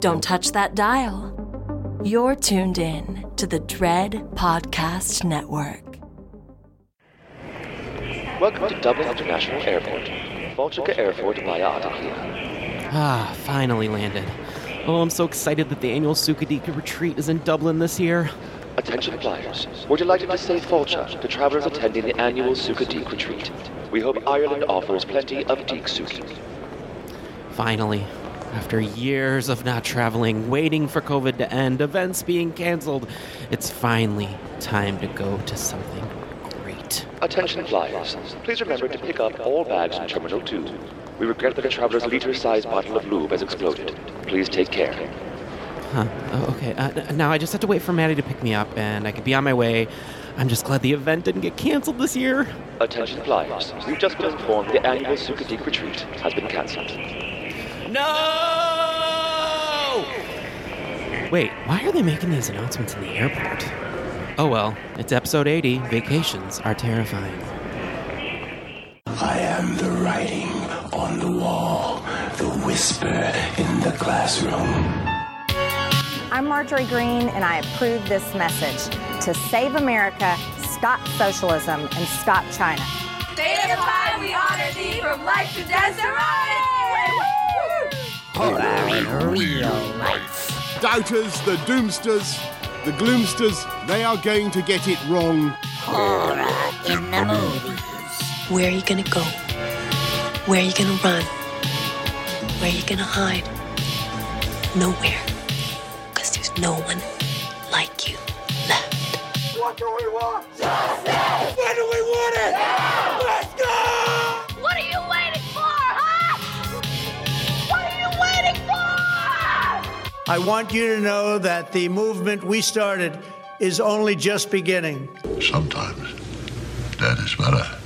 Don't touch that dial. You're tuned in to the Dread Podcast Network. Welcome to Dublin International Airport. Volchika Airport via Attahia. Ah, finally landed. Oh, I'm so excited that the annual Sukadika retreat is in Dublin this year. Attention flyers. We're delighted to say Volcha to travelers attending the annual Sukadik retreat. We hope Ireland offers plenty of Deek Suki. Finally, after years of not traveling, waiting for COVID to end, events being canceled, it's finally time to go to something great. Attention flyers. Please remember to pick up all bags in Terminal 2. We regret that a traveler's liter-sized bottle of lube has exploded. Please take care. Huh. Oh, okay. Uh, now I just have to wait for Matty to pick me up, and I can be on my way. I'm just glad the event didn't get canceled this year. Attention flyers. We've just been informed the annual Sukadik retreat has been cancelled. No! Wait, why are they making these announcements in the airport? Oh well, it's episode 80. Vacations are terrifying. I am the writing on the wall, the whisper in the classroom. I'm Marjorie Greene, and I approve this message to save America, stop socialism, and stop China. State of High, we honor thee from life to Desiree! Doubters, the doomsters, the gloomsters, they are going to get it wrong. Horror in the movies. Where are you gonna go? Where are you gonna run? Where are you gonna hide? Nowhere. Because there's no one like you left. What do we want? Justice! When do we want it? I want you to know that the movement we started is only just beginning. Sometimes that is better.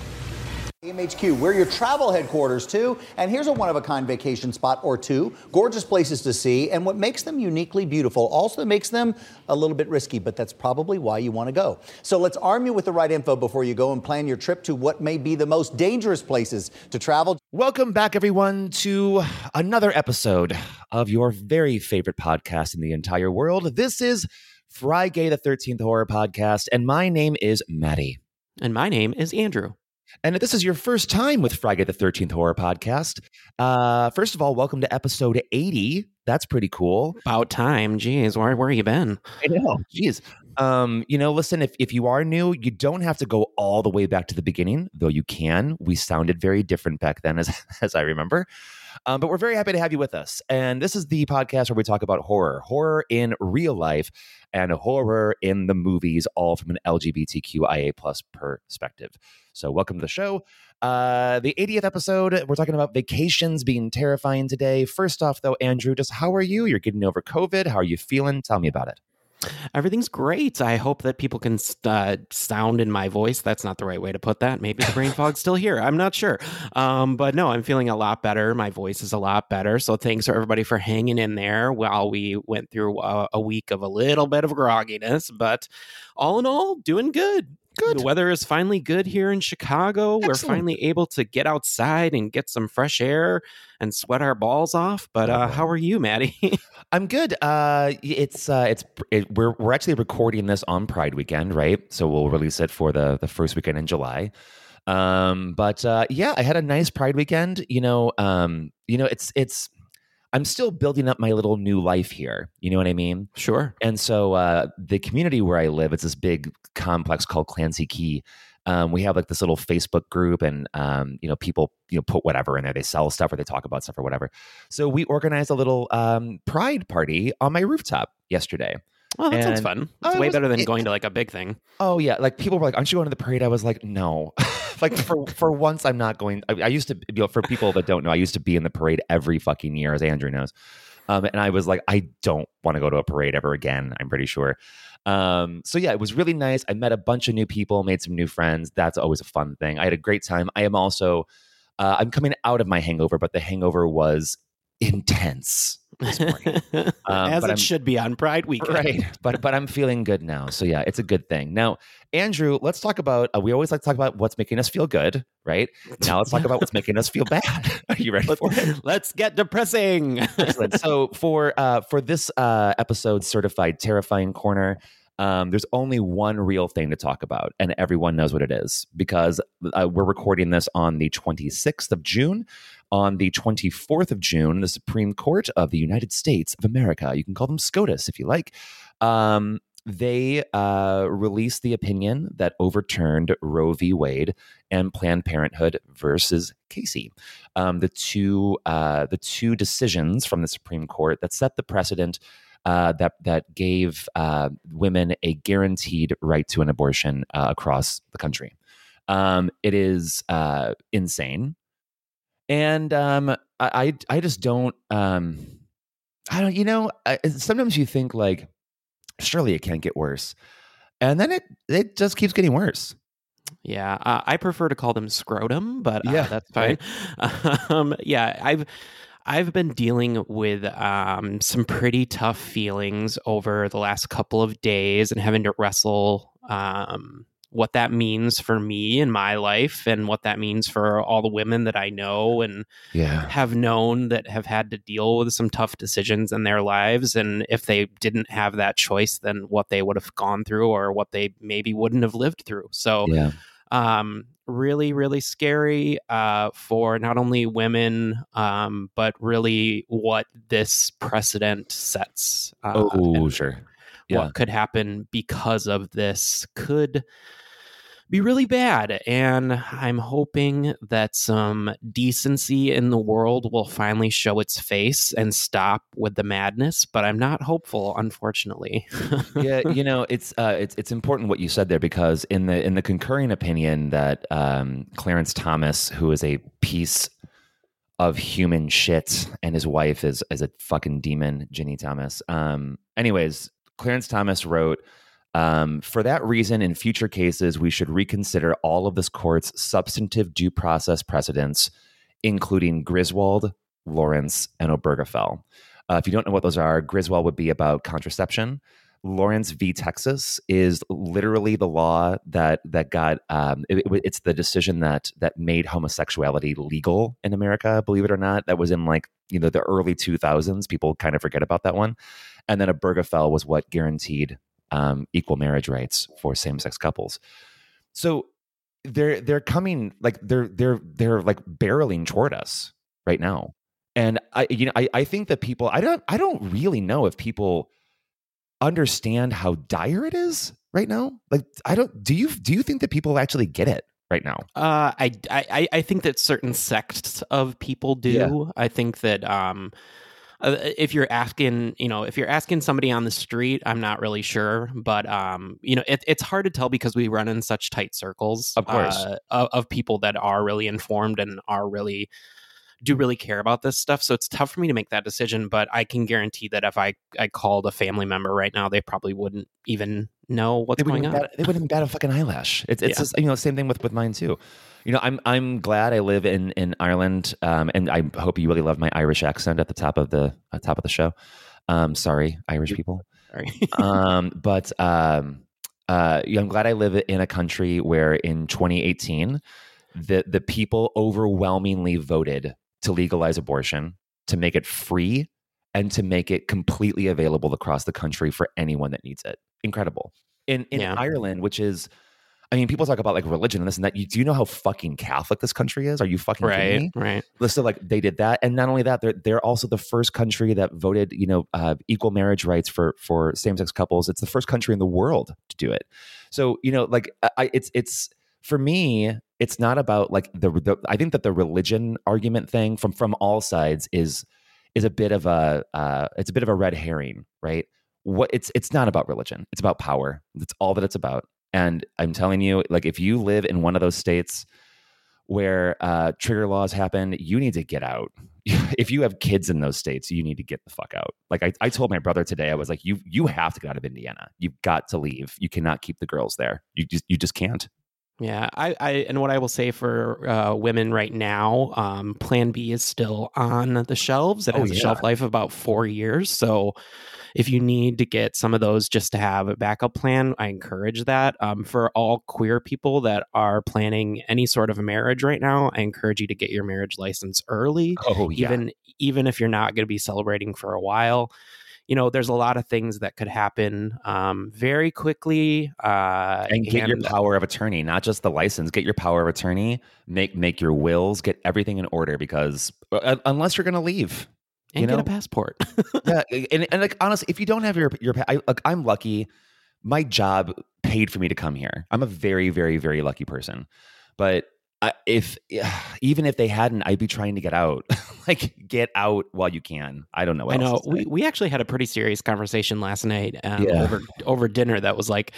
AMHQ, we're your travel headquarters too. And here's a one of a kind vacation spot or two. Gorgeous places to see. And what makes them uniquely beautiful also makes them a little bit risky, but that's probably why you want to go. So let's arm you with the right info before you go and plan your trip to what may be the most dangerous places to travel. Welcome back, everyone, to another episode of your very favorite podcast in the entire world. This is FriGay the 13th Horror Podcast, and my name is Matty. And my name is Andrew. And if this is your first time with FriGay the 13th Horror Podcast, uh, first of all, welcome to episode 80. That's pretty cool. About time. Jeez, where, where you been? I know. Jeez. Um, you know, listen, if, if you are new, you don't have to go all the way back to the beginning, though you can. We sounded very different back then, as, as I remember. Um, but we're very happy to have you with us. And this is the podcast where we talk about horror, horror in real life, and horror in the movies, all from an LGBTQIA plus perspective. So, welcome to the show. Uh, the 80th episode, we're talking about vacations being terrifying today. First off, though, Andrew, just how are you? You're getting over COVID. How are you feeling? Tell me about it. Everything's great. I hope that people can uh, sound in my voice. That's not the right way to put that. Maybe the brain fog's still here. I'm not sure. Um, but no, I'm feeling a lot better. My voice is a lot better. So thanks for everybody for hanging in there while we went through a, a week of a little bit of grogginess. But all in all, doing good. Good. The weather is finally good here in Chicago. We're finally able to get outside and get some fresh air and sweat our balls off. But uh, how are you, Matty? I'm good. Uh, it's uh, it's it, we're we're actually recording this on Pride weekend, right? So we'll release it for the the first weekend in July. Um, but uh, yeah, I had a nice Pride weekend. You know, um, you know, it's it's. I'm still building up my little new life here. You know what I mean? Sure. And so uh, the community where I live, it's this big complex called Clancy Quay. Um, we have like this little Facebook group, and um, you know, people you know put whatever in there. They sell stuff or they talk about stuff or whatever. So we organized a little um, pride party on my rooftop yesterday. Oh, that sounds fun. Oh, It's it way was- better than it- going to like a big thing. Oh yeah, like people were like, "Aren't you going to the parade?" I was like, "No." like for for once, I'm not going. I, I used to, you know, for people that don't know, I used to be in the parade every fucking year, as Andrew knows. Um, and I was like, I don't want to go to a parade ever again. I'm pretty sure. Um, so yeah, it was really nice. I met a bunch of new people, made some new friends. That's always a fun thing. I had a great time. I am also, uh, I'm coming out of my hangover, but the hangover was intense. this morning. Um, As it I'm- should be on Pride Week. Right. But but I'm feeling good now. So yeah, it's a good thing. Now, Andrew, let's talk about uh, we always like to talk about what's making us feel good, right? Now let's talk about what's making us feel bad. Are you ready for it? Let's get depressing. Excellent. So for uh for this uh episode certified terrifying corner, um, there's only one real thing to talk about, and everyone knows what it is because uh, we're recording this on the 26th of June. On the 24th of June, the Supreme Court of the United States of America, you can call them SCOTUS if you like, um, they uh, released the opinion that overturned Roe v. Wade and Planned Parenthood versus Casey, um, the two uh, the two decisions from the Supreme Court that set the precedent uh, that that gave uh, women a guaranteed right to an abortion uh, across the country. Um, it is uh, insane, and um, I I I just don't um, I don't you know I, sometimes you think like surely it can't get worse, and then it it just keeps getting worse. Yeah, uh, I prefer to call them scrotum, but uh, Yeah, that's fine. um, yeah, I've I've been dealing with um, some pretty tough feelings over the last couple of days and having to wrestle um, what that means for me in my life and what that means for all the women that I know and Yeah. have known that have had to deal with some tough decisions in their lives. And if they didn't have that choice, then what they would have gone through or what they maybe wouldn't have lived through. So, Yeah. um, really, really scary uh, for not only women, um, but really what this precedent sets. Uh, oh, sure. Yeah. What could happen because of this could be really bad. And I'm hoping that some decency in the world will finally show its face and stop with the madness. But I'm not hopeful, unfortunately. yeah, you know, it's uh, it's it's important what you said there because in the in the concurring opinion that um, Clarence Thomas, who is a piece of human shit, and his wife is is a fucking demon, Ginny Thomas. Um, anyways, Clarence Thomas wrote. Um, for that reason, in future cases, we should reconsider all of this court's substantive due process precedents, including Griswold, Lawrence, and Obergefell. Uh, if you don't know what those are, Griswold would be about contraception. Lawrence v. Texas is literally the law that that got um, it- it- it's the decision that that made homosexuality legal in America. Believe it or not, that was in like you know the early two thousands. People kind of forget about that one. And then Obergefell was what guaranteed um, equal marriage rights for same sex couples. So they're they're coming like they're they're they're like barreling toward us right now. And I you know I, I think that people I don't I don't really know if people understand how dire it is right now. Like I don't do you do you think that people actually get it right now? Uh, I, I, I think that certain sects of people do. Yeah. I think that um, uh, if you're asking, you know, if you're asking somebody on the street, I'm not really sure, but um, you know, it, it's hard to tell because we run in such tight circles, Of course. uh, of, of people that are really informed and are really do really care about this stuff. So it's tough for me to make that decision, but I can guarantee that if I I called a family member right now, they probably wouldn't even know what's they going on. bat, they wouldn't even bat a fucking eyelash. It's it's Yeah. just, you know same thing with with mine too. You know, I'm I'm glad I live in in Ireland, um, and I hope you really love my Irish accent at the top of the uh, top of the show. Um, sorry, Irish people. Sorry. um, but um, uh, yeah, I'm glad I live in a country where in 2018, the the people overwhelmingly voted to legalize abortion, to make it free, and to make it completely available across the country for anyone that needs it. Incredible. In in Yeah. Ireland, which is I mean, people talk about like religion and this and that. You, do you know how fucking Catholic this country is? Are you fucking kidding me? right, right. Listen, like they did that, and not only that, they're they're also the first country that voted, you know, uh, equal marriage rights for for same sex couples. It's the first country in the world to do it. So you know, like I, it's it's for me, it's not about like the, the I think that the religion argument thing from from all sides is is a bit of a uh, it's a bit of a red herring, right? What it's it's not about religion. It's about power. That's all that it's about. And I'm telling you, like if you live in one of those states where uh, trigger laws happen, you need to get out. if you have kids in those states, you need to get the fuck out. Like I, I told my brother today, I was like, you you have to get out of Indiana. You've got to leave. You cannot keep the girls there. You just you just can't. Yeah, I, I and what I will say for uh, women right now, um, Plan B is still on the shelves. It Oh, has a shelf life of about four years. So if you need to get some of those just to have a backup plan, I encourage that. Um, for all queer people that are planning any sort of a marriage right now, I encourage you to get your marriage license early. Oh, yeah. even even if you're not going to be celebrating for a while. You know, there's a lot of things that could happen um, very quickly. Uh, and get your power of attorney, not just the license. Get your power of attorney. Make make your wills. Get everything in order because uh, unless you're going to leave, and you get a passport. yeah, and, and like honestly, if you don't have your your, I, like I'm lucky. My job paid for me to come here. I'm a very, very, very lucky person. But if even if they hadn't, I'd be trying to get out. like get out while you can. I don't know. I know else to say. we, we actually had a pretty serious conversation last night um, Yeah. over over dinner that was like,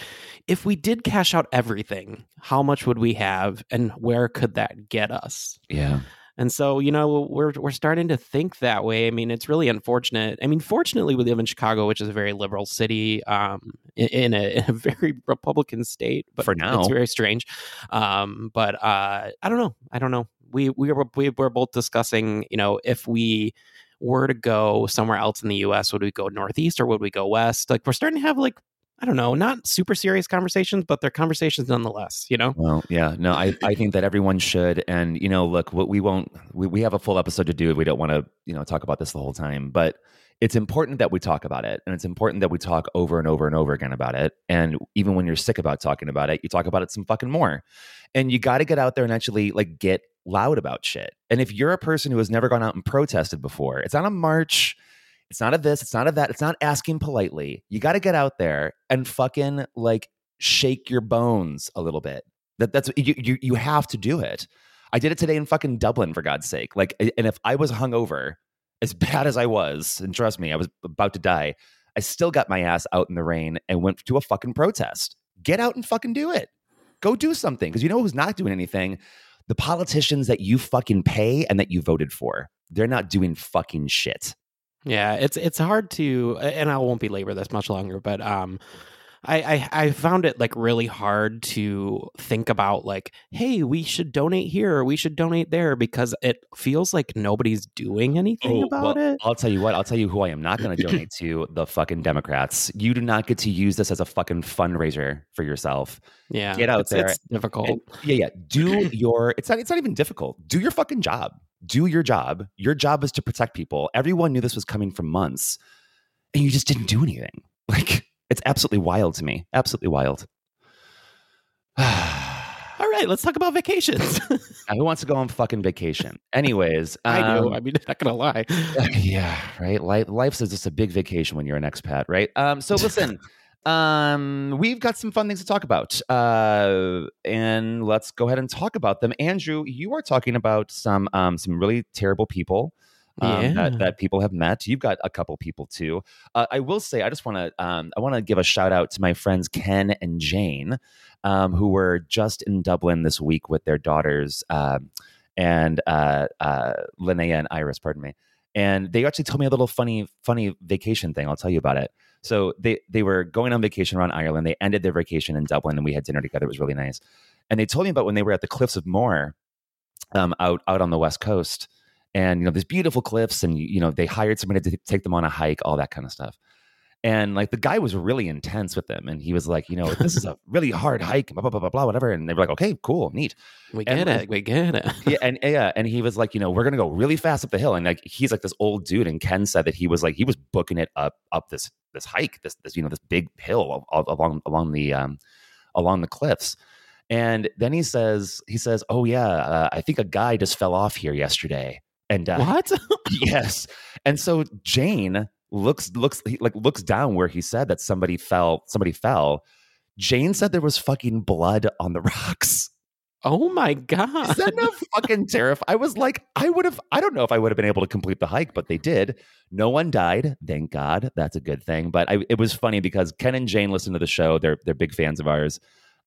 if we did cash out everything, how much would we have, and where could that get us? yeah. And so, you know, we're we're starting to think that way. I mean, it's really unfortunate. I mean, fortunately, we live in Chicago, which is a very liberal city, um, in, a, in a very Republican state. But For now. it's very strange. Um, but uh, I don't know. I don't know. We we were we were both discussing, you know, if we were to go somewhere else in the U.S., would we go northeast or would we go west? Like, we're starting to have like. I don't know, not super serious conversations, but they're conversations nonetheless, you know? Well, yeah, no, I, I think that everyone should. And, you know, look, we won't, we, we have a full episode to do. We don't want to, you know, talk about this the whole time, but it's important that we talk about it. And it's important that we talk over and over and over again about it. And even when you're sick about talking about it, you talk about it some fucking more. And you got to get out there and actually like get loud about shit. And if you're a person who has never gone out and protested before, it's not a march. It's not a this, it's not a that, it's not asking politely. You got to get out there and fucking like shake your bones a little bit. That that's you you you have to do it. I did it today in fucking Dublin for God's sake. Like and if I was hungover as bad as I was, and trust me, I was about to die, I still got my ass out in the rain and went to a fucking protest. Get out and fucking do it. Go do something because you know who's not doing anything? The politicians that you fucking pay and that you voted for. They're not doing fucking shit. Yeah, it's it's hard to, and I won't belabor this much longer, but um, I, I I found it like really hard to think about like, hey, we should donate here or we should donate there because it feels like nobody's doing anything Oh, about well, it. I'll tell you what. I'll tell you who I am not going to donate to the fucking Democrats. You do not get to use this as a fucking fundraiser for yourself. Yeah, get out it's, there. It's difficult. and- yeah, yeah. Do your. It's not. It's not even difficult. Do your fucking job. Do your job. Your job is to protect people. Everyone knew this was coming for months, and you just didn't do anything. Like it's absolutely wild to me. Absolutely wild. All right, let's talk about vacations. Who wants to go on fucking vacation? Anyways, I do. um, I mean, not gonna lie. yeah, right. Life, life's just a big vacation when you're an expat, right? Um, so listen, um, we've got some fun things to talk about, uh, and let's go ahead and talk about them. Andrew, you are talking about some um, some really terrible people. Um, Yeah. that, that people have met. You've got a couple people too. Uh, I will say, I just want to, um, I want to give a shout out to my friends Ken and Jane, um, who were just in Dublin this week with their daughters, um, and uh, uh, Linnea and Iris. Pardon me and they actually told me a little funny funny vacation thing i'll tell you about it. So they they were going on vacation around ireland. They ended their vacation in dublin and we had dinner together. It was really nice. And they told me about when they were at the cliffs of moher um, out out on the west coast. And you know there's beautiful cliffs and you know they hired somebody to take them on a hike all that kind of stuff and like the guy was really intense with them and he was like you know this is a really hard hike blah blah blah blah, blah whatever and they were like okay cool neat We get like, it. We get it. yeah, and yeah, and he was like, you know, we're gonna go really fast up the hill, and like he's like this old dude, and Ken said that he was like he was booking it up up this this hike, this this you know this big hill al- al- along along the um along the cliffs, and then he says he says, oh yeah, uh, I think a guy just fell off here yesterday, and uh, What? yes, and so Jane looks looks he, like looks down where he said that somebody fell somebody fell. Jane said there was fucking blood on the rocks. oh my god! Is that not fucking terrifying? I was like, I would have, I don't know if I would have been able to complete the hike, but they did. No one died, thank God. That's a good thing. But I, it was funny because Ken and Jane listen to the show. They're they're big fans of ours,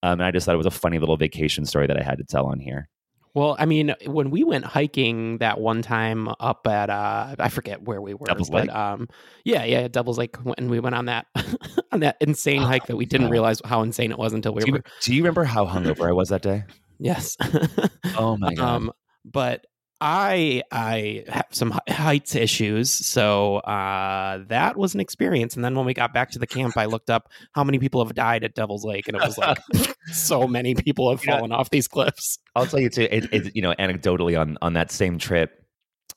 um, and I just thought it was a funny little vacation story that I had to tell on here. Well, I mean, when we went hiking that one time up at uh I forget where we were, Devil's but Lake? um yeah, yeah, Devil's Lake when we went on that on that insane hike that we didn't God. realize how insane it was until we Do you, were do you remember how hungover I was that day? yes. Oh my god! um but I I have some heights issues, so uh that was an experience and then when we got back to the camp I looked up how many people have died at Devil's Lake and it was like so many people have fallen off these cliffs. I'll tell you too. It, it, you know, anecdotally on on that same trip,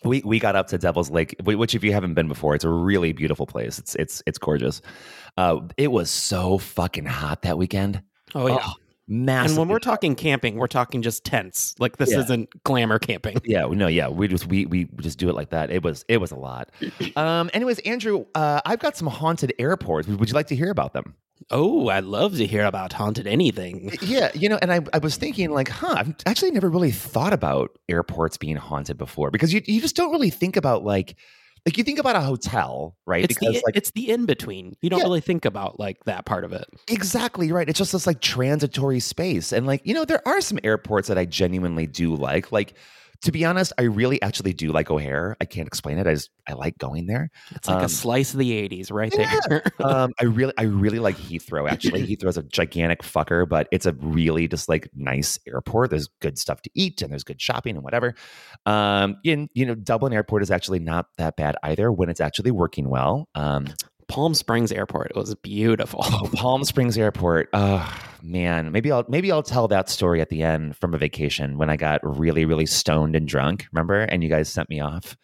we we got up to Devil's Lake, which if you haven't been before, it's a really beautiful place. It's it's it's gorgeous. Uh, it was so fucking hot that weekend. Oh yeah. Massive. And when we're talking camping, we're talking just tents. Like this Yeah. isn't glamour camping. Yeah, no, yeah, we just we we just do it like that. It was it was a lot. Um, anyways, Andrew, uh, I've got some haunted airports. Would you like to hear about them? Oh, I'd love to hear about haunted anything. Yeah, you know, and I, I was thinking like, huh, I've actually never really thought about airports being haunted before because you you just don't really think about like like you think about a hotel, right? It's because the like it's the in between. You don't Yeah. really think about like that part of it. Exactly right. It's just this like transitory space. And like, you know, there are some airports that I genuinely do like. Like, to be honest, I really actually do like O'Hare. I can't explain it. I just I like going there. It's like Um, a slice of the '80s right yeah. there. um, I really, I really like Heathrow. Actually, Heathrow's a gigantic fucker, but it's a really just like nice airport. There's good stuff to eat and there's good shopping and whatever. Um, in you know, Dublin Airport is actually not that bad either when it's actually working well. Um, Palm Springs Airport. It was beautiful. Oh, Palm Springs Airport. Oh man, maybe I'll maybe I'll tell that story at the end from a vacation when I got really really stoned and drunk. Remember? And you guys sent me off,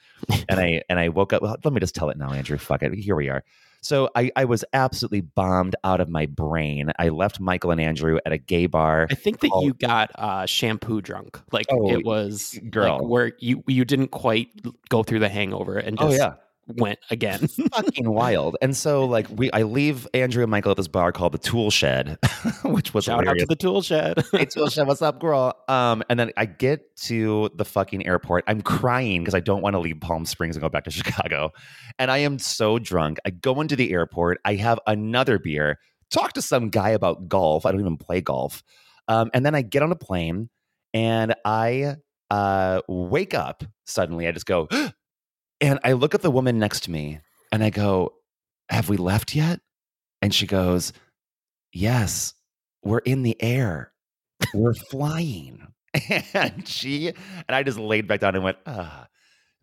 and I and I woke up. Well, let me just tell it now, Andrew. Fuck it. Here we are. So I, I was absolutely bombed out of my brain. I left Michael and Andrew at a gay bar. I think that called- you got uh, shampoo drunk. Like Oh, it was like, girl. where you you didn't quite go through the hangover and Oh just yeah. Went again. fucking wild. And so like we I leave Andrew and Michael at this bar called the Tool Shed, which was Shout out hilarious. to the tool shed. hey Tool Shed, what's up, girl? Um, and then I get to the fucking airport. I'm crying because I don't want to leave Palm Springs and go back to Chicago. And I am so drunk. I go into the airport. I have another beer. Talk to some guy about golf. I don't even play golf. Um, and then I get on a plane and I uh, wake up suddenly. I just go, and I look at the woman next to me and I go, Have we left yet? And she goes, Yes, we're in the air. We're flying. And she, and I just laid back down and went, Ah.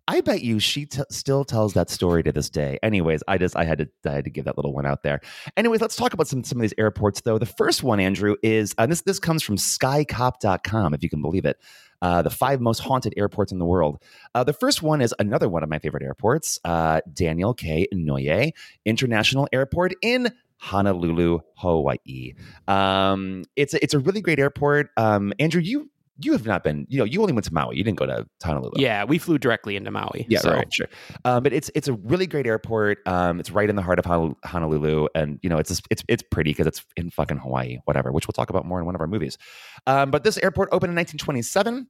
I bet you she t- still tells that story to this day. Anyways, I just I had to I had to give that little one out there. Anyways, let's talk about some some of these airports though. The first one, Andrew, is uh, this this comes from SkyCop.com, if you can believe it. Uh, the five most haunted airports in the world. Uh, the first one is another one of my favorite airports, uh, Daniel K. Inouye International Airport in Honolulu, Hawaii. Um, it's a, it's a really great airport. Um, Andrew, you you have not been, you know, you only went to Maui. You didn't go to Honolulu. yeah, we flew directly into Maui. Yeah, so. right, sure. Um, but it's it's a really great airport. Um, it's right in the heart of Honolulu, and you know it's just, it's it's pretty because it's in fucking Hawaii, whatever. Which we'll talk about more in one of our movies. Um, but this airport opened in 1927.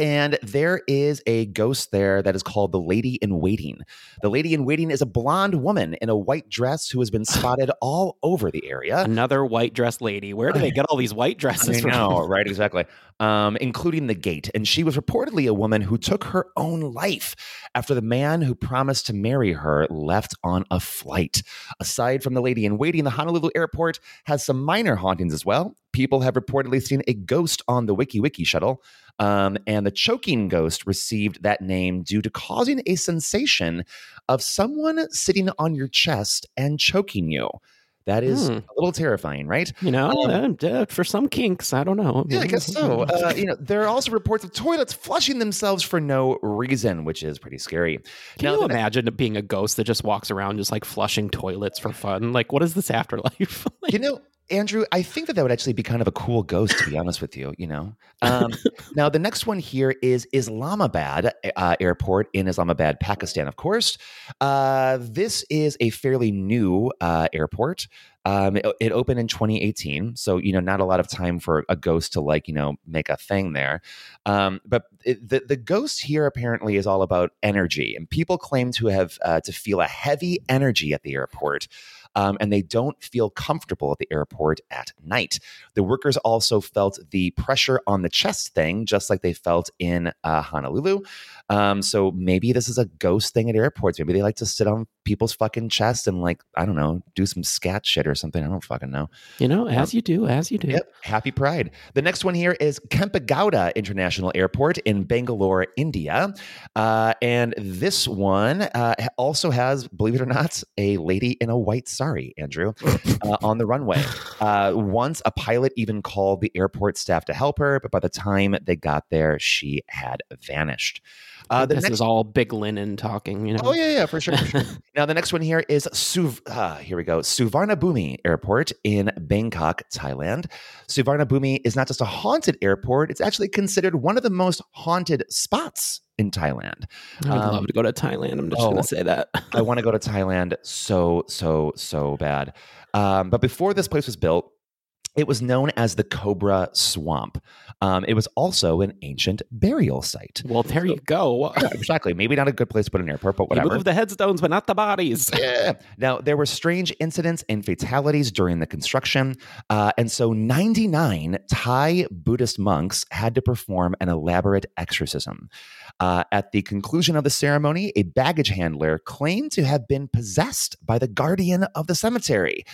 And there is a ghost there that is called the Lady in Waiting. The Lady in Waiting is a blonde woman in a white dress who has been spotted all over the area. Another white dress lady. Where do they get all these white dresses I from? know, right? Exactly. Um, including the gate. And she was reportedly a woman who took her own life after the man who promised to marry her left on a flight. Aside from the lady in waiting, the Honolulu airport has some minor hauntings as well. People have reportedly seen a ghost on the Wiki Wiki shuttle. Um, and the choking ghost received that name due to causing a sensation of someone sitting on your chest and choking you. That is Hmm. a little terrifying, right? You know, Um, uh, for some kinks, I don't know. Yeah, I guess so. Uh, you know, there are also reports of toilets flushing themselves for no reason, which is pretty scary. Can Now, you imagine it being a ghost that just walks around just like flushing toilets for fun? Like, what is this afterlife? Like, you know, Andrew, I think that that would actually be kind of a cool ghost, to be honest with you. You know, um, now the next one here is Islamabad uh, Airport in Islamabad, Pakistan. Of course, uh, this is a fairly new uh, airport. Um, it, it opened in 2018, so you know, not a lot of time for a ghost to like you know make a thing there. Um, but it, the the ghost here apparently is all about energy, and people claim to have uh, to feel a heavy energy at the airport. Um, and they don't feel comfortable at the airport at night. The workers also felt the pressure on the chest thing, just like they felt in uh, Honolulu. Um, so maybe this is a ghost thing at airports. Maybe they like to sit on people's fucking chest and like I don't know, do some scat shit or something. I don't fucking know. You know, as you do, as you do. Yep. Happy Pride. The next one here is Kempegowda International Airport in Bangalore, India. Uh, and this one uh, also has, believe it or not, a lady in a white sari, Andrew, uh, on the runway. Uh, once a pilot even called the airport staff to help her, but by the time they got there, she had vanished. Uh, this next- is all big linen talking, you know. Oh yeah, yeah, for sure. For sure. now the next one here is Suv. Uh, here we go. Suvarnabhumi Airport in Bangkok, Thailand. Suvarnabhumi is not just a haunted airport; it's actually considered one of the most haunted spots in Thailand. I would um, love to go to Thailand. I'm just oh, going to say that. I want to go to Thailand so so so bad. Um, but before this place was built, it was known as the Cobra Swamp. Um, it was also an ancient burial site. Well, there so, you go. yeah, exactly. Maybe not a good place to put an airport, but whatever. You move the headstones, but not the bodies. yeah. Now, there were strange incidents and fatalities during the construction. Uh, and so 99 Thai Buddhist monks had to perform an elaborate exorcism. Uh, at the conclusion of the ceremony, a baggage handler claimed to have been possessed by the guardian of the cemetery,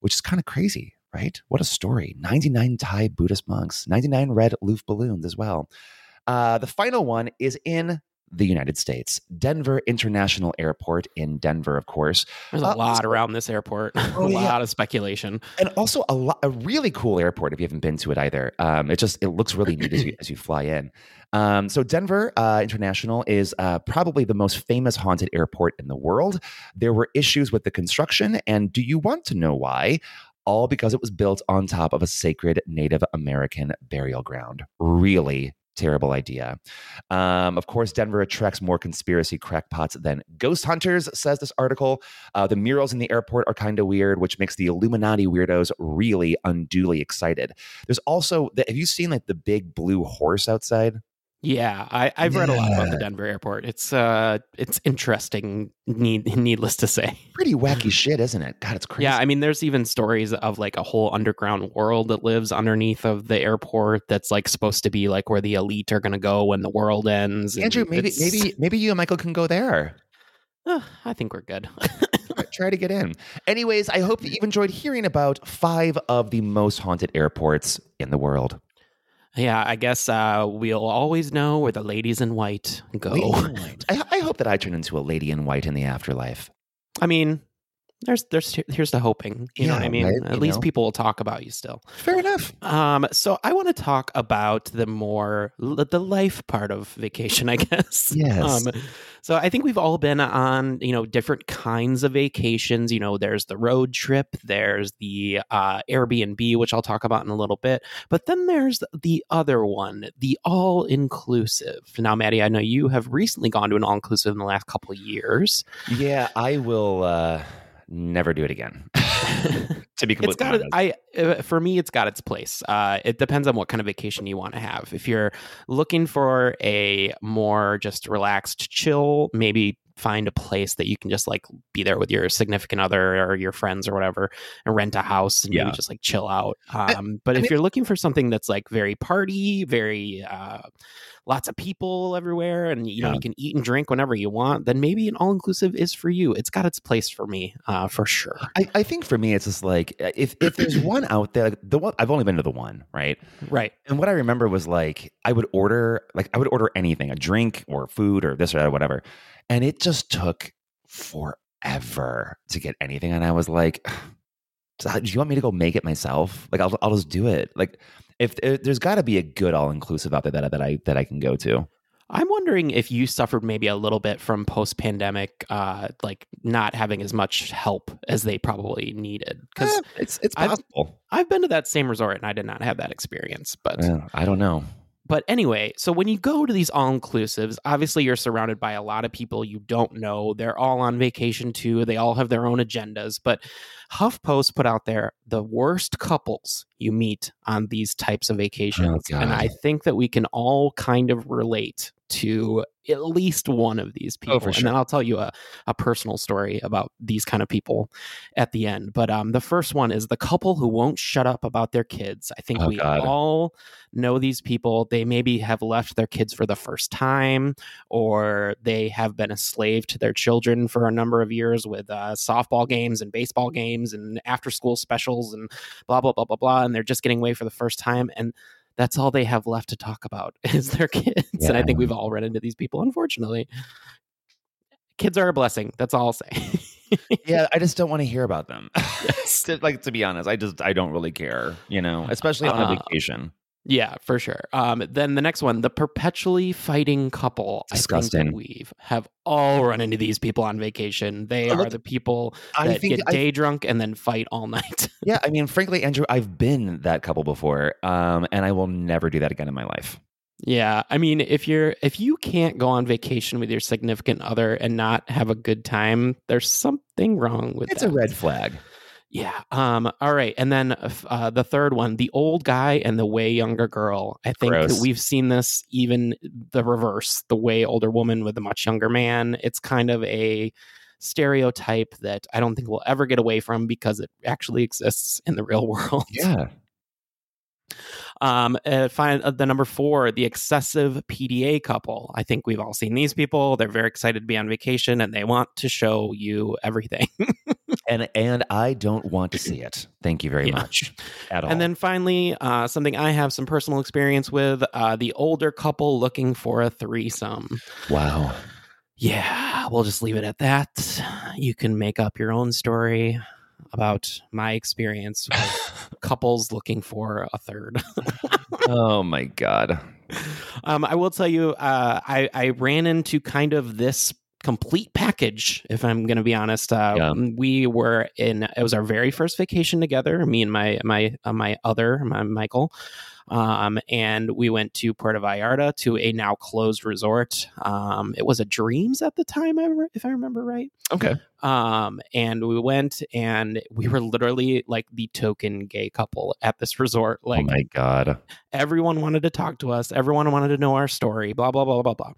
which is kind of crazy right? What a story. 99 Thai Buddhist monks, 99 red loof balloons as well. Uh, the final one is in the United States, Denver International Airport in Denver, of course. There's a uh, lot around this airport. Oh, a yeah. lot of speculation, and also a lot, a really cool airport. If you haven't been to it either, um, it just it looks really neat as you as you fly in. Um, so Denver uh, International is uh, probably the most famous haunted airport in the world. There were issues with the construction, and do you want to know why? all because it was built on top of a sacred Native American burial ground. Really terrible idea. Um, of course, Denver attracts more conspiracy crackpots than ghost hunters, says this article. Uh, the murals in the airport are kind of weird, which makes the Illuminati weirdos really unduly excited. There's also, the, have you seen like the big blue horse outside? Yeah, I, have read a lot about the Denver airport. It's uh, it's interesting. Need, needless to say, pretty wacky shit, isn't it? God, it's crazy. Yeah, I mean, there's even stories of like a whole underground world that lives underneath of the airport. That's like supposed to be like where the elite are going to go when the world ends. Andrew, maybe maybe maybe you and Michael can go there. Uh, I think we're good. Try to get in. Anyways, I hope that you've enjoyed hearing about five of the most haunted airports in the world. Yeah, I guess uh, we'll always know where the ladies in white go. In white. I, I, hope that I turn into a lady in white in the afterlife. I mean, there's there's here's the hoping. You yeah, know what I mean? Right? At least know? people will talk about you still. Fair enough. Um, so I want to talk about the more the life part of vacation, I guess. Yes. Um, so I think we've all been on, you know, different kinds of vacations. You know, there's the road trip, there's the uh, Airbnb, which I'll talk about in a little bit, but then there's the other one, the all inclusive. Now, Matty, I know you have recently gone to an all inclusive in the last couple of years. Yeah, I will. Uh never do it again. to be completely it's got honest. I uh, for me it's got its place. Uh, it depends on what kind of vacation you want to have. If you're looking for a more just relaxed, chill, maybe find a place that you can just like be there with your significant other or your friends or whatever and rent a house and yeah. just like chill out. Um, but I if mean, you're looking for something that's like very party, very uh, lots of people everywhere, and you know you can eat and drink whenever you want, then maybe an all inclusive is for you. It's got its place for me, uh, for sure. I, I think for me, it's just like if if there's one out there, the one I've only been to the one, right? Right. And what I remember was like I would order like I would order anything, a drink or food or this or that, or whatever and it just took forever to get anything. And I was like, do you want me to go make it myself? Like, I'll, I'll just do it. Like, if, if there's got to be a good all inclusive out there that, that I that I can go to. I'm wondering if you suffered maybe a little bit from post pandemic, uh, like not having as much help as they probably needed. Because eh, it's it's possible. I've, I've, been to that same resort and I did not have that experience. But I don't know. But anyway, so when you go to these all inclusives, obviously you're surrounded by a lot of people you don't know. They're all on vacation too. They all have their own agendas. But HuffPost put out there the worst couples you meet on these types of oh, vacations. Oh, and I think that we can all kind of relate to at least one of these people. Oh, for And then I'll tell you a, a personal story about these kind of people at the end. But um, the first one is the couple who won't shut up about their kids. I think Oh, we God. all know these people. They maybe have left their kids for the first time, or they have been a slave to their children for a number of years with uh, softball games and baseball games and after school specials and blah, blah, blah, blah, blah. And they're just getting away for the first time. And that's all they have left to talk about is their kids. And I think we've all run into these people, unfortunately. Kids are a blessing. That's all I'll say. yeah, I just don't want to hear about them. To- like to be honest, I just I don't really care, you know, especially on a Uh, vacation. Yeah, for sure. Um, then the next one, the perpetually fighting couple. Disgusting. we've have all run into these people on vacation. They are the people I that think get I- day drunk and then fight all night. Yeah, I mean, frankly, Andrew, I've been that couple before, um, and I will never do that again in my life. yeah, I mean, if you're if you can't go on vacation with your significant other and not have a good time, there's something wrong with It's that. a red flag. Yeah. Um. All right. And then uh, the third one, the old guy and the way younger girl. I think Gross. that we've seen this even the reverse, the way older woman with a much younger man. It's kind of a stereotype that I don't think we'll ever get away from because it actually exists in the real world. Yeah. Um, uh, find uh, the number four, the excessive PDA couple. I think we've all seen these people. They're very excited to be on vacation and they want to show you everything. And and I don't want to see it. Thank you very Yeah. much. At all. And then finally, uh, something I have some personal experience with uh, the older couple looking for a threesome. wow. Yeah, we'll just leave it at that. You can make up your own story about my experience with couples looking for a third. oh my god. um, I will tell you, uh, I, I ran into kind of this complete package if i'm going to be honest uh, Yeah. we were in it was our very first vacation together me and my my uh, my other my michael um, and we went to Puerto Vallarta to a now closed resort. Um, it was a Dreams at the time, if I remember right. Okay. Um, and we went and we were literally like the token gay couple at this resort. Like oh my god. everyone wanted to talk to us everyone wanted to know our story blah blah blah blah blah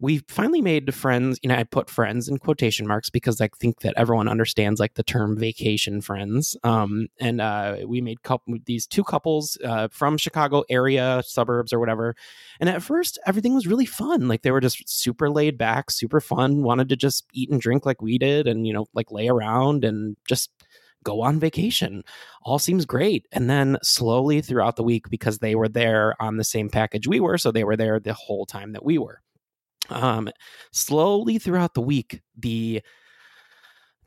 we finally made friends you know i put friends in quotation marks because i think that everyone understands like the term vacation friends um and uh we made couple these two couples uh from chicago area suburbs or whatever and at first everything was really fun like they were just super laid back super fun wanted to just eat and drink like we did and you know like lay around and just go on vacation. All seems great. And then slowly throughout the week, because they were there on the same package we were, so they were there the whole time that we were. Um, slowly throughout the week, the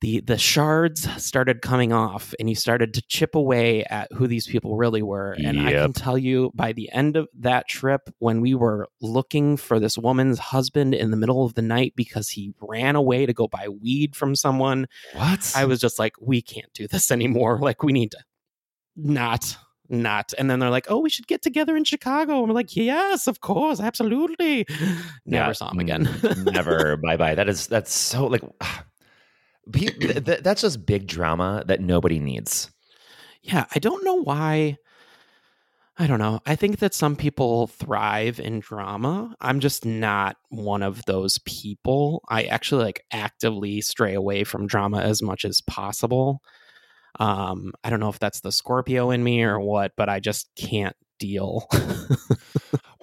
the the shards started coming off and you started to chip away at who these people really were and i can tell you by the end of that trip when we were looking for this woman's husband in the middle of the night because he ran away to go buy weed from someone What? I was just like, we can't do this anymore. Like, we need to not, not. And then they're like, oh, we should get together in Chicago. And we're like, yes, of course, absolutely. Never Yeah, saw him again. Never. bye bye. That is that's so like th- th- that's just big drama that nobody needs. yeah, I don't know why. I don't know. I think that some people thrive in drama. I'm just not one of those people. I actually like actively stray away from drama as much as possible. Um, I don't know if that's the Scorpio in me or what, but I just can't deal.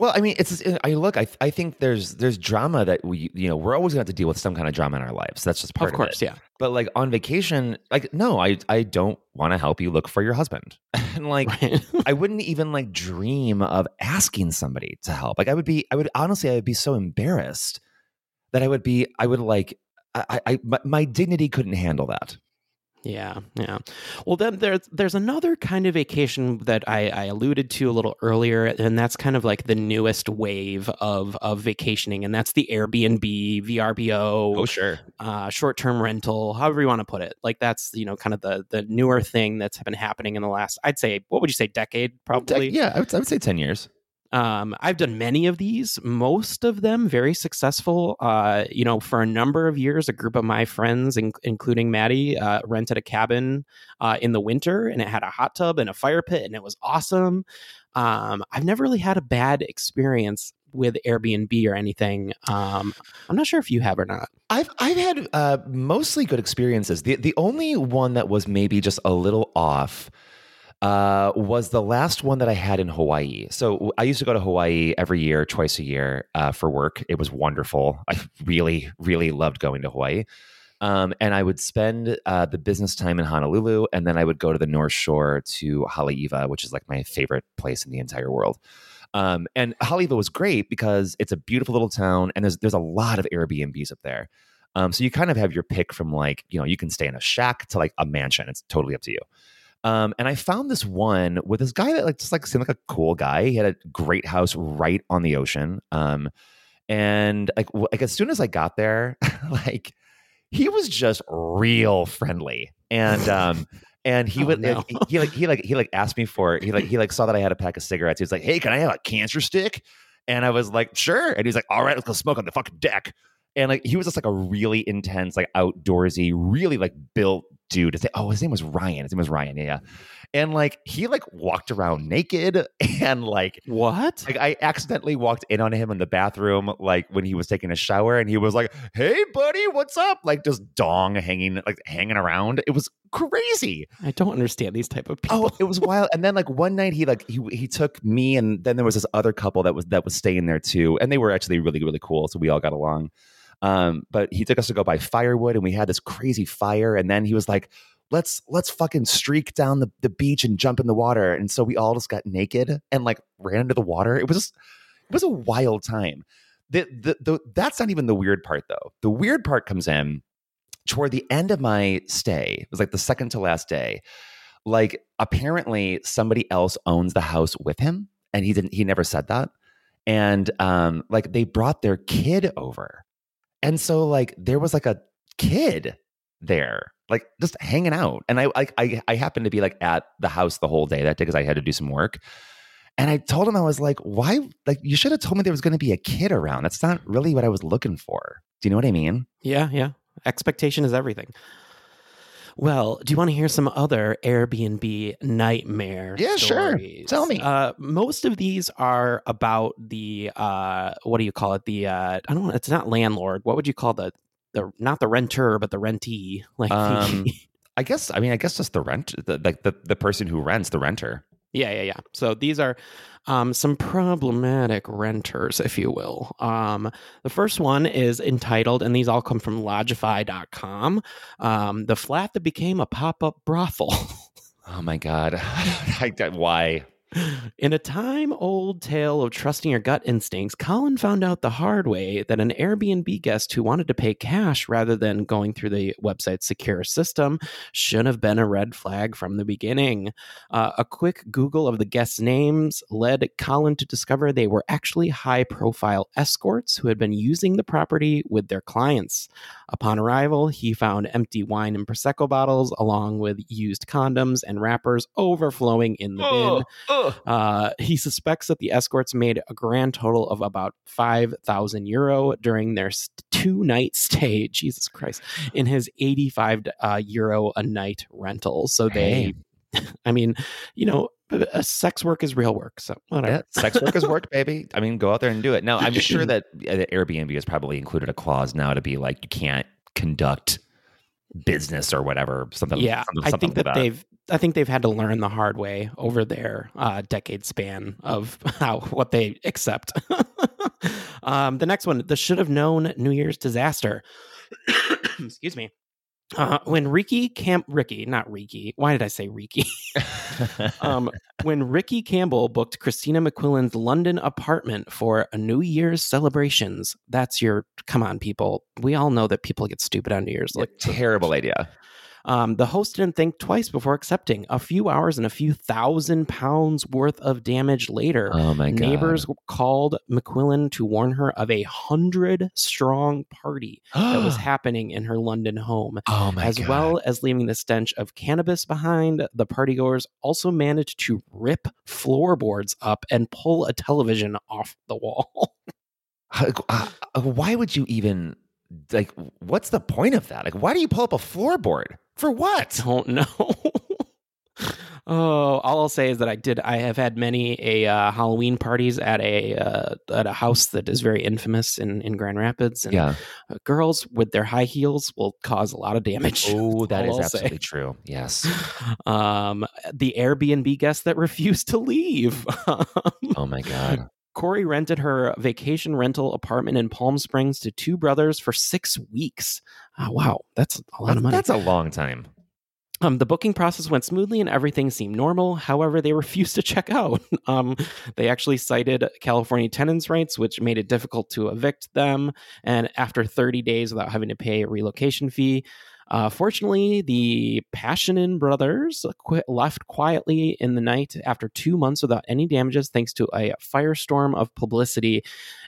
Well, I mean, it's I look. I I think there's there's drama that we you know we're always going to have to deal with some kind of drama in our lives. That's just part of of, course, it. yeah. But like on vacation, like no, I I don't want to help you look for your husband, and like Right. I wouldn't even like dream of asking somebody to help. Like I would be, I would honestly, I would be so embarrassed that I would be, I would like, I, I, I my, my dignity couldn't handle that. Yeah, yeah. Well, then there's there's another kind of vacation that I, I alluded to a little earlier, and that's kind of like the newest wave of of vacationing, and that's the Airbnb, VRBO, Oh, sure. uh, short term rental, however you want to put it. Like that's you know kind of the the newer thing that's been happening in the last, I'd say, what would you say, decade probably? Yeah, I would, I would say ten years. Um, I've done many of these, most of them very successful. Uh, you know, for a number of years, a group of my friends, in- including Matty, uh, rented a cabin uh, in the winter, and it had a hot tub and a fire pit, and it was awesome. Um, I've never really had a bad experience with Airbnb or anything. Um, I'm not sure if you have or not. I've I've had uh, mostly good experiences. The the only one that was maybe just a little off uh, was the last one that I had in Hawaii. So I used to go to Hawaii every year, twice a year uh, for work. It was wonderful. I really, really loved going to Hawaii. Um, and I would spend uh, the business time in Honolulu, and then I would go to the North Shore to Haleiwa, which is like my favorite place in the entire world. Um, and Haleiwa was great because it's a beautiful little town, and there's there's a lot of Airbnbs up there. Um, so you kind of have your pick from like you know you can stay in a shack to like a mansion. It's totally up to you. Um, and I found this one with this guy that like just like seemed like a cool guy. He had a great house right on the ocean. Um, and like like as soon as I got there, like he was just real friendly and um and he Oh, would no. he, he like he like he like asked me for he like he like saw that I had a pack of cigarettes. He was like, "Hey, can I have a cancer stick?" And I was like, "Sure." And he's like, "All right, let's go smoke on the fucking deck." And like he was just like a really intense, like outdoorsy, really like built dude. His, oh, his name was Ryan. His name was Ryan. Yeah, yeah. And like he like walked around naked and like what? Like I accidentally walked in on him in the bathroom, like when he was taking a shower, and he was like, "Hey, buddy, what's up?" Like just dong hanging, like hanging around. It was crazy. I don't understand these type of oh, people. Oh, it was wild. And then like one night he like he he took me and then there was this other couple that was that was staying there too. And they were actually really, really cool. So we all got along. Um, but he took us to go buy firewood and we had this crazy fire. And then he was like, let's let's fucking streak down the, the beach and jump in the water. And so we all just got naked and like ran into the water. It was just it was a wild time. The, the, the, that's not even the weird part though. The weird part comes in toward the end of my stay. It was like the second to last day like apparently somebody else owns the house with him and he didn't he never said that and um like they brought their kid over and so like there was like a kid there like just hanging out and i like i i happened to be like at the house the whole day that day because i had to do some work and i told him i was like why like you should have told me there was going to be a kid around that's not really what i was looking for do you know what i mean Yeah, yeah. Expectation is everything. Well, do you want to hear some other Airbnb nightmare? Yeah, sure. Tell me. Uh, most of these are about the uh, what do you call it? The uh, I don't know. It's not landlord. What would you call the the not the renter, but the rentee? Like, um i guess i mean i guess just the rent the like the, the person who rents the renter Yeah, yeah, yeah. So these are um, some problematic renters, if you will. Um, the first one is entitled, and these all come from Lodgify.com um, The Flat That Became a Pop Up Brothel. Oh my god! Why? In a time old tale of trusting your gut instincts, Colin found out the hard way that an Airbnb guest who wanted to pay cash rather than going through the website's secure system should have been a red flag from the beginning. Uh, a quick Google of the guests' names led Colin to discover they were actually high profile escorts who had been using the property with their clients. Upon arrival, he found empty wine and Prosecco bottles, along with used condoms and wrappers overflowing in the bin. Uh, he suspects that the escorts made a grand total of about 5,000 euro during their two night stay, Jesus Christ, in his 85 uh, euro a night rental. So they, I mean, you know, uh, sex work is real work. So whatever. Yeah, sex work is work, baby. I mean, go out there and do it. Now, I'm sure that uh, Airbnb has probably included a clause now to be like you can't conduct business or whatever. Something. yeah, something, I something think that like they've. I think they've had to learn the hard way over their uh, decade span of how what they accept. um, the next one, the should have known New Year's disaster. Excuse me. Uh, when Ricky Camp Ricky, not Ricky. Why did I say Ricky? um, when Ricky Campbell booked Christina McQuillan's London apartment for a New Year's celebrations, that's your come on, people. We all know that people get stupid on New Year's. Like terrible idea. Um, the host didn't think twice before accepting. A few hours and a few thousand pounds worth of damage later, Oh my God. neighbors called McQuillan to warn her of a hundred strong party that was happening in her London home. Oh my as God. well as leaving the stench of cannabis behind, the partygoers also managed to rip floorboards up and pull a television off the wall. Uh, why would you even like? What's the point of that? Like, why do you pull up a floorboard for what? Don't know. Oh, all I'll say is that I did. I have had many a uh, Halloween parties at a uh, at a house that is very infamous in, in Grand Rapids. And Yeah. uh, girls with their high heels will cause a lot of damage. Oh, that is I'll say. absolutely true. Yes. Um, the Airbnb guest that refused to leave. Oh my god. Corey rented her vacation rental apartment in Palm Springs to two brothers for six weeks. Oh, wow, that's a lot of money. That's a long time. Um, the booking process went smoothly and everything seemed normal. However, they refused to check out. Um, they actually cited California tenants' rights, which made it difficult to evict them. And after 30 days without having to pay a relocation fee, uh, fortunately, the Passionin brothers quit, left quietly in the night after two months without any damages, thanks to a firestorm of publicity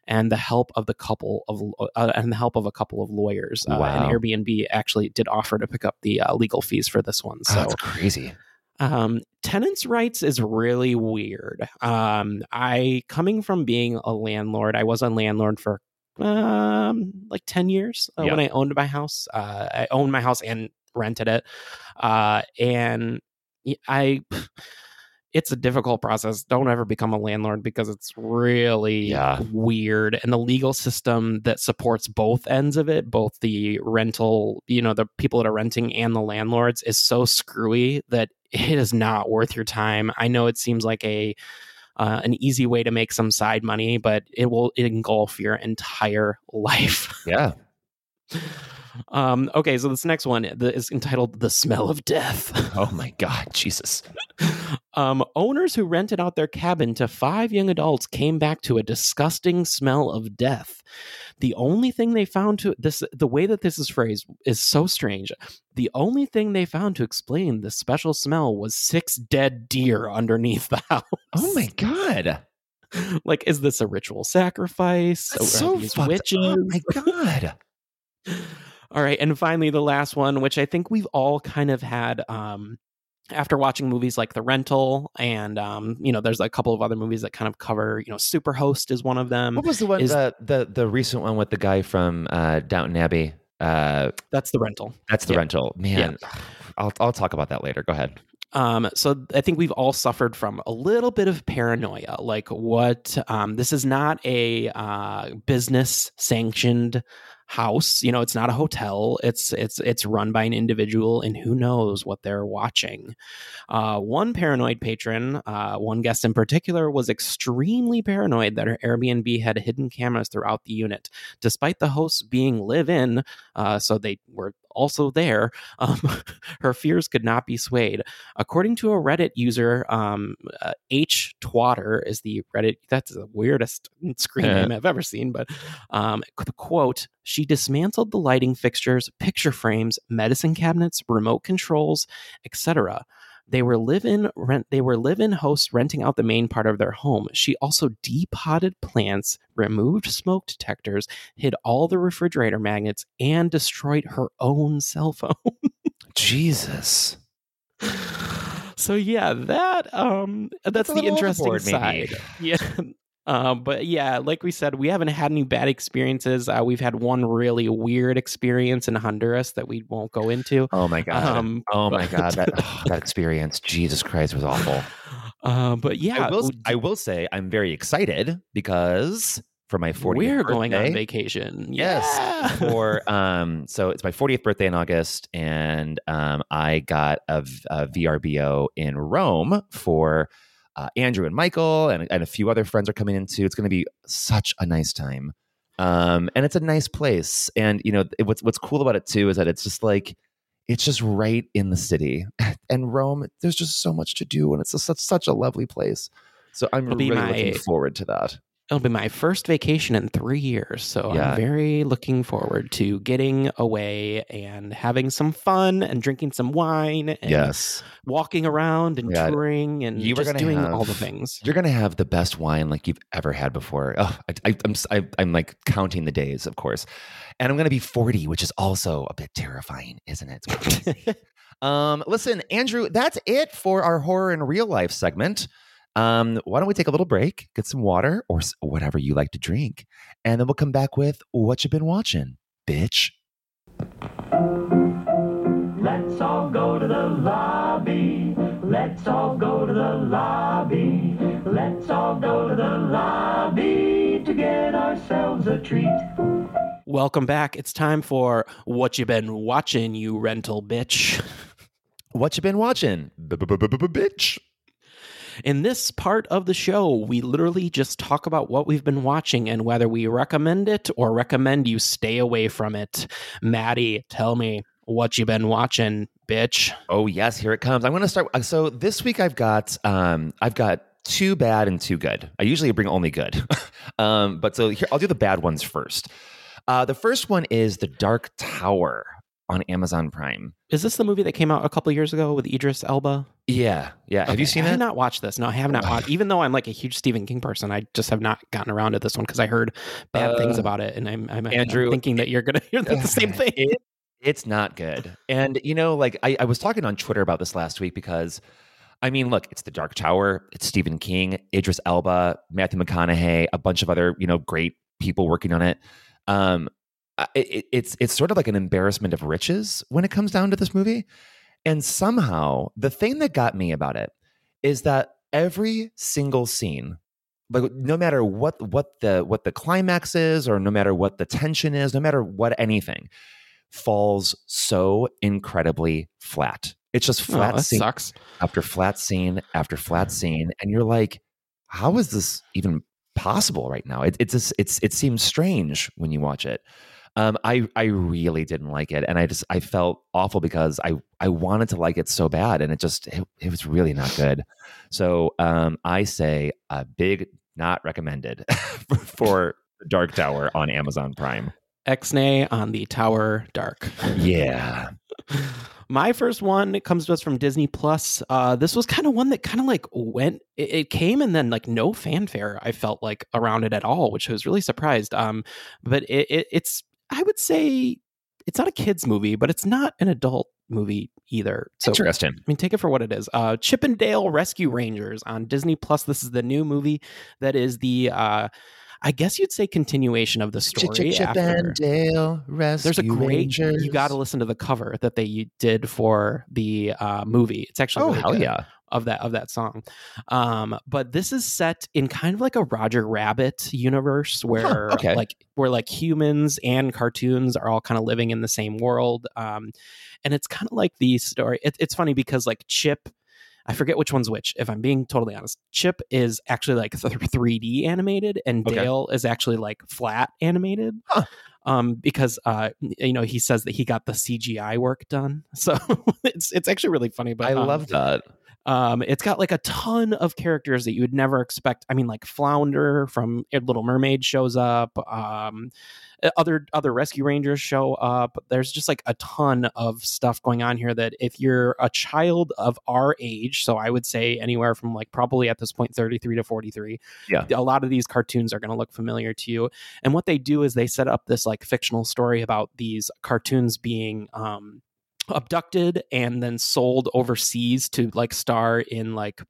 and the help of the couple of uh, and the help of a couple of lawyers. Uh, Wow. and Airbnb actually did offer to pick up the uh, legal fees for this one. Oh, So that's crazy. um, tenants' rights is really weird. Um, I coming from being a landlord, I was a landlord for um like 10 years uh, when I owned my house. Uh, I owned my house and rented it. Uh, and I, it's a difficult process. Don't ever become a landlord because it's really Yeah. weird. And the legal system that supports both ends of it, both the rental, you know, the people that are renting and the landlords, is so screwy that it is not worth your time. I know it seems like a uh, an easy way to make some side money, but it will engulf your entire life. Yeah. Um, okay, so this next one is entitled "The Smell of Death." Oh my god, Jesus. Um, owners who rented out their cabin to five young adults came back to a disgusting smell of death. The only thing they found to this, the way that this is phrased, is so strange. The only thing they found to explain the special smell was six dead deer underneath the house. Oh my god. Like, is this a ritual sacrifice? That's so witches? Oh my god. All right, and finally the last one, which I think we've all kind of had um after watching movies like The Rental and um you know there's a couple of other movies that kind of cover, you know, Superhost is one of them. What was the one Is- the the the recent one with the guy from uh Downton Abbey? Uh That's The Rental. that's the Yeah. rental. Man. I'll I'll talk about that later. Go ahead. Um, so I think we've all suffered from a little bit of paranoia. Like what? Um, this is not a uh, business sanctioned house. You know, it's not a hotel. It's it's it's run by an individual, and who knows what they're watching. Uh, one paranoid patron, uh, one guest in particular, was extremely paranoid that her Airbnb had hidden cameras throughout the unit, despite the hosts being live-in. Uh, so they were also there. Um, her fears could not be swayed. According to a Reddit user, um, uh, H Twatter is the Reddit. That's the weirdest screen Yeah. name I've ever seen. But um, the quote: "She dismantled the lighting fixtures, picture frames, medicine cabinets, remote controls, etc." They were live-in rent. They were live-in hosts renting out the main part of their home. She also depotted plants, removed smoke detectors, hid all the refrigerator magnets, and destroyed her own cell phone. Jesus. so yeah, that um that's, a the interesting overboard, side. Yeah. Um, but yeah, like we said, we haven't had any bad experiences. Uh, we've had one really weird experience in Honduras that we won't go into. Oh my god. Um, oh my but- god. That oh, that experience. Jesus Christ was awful. Uh, but yeah, I will I will say I'm very excited because for my 40th we're going on vacation. Yes. Yeah. For um, so it's my 40th birthday in August, and um, I got a VRBO in Rome for uh, Andrew and Michael, and, and a few other friends are coming in too. It's going to be such a nice time, um, and it's a nice place. And you know it- what's what's cool about it too is that it's just like it's just right in the city, and Rome. There's just so much to do, and it's just such such a lovely place. So I'm It'll really my- looking forward to that. It'll be my first vacation in three years, so Yeah. I'm very looking forward to getting away and having some fun and drinking some wine and Yes. walking around and Yeah. touring and You just doing have- all the things. You're gonna have the best wine like you've ever had before. Oh, I, I, I'm I, am like counting the days, of course, and I'm gonna be 40, which is also a bit terrifying, isn't it? Um, listen, Andrew, that's it for our horror in real life segment. Um, why don't we take a little break, get some water or whatever you like to drink, and then we'll come back with what you've been watching, bitch. Let's all go to the lobby. Let's all go to the lobby. Let's all go to the lobby to get ourselves a treat. Welcome back. It's time for What you've Been Watching, You Rental Bitch. What you been watching, bitch? In this part of the show, we literally just talk about what we've been watching and whether we recommend it or recommend you stay away from it. Matty, tell me what you've been watching, bitch. Oh yes, here it comes. I'm going to start. uh, So this week I've got um I've got two bad and two good. I usually bring only good, um, but so here I'll do the bad ones first. Uh, the first one is The Dark Tower on Amazon Prime. Is this the movie that came out a couple years ago with Idris Elba? Yeah, yeah. Have you Okay, seen I it? have not watched this. No, I have not watched. Even though I'm like a huge Stephen King person, I just have not gotten around to this one because I heard bad things Uh, about it, and I'm, I'm, I'm Andrew, thinking that you're gonna hear the same thing. It- it's not good. And you know, like I, I was talking on Twitter about this last week because I mean, look, it's the Dark Tower, it's Stephen King, Idris Elba, Matthew McConaughey, a bunch of other, you know, great people working on it. Um I- it, it's it's sort of like an embarrassment of riches when it comes down to this movie. And somehow the thing that got me about it is that every single scene like no matter what what the what the climax is or no matter what the tension is no matter what anything falls so incredibly flat it's just Oh, flat that scene sucks. after flat scene after flat scene and you're like how is this even possible right now it, it's just it's it seems strange when you watch it um, I I really didn't like it, and I just I felt awful because I I wanted to like it so bad, and it just it, it was really not good. So um, I say a big not recommended for, for Dark Tower on Amazon Prime. Exnay on the Tower Dark. Yeah, My first one it comes to us from Disney Plus. Uh, this was kind of one that kind of like went. It, it came and then like no fanfare. I felt like around it at all, which I was really surprised. Um, but it, it, it's I would say it's not a kids movie, but it's not an adult movie either. So interesting. I mean, take it for what it is. Uh, Chip 'n Dale Rescue Rangers on Disney Plus. This is the new movie that is the, uh, I guess you'd say, continuation of the story. Chip after- and Dale Rescue Rangers there's a great. Rangers. You got to listen to the cover that they did for the uh, movie. It's actually Oh really hell good yeah! Of that of that song. Um, but this is set in kind of like a Roger Rabbit universe where okay. like where like humans and cartoons are all kind of living in the same world. Um, and it's kind of like the story. It, it's funny because like Chip. I forget which one's which. If I'm being totally honest, Chip is actually like 3D animated, and Okay. Dale is actually like flat animated. Um, because uh, you know, he says that he got the CGI work done, so it's it's actually really funny. But I um, love that. Um, it's got like a ton of characters that you would never expect. I mean, like Flounder from Little Mermaid shows up. Um, other other rescue rangers show up. There's just like a ton of stuff going on here that if you're a child of our age, so I would say anywhere from like probably at this point 33 to 43, Yeah. a lot of these cartoons are going to look familiar to you. And what they do is they set up this like fictional story about these cartoons being um abducted and then sold overseas to like star in like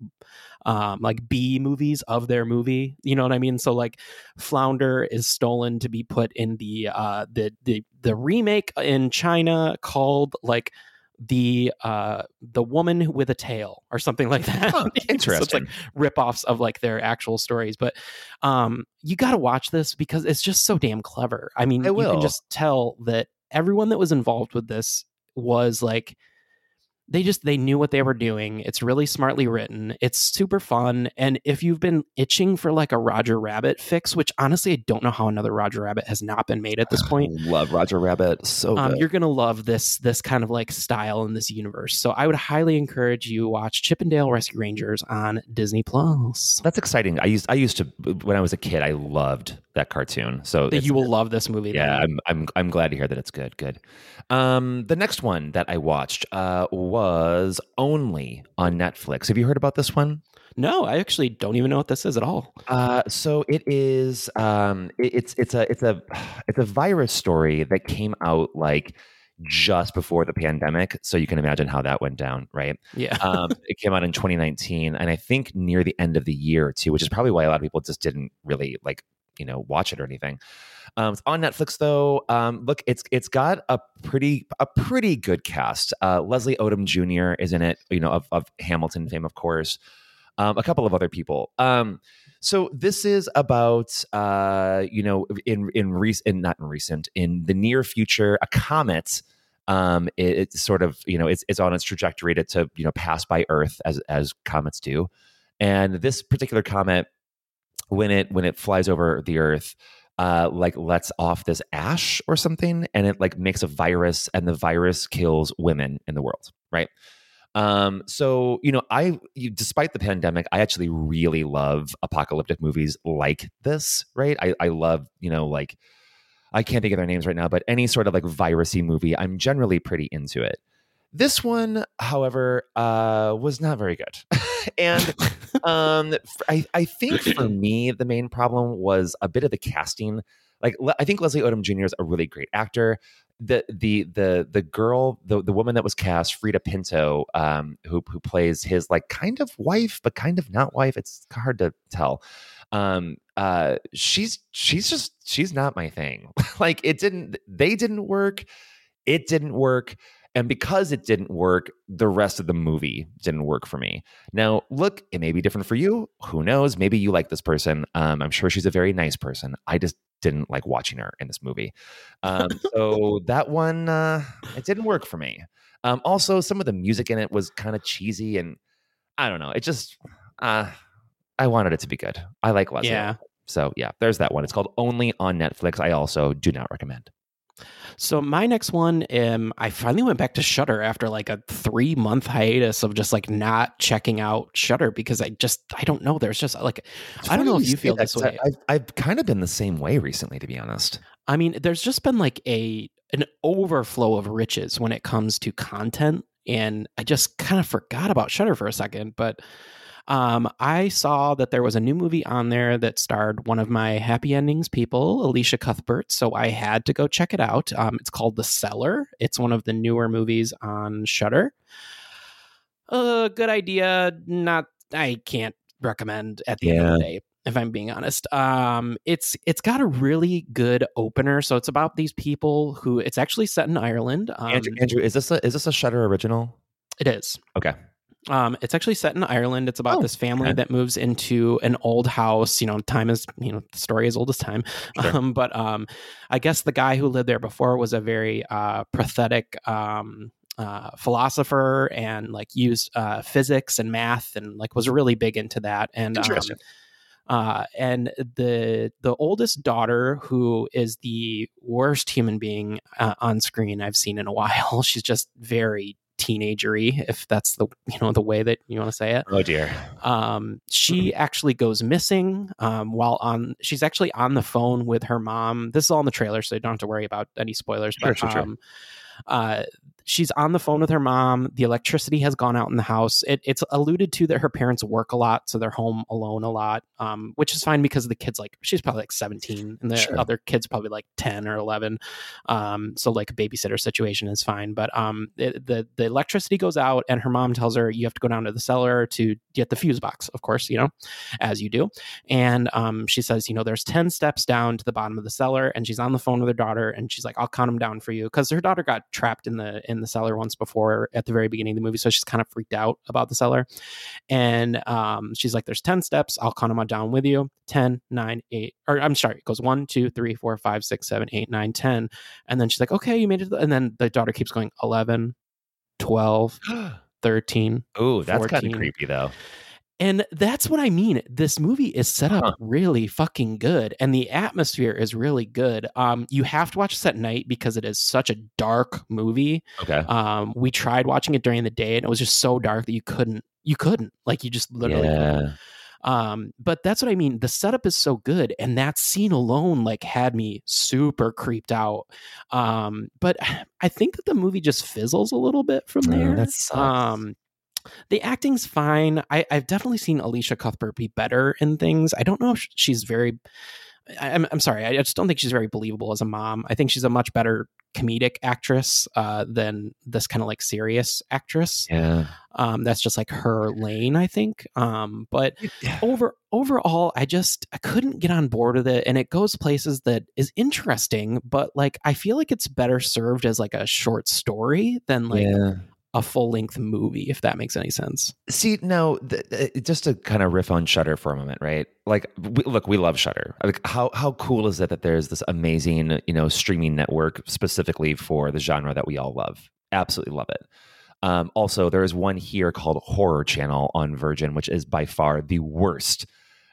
um like B movies of their movie. You know what I mean? So like Flounder is stolen to be put in the uh the the the remake in China called like the uh the woman with a tail or something like that. Huh, so it's interesting. like rip-offs of like their actual stories. But um you gotta watch this because it's just so damn clever. I mean I you will. can just tell that everyone that was involved with this was like they just they knew what they were doing it's really smartly written it's super fun and if you've been itching for like a roger rabbit fix which honestly i don't know how another roger rabbit has not been made at this point Love Roger Rabbit. So um, you're gonna love this this kind of like style in this universe so i would highly encourage you watch Chip 'n Dale rescue rangers on disney plus That's exciting. I used I used to when I was a kid. I loved that cartoon. So that you will love this movie Yeah, then. I'm I'm I'm glad to hear that it's good. Good. Um, the next one that I watched uh, was only on Netflix. Have you heard about this one? no i actually don't even know what this is at all Uh, so it is. Um, it- it's it's a it's a it's a virus story that came out like just before the pandemic. So you can imagine how that went down, right? yeah um, it came out in 2019, and I think near the end of the year too, which is probably why a lot of people just didn't really like you know watch it or anything. Um, it's on Netflix though. Um, look, it's it's got a pretty a pretty good cast. Uh, Leslie Odom Jr. is in it. You know of, of Hamilton fame, of course. Um, a couple of other people. Um, so this is about uh, you know in in recent not in recent in the near future a comet. Um, it, it's sort of you know it's it's on its trajectory to, to you know pass by Earth as as comets do, and this particular comet when it when it flies over the Earth uh, like lets off this ash or something, and it like makes a virus, and the virus kills women in the world, right? Um, so you know, I you, despite the pandemic, I actually really love apocalyptic movies like this, right? I, I love you know like I can't think of their names right now, but any sort of like virusy movie, I'm generally pretty into it. This one, however, uh, was not very good, and um, I, I think for me the main problem was a bit of the casting. Like I think Leslie Odom Jr. is a really great actor. The the the the girl, the the woman that was cast, Freida Pinto, um, who who plays his like kind of wife, but kind of not wife. It's hard to tell. Um, uh, she's she's just she's not my thing. like it didn't. They didn't work. It didn't work. And because it didn't work, the rest of the movie didn't work for me. Now, look, it may be different for you. Who knows? Maybe you like this person. Um, I'm sure she's a very nice person. I just didn't like watching her in this movie. Um, so that one, uh, it didn't work for me. Um, also, some of the music in it was kind of cheesy, and I don't know. It just, uh, I wanted it to be good. I like Leslie. Yeah. So yeah, there's that one. It's called Only on Netflix. I also do not recommend. So my next one, um, I finally went back to Shudder after like a three month hiatus of just like not checking out Shudder because I just I don't know. There's just like I don't know if you feel this way. I've, I've kind of been the same way recently, to be honest. I mean, there's just been like a an overflow of riches when it comes to content, and I just kind of forgot about Shudder for a second, but. Um, I saw that there was a new movie on there that starred one of my happy endings people, Elisha Cuthbert. So I had to go check it out. Um, it's called The Cellar. It's one of the newer movies on Shudder. A uh, good idea. Not, I can't recommend at the yeah. end of the day if I'm being honest. Um, it's it's got a really good opener. So it's about these people who it's actually set in Ireland. Um, Andrew, Andrew, is this a is this a Shudder original? It is. Okay. Um, it's actually set in Ireland. It's about Oh, this family okay. that moves into an old house. You know, time is you know the story is old as time. Sure. Um, but um, I guess the guy who lived there before was a very uh, pathetic um, uh, philosopher and like used uh, physics and math and like was really big into that. And um, uh, and the the oldest daughter, who is the worst human being uh, on screen I've seen in a while. She's just very teenagery, if that's the you know the way that you want to say it. Oh dear. Um, she actually goes missing um, while on. She's actually on the phone with her mom. This is all in the trailer, so you don't have to worry about any spoilers. Sure, But sure, sure. um, uh, she's on the phone with her mom. The electricity has gone out in the house. It, it's alluded to that her parents work a lot, so they're home alone a lot, um, which is fine because the kid's like she's probably like seventeen, and the Sure. other kid's probably like ten or eleven. Um, so like a babysitter situation is fine. But um, it, the the electricity goes out, and her mom tells her you have to go down to the cellar to get the fuse box. Of course, you know, as you do. And um, she says, you know, there's 10 steps down to the bottom of the cellar. And she's on the phone with her daughter and she's like, I'll count them down for you. Because her daughter got trapped in the in the cellar once before at the very beginning of the movie. So she's kind of freaked out about the cellar. And um, she's like, there's 10 steps. I'll count them down with you. 10, 9, 8. Or I'm sorry, it goes 1, 2, 3, 4, 5, 6, 7, 8, 9, 10. And then she's like, okay, you made it. And then the daughter keeps going 11, 12, 13. Oh, that's kind of creepy though. And that's what I mean. This movie is set up really fucking good, and the atmosphere is really good. Um, you have to watch this at night because it is such a dark movie. Okay. Um, we tried watching it during the day, and it was just so dark that you couldn't, you couldn't, like, you just literally couldn't. Yeah. Um, but that's what I mean. The setup is so good, and that scene alone like had me super creeped out. Um, but I think that the movie just fizzles a little bit from Oh, there. that sucks. Um, the acting's fine. I, I've definitely seen Elisha Cuthbert be better in things. I don't know if she's very. I- I'm, I'm sorry. I just don't think she's very believable as a mom. I think she's a much better comedic actress uh, than this kind of like serious actress. Yeah. Um, that's just like her lane, I think. Um, but over overall, I just I couldn't get on board with it, and it goes places that is interesting, but like I feel like it's better served as like a short story than like Yeah. A full length movie, if that makes any sense. See, no, th- th- just to kind of riff on Shudder for a moment, right? Like, we, look, we love Shudder. Like, how how cool is it that there's this amazing, you know, streaming network specifically for the genre that we all love? Absolutely love it. Um, also, there is one here called Horror Channel on Virgin, which is by far the worst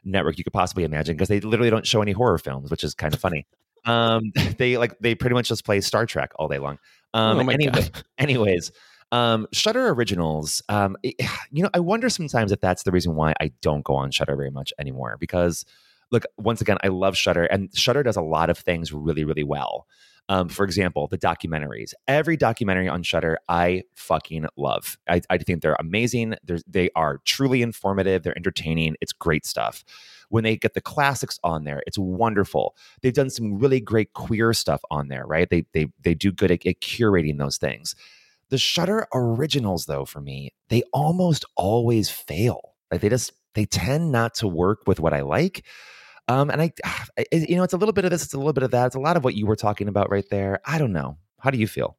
network you could possibly imagine because they literally don't show any horror films, which is kind of funny. Um, they like they pretty much just play Star Trek all day long. Um, Oh my anyway, God. anyways, um, Shudder Originals. Um, it- you know, I wonder sometimes if that's the reason why I don't go on Shudder very much anymore. Because, look, once again, I love Shudder, and Shudder does a lot of things really, really well. Um, for example, the documentaries. Every documentary on Shudder, I fucking love. I, I think they're amazing. They're, they are truly informative. They're entertaining. It's great stuff. When they get the classics on there, it's wonderful. They've done some really great queer stuff on there, right? They they they do good at, at curating those things. The Shudder originals, though, for me, they almost always fail. Like they just they tend not to work with what I like. Um, and I, I, you know, it's a little bit of this, it's a little bit of that. It's a lot of what you were talking about right there. I don't know. How do you feel?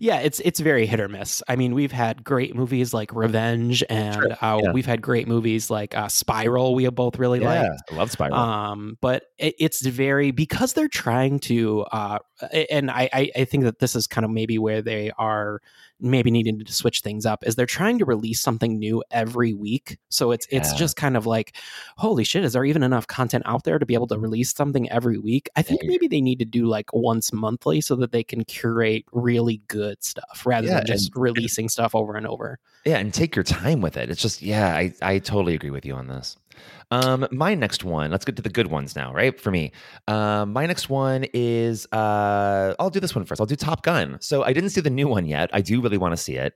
Yeah, it's it's very hit or miss. I mean, we've had great movies like Revenge, and Sure, uh, yeah. we've had great movies like uh, Spiral. We have both really Yeah, liked. I love Spiral. Um, but it, it's very because they're trying to, uh, and I, I I think that this is kind of maybe where they are maybe needing to switch things up is they're trying to release something new every week. So it's it's Yeah. just kind of like, holy shit, is there even enough content out there to be able to release something every week? I think maybe they need to do like once monthly so that they can curate really good stuff rather Yeah, than just and- releasing stuff over and over. Yeah, and take your time with it. It's just, yeah, I, I totally agree with you on this. Um, my next one, let's get to the good ones now, right? For me. Um, my next one is uh I'll do this one first. I'll do Top Gun. So I didn't see the new one yet. I do really want to see it.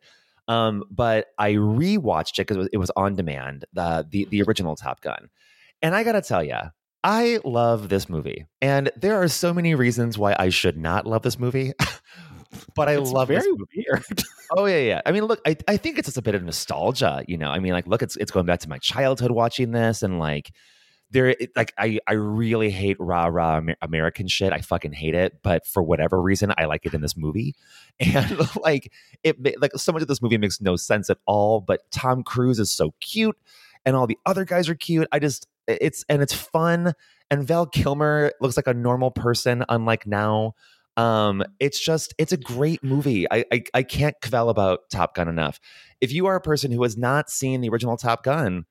Um, but I rewatched it because it was, it was on demand, the, the the original Top Gun. And I gotta tell you, I love this movie. And there are so many reasons why I should not love this movie. but I It's love this very movie. Oh yeah, yeah. I mean, look, I, I think it's just a bit of nostalgia, you know. I mean, like, look, it's it's going back to my childhood watching this, and like, there, it, like, I I really hate rah rah Amer- American shit. I fucking hate it, but for whatever reason, I like it in this movie, and like, it like so much of this movie makes no sense at all. But Tom Cruise is so cute, and all the other guys are cute. I just, it's and it's fun, and Val Kilmer looks like a normal person, unlike now um it's just it's a great movie I, I i can't cavil about top gun enough if you are a person who has not seen the original top gun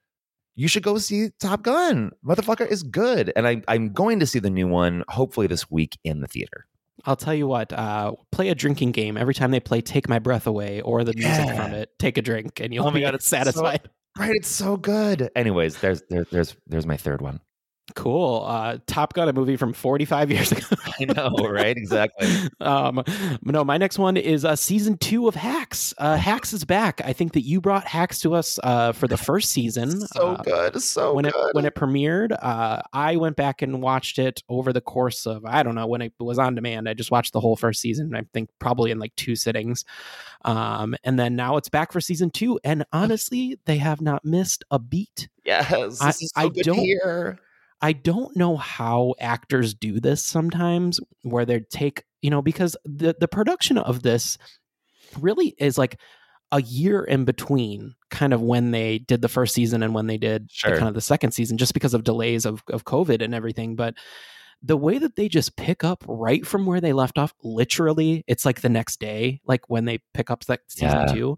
you should go see top gun motherfucker is good and I, i'm going to see the new one hopefully this week in the theater I'll tell you what, uh, play a drinking game every time they play Take My Breath Away or the music Yeah. from it. Take a drink and you'll Oh be God, it's so- satisfied. right it's so good anyways there's there, there's there's my third one Cool. Uh, Top Gun, a movie from 45 years ago. i know right exactly um, no, my next one is uh, season two of Hacks. Uh, Hacks is back. I think that you brought Hacks to us uh, for the first season. so uh, good so when good it when it premiered, uh, I went back and watched it over the course of I don't know when it was on demand. I just watched the whole first season. I think probably in like two sittings, um, and then now it's back for season two. And honestly, they have not missed a beat. yes I- this is so I good don't- hear I don't know how actors do this sometimes, where they take you know because the the production of this really is like a year in between kind of when they did the first season and when they did the kind of the second season just because of delays of of covid and everything but the way that they just pick up right from where they left off literally it's like the next day like when they pick up like season Yeah. 2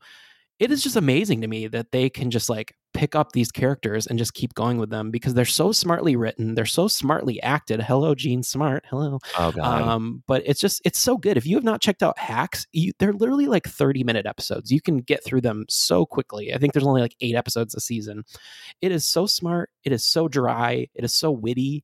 it is just amazing to me that they can just like pick up these characters and just keep going with them because they're so smartly written they're so smartly acted hello Jean Smart hello oh god um, but it's just it's so good. If you have not checked out Hacks, you, they're literally like thirty minute episodes. You can get through them so quickly. I think there's only like eight episodes a season. It is so smart. It is so dry. It is so witty.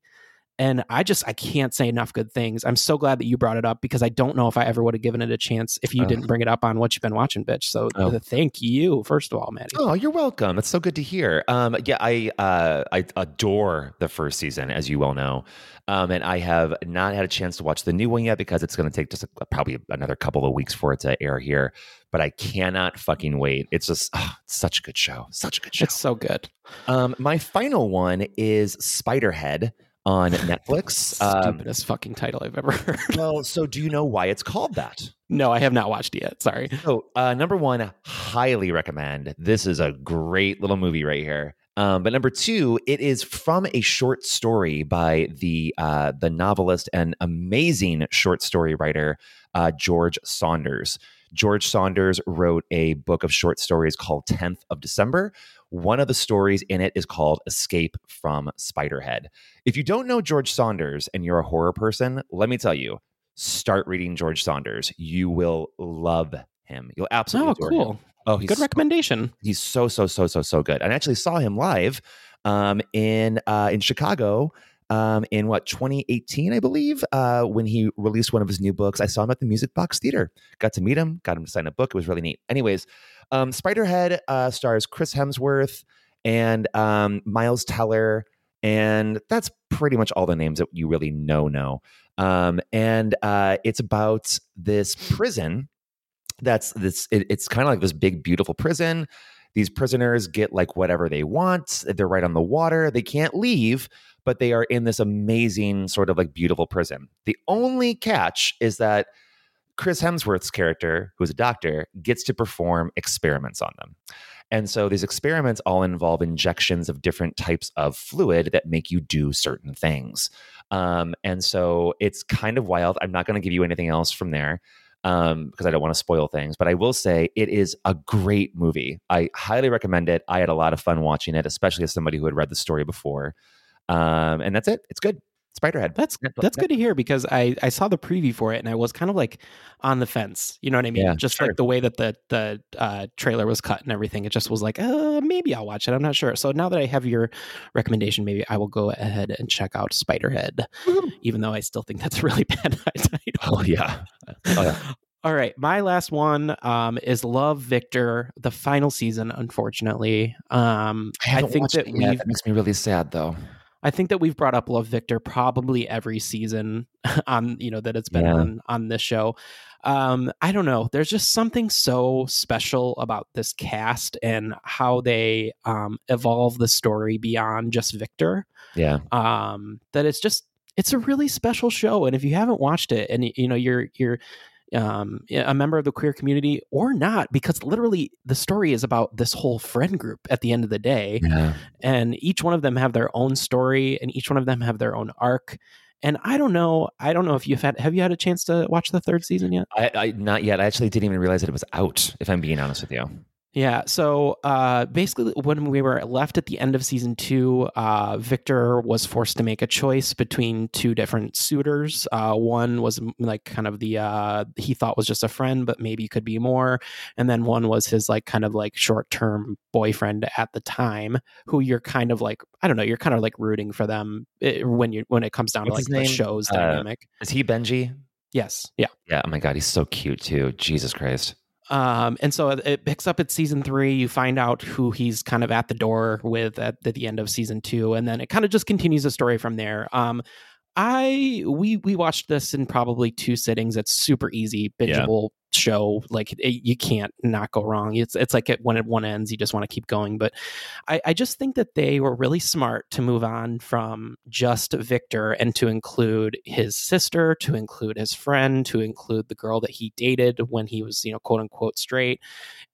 And I just I can't say enough good things. I'm so glad that you brought it up because I don't know if I ever would have given it a chance if you Oh. didn't bring it up on what you've been watching, bitch. So Oh. thank you, first of all, Matty. Oh, you're welcome. That's so good to hear. Um, yeah, I uh, I adore the first season, as you well know, um, and I have not had a chance to watch the new one yet because it's going to take just a, probably another couple of weeks for it to air here. But I cannot fucking wait. It's just ah, it's such a good show, such a good show. It's so good. Um, my final one is Spiderhead on Netflix. Um, Stupidest fucking title I've ever heard. well, so do you know why it's called that? No, I have not watched it yet. Sorry. So, uh, number one, highly recommend. This is a great little movie right here. Um, but number two, it is from a short story by the uh, the novelist and amazing short story writer uh, George Saunders. George Saunders wrote a book of short stories called 10th of December. One of the stories in it is called Escape from Spiderhead. If you don't know George Saunders and you're a horror person, let me tell you, start reading George Saunders. You will love him. You'll absolutely Oh, cool. him. Oh, he's Good recommendation. He's so so so so so good. And I actually saw him live um, in uh, in Chicago um, in what 2018, I believe, uh, when he released one of his new books. I saw him at the Music Box Theater. Got to meet him. Got him to sign a book. It was really neat. Anyways, um, Spiderhead uh, stars Chris Hemsworth and um, Miles Teller, and that's pretty much all the names that you really know. Know. Um, and uh, it's about this prison that's this it, it's kind of like this big beautiful prison these prisoners get like whatever they want they're right on the water they can't leave but they are in this amazing sort of like beautiful prison the only catch is that chris hemsworth's character who's a doctor gets to perform experiments on them and so these experiments all involve injections of different types of fluid that make you do certain things um, and so it's kind of wild i'm not going to give you anything else from there um, because I don't want to spoil things. But I will say it is a great movie. I highly recommend it. I had a lot of fun watching it, especially as somebody who had read the story before. Um, and that's it. It's good. Spiderhead. That's that's good to hear because I I saw the preview for it and I was kind of like on the fence. You know what I mean? Yeah, just sure. like the way that the the uh, trailer was cut and everything. It just was like, uh, maybe I'll watch it. I'm not sure. So now that I have your recommendation, maybe I will go ahead and check out Spiderhead, even though I still think that's a really bad title. Oh yeah. Oh yeah. All right, my last one um, is Love Victor, the final season. Unfortunately, um, I, haven't think that it yet. we've That makes me really sad though. I think that we've brought up Love Victor probably every season on you know that it's been Yeah. on on this show. Um, I don't know. There's just something so special about this cast and how they um, evolve the story beyond just Victor. Yeah. Um, that it's just it's a really special show. And if you haven't watched it, and you know you're you're um, a member of the queer community or not, because literally the story is about this whole friend group at the end of the day Yeah. and each one of them have their own story and each one of them have their own arc and i don't know i don't know if you've had have you had a chance to watch the third season yet I, I not yet. I actually didn't even realize that it was out. If I'm being honest with you. Yeah so uh basically when we were left at the end of season two uh victor was forced to make a choice between two different suitors uh one was mm, like kind of the uh he thought was just a friend but maybe could be more and then one was his like kind of like short-term boyfriend at the time who you're kind of like i don't know you're kind of like rooting for them eh, when you when it comes down What's to like the show's Uh, dynamic Is he Benji? yes yeah Yeah. Oh my god, he's so cute too. Jesus Christ. Um, and so it- picks up at season three. You find out who he's kind of at the door with at, at the end of season two, and then it kind of just continues the story from there. Um, I we we watched this in probably two sittings. It's super easy, bingeable show. Like it, you can't not go wrong. It's it's like it, when it one ends, you just want to keep going. But I, I just think that they were really smart to move on from just Victor and to include his sister, to include his friend, to include the girl that he dated when he was, you know, quote unquote straight,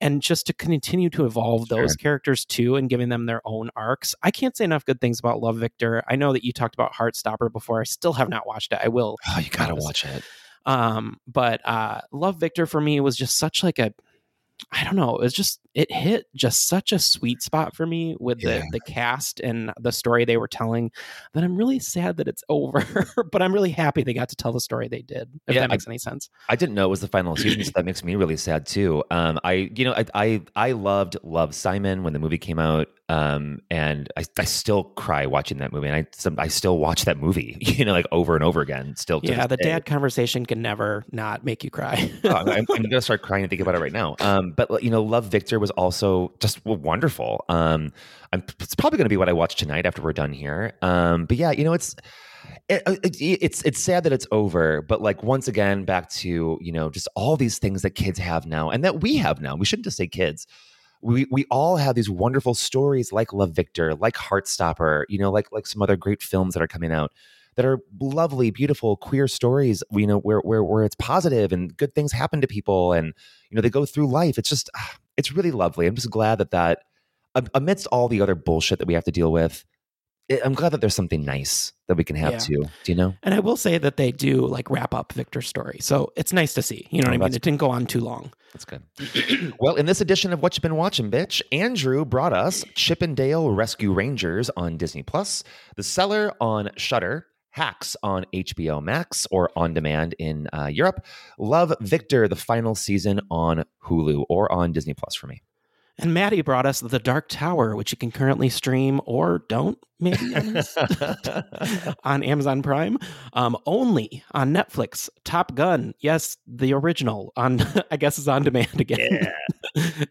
and just to continue to evolve those characters too and giving them their own arcs. I can't say enough good things about Love Victor. I know that you talked about Heartstopper before. I still have not watched it. I will. Oh, you gotta watch it. Um, but uh, Love Victor for me was just such like a, I don't know, it was just it hit just such a sweet spot for me with Yeah. the the cast and the story they were telling that I'm really sad that it's over, but I'm really happy they got to tell the story they did. If Yeah, that I- makes any sense. I didn't know it was the final season, so that makes me really sad too. Um, I, you know, I, I, I loved Love Simon when the movie came out. Um, and I, I still cry watching that movie, and I some, I still watch that movie, you know, like over and over again. Still, Yeah, the day. dad conversation can never not make you cry. Oh, I'm, I'm gonna start crying and think about it right now. Um, but you know, Love Victor was also just wonderful. Um, I'm, it's probably gonna be what I watch tonight after we're done here. Um, but yeah, you know, it's it, it, it's it's sad that it's over, but like once again, back to you know just all these things that kids have now and that we have now. We shouldn't just say kids. We we all have these wonderful stories like Love Victor, like Heartstopper, you know, like like some other great films that are coming out that are lovely, beautiful queer stories. You know, where where where it's positive and good things happen to people, and you know they go through life. It's just ah, it's really lovely. I'm just glad that that amidst all the other bullshit that we have to deal with, it, I'm glad that there's something nice that we can have Yeah. too. Do you know? and I will say that they do like wrap up Victor's story. So it's nice to see. You know what Oh, I mean? It didn't go on too long. That's good. well, in this edition of What You've Been Watching, bitch, Andrew brought us Chip 'n Dale Rescue Rangers on Disney Plus, The Cellar on Shudder, Hacks on HBO Max or on demand in uh, Europe, Love Victor, the final season on Hulu or on Disney Plus for me. And Matty brought us The Dark Tower, which you can currently stream or don't, maybe on, Amazon Prime, um, only on Netflix. Top Gun, yes, the original on, I guess, is on demand again.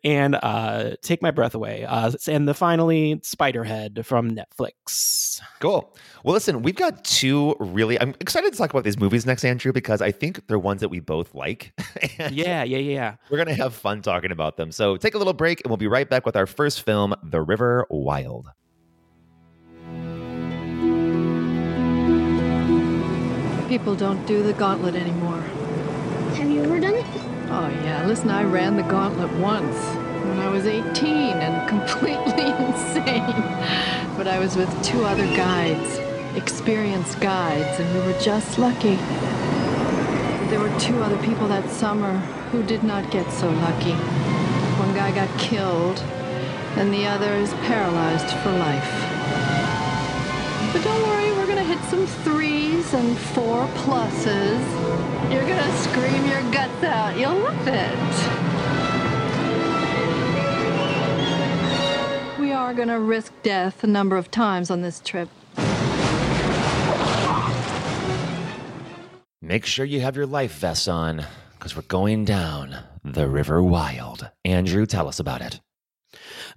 And uh, Take My Breath Away, uh, and the finally Spiderhead from Netflix. Cool. Well, listen, we've got two really. I'm excited to talk about these movies next, Andrew, because I think they're ones that we both like. And Yeah, yeah, yeah. We're going to have fun talking about them. So take a little break and we'll be right back with our first film, The River Wild. People don't do the gauntlet anymore. Have you ever done it? Oh, yeah. Listen, I ran the gauntlet once when I was 18 and completely insane. But I was with two other guides, experienced guides, and we were just lucky. There were two other people that summer who did not get so lucky. One guy got killed, and the other is paralyzed for life. But don't worry, we're gonna hit some threes and four pluses. You're gonna scream your guts out. You'll love it. We are gonna risk death a number of times on this trip. Make sure you have your life vests on because we're going down the River Wild. Andrew, tell us about it.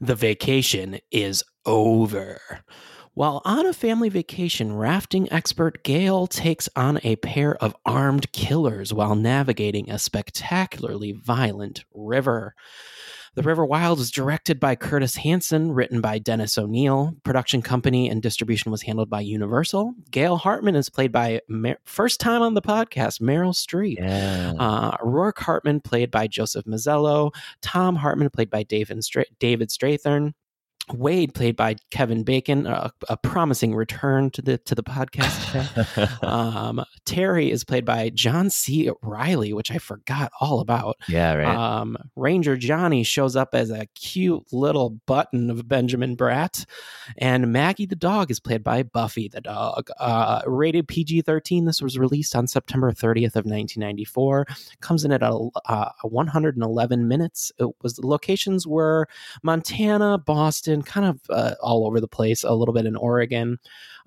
The vacation is over. While on a family vacation, rafting expert Gail takes on a pair of armed killers while navigating a spectacularly violent river. The River Wild is directed by Curtis Hanson, written by Denis O'Neill. Production company and distribution was handled by Universal. Gail Hartman is played by, Mer- first time on the podcast, Meryl Streep. Yeah. Uh, Rourke Hartman, played by Joseph Mazzello. Tom Hartman, played by David, Stra- David Strathairn. Wade, played by Kevin Bacon, a, a promising return to the to the podcast. um, Terry is played by John C. Reilly, which I forgot all about. Yeah, right. Um, Ranger Johnny shows up as a cute little button of Benjamin Bratt, and Maggie the dog is played by Buffy the dog. Uh, rated PG thirteen. This was released on September thirtieth of nineteen ninety four. Comes in at a, uh, one hundred and eleven minutes. It was the locations were Montana, Boston, kind of uh, all over the place. A little bit in Oregon.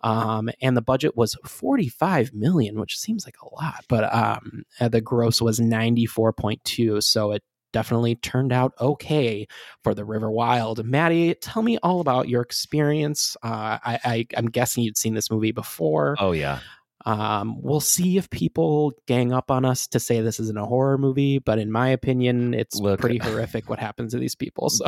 Um, and the budget was 45 million, which seems like a lot, but um, uh, the gross was 94.2. So it definitely turned out okay for the River Wild. Matty, tell me all about your experience. Uh, I, I, I'm guessing you'd seen this movie before. Oh, yeah. Um, we'll see if people gang up on us to say this isn't a horror movie, but in my opinion, it's Look- pretty horrific what happens to these people. So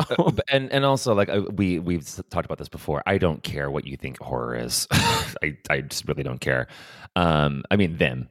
and and also like uh, we we've talked about this before. I don't care what you think horror is. I I just really don't care. Um, I mean them.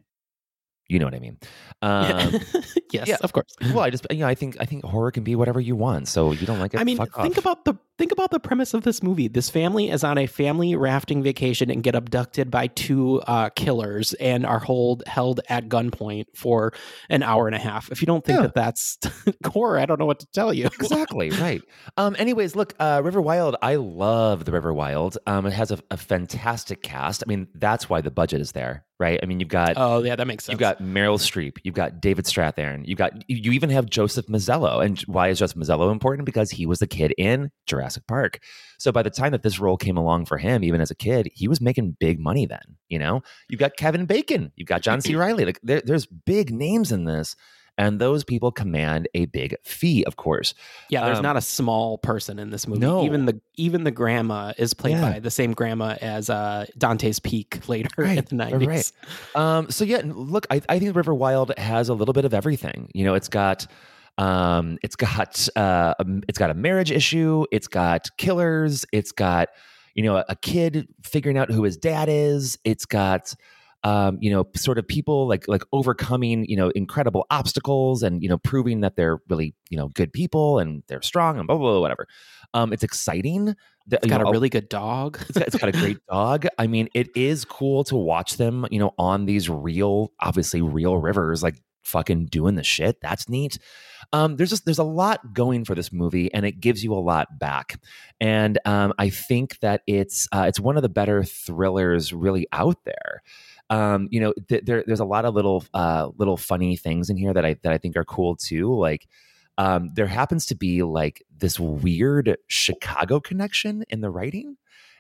You know what I mean? Um, yes, yeah. of course. Well, I just you know I think I think horror can be whatever you want. So you don't like it? I mean, think off. about the think about the premise of this movie. This family is on a family rafting vacation and get abducted by two uh, killers and are hold held at gunpoint for an hour and a half. If you don't think Yeah. that that's core, I don't know what to tell you. exactly right. Um, anyways, look, uh, River Wild. I love the River Wild. Um, it has a, a fantastic cast. I mean, that's why the budget is there, right? I mean, you've got oh yeah, that makes sense. You've got Meryl Streep. You've got David Strathairn. You've got you even have Joseph Mazzello. And why is Joseph Mazzello important? Because he was the kid in Jurassic Jurassic Park. So by the time that this role came along for him, even as a kid, he was making big money then. You know, you've got Kevin Bacon, you've got John C. Reilly. Like there, there's big names in this. And those people command a big fee, of course. Yeah, there's Um, not a small person in this movie. No. Even the even the grandma is played Yeah. by the same grandma as uh, Dante's Peak later in the Right, nineties. right. Um, so yeah, look, I, I think River Wild has a little bit of everything. You know, it's got um, it's got uh, a, it's got a marriage issue, it's got killers, it's got you know a, a kid figuring out who his dad is, it's got um, you know sort of people like like overcoming you know incredible obstacles and you know proving that they're really you know good people and they're strong and blah blah, blah whatever. Um, it's exciting. The- It's got know, a really good dog. it's got, it's got a great dog. I mean, it is cool to watch them, you know, on these real, obviously real rivers, like fucking doing the shit. That's neat. Um, there's just there's a lot going for this movie, and it gives you a lot back. And um, I think that it's uh, it's one of the better thrillers really out there. Um, you know, th- there, there's a lot of little uh, little funny things in here that I that I think are cool too. Like um, there happens to be like this weird Chicago connection in the writing.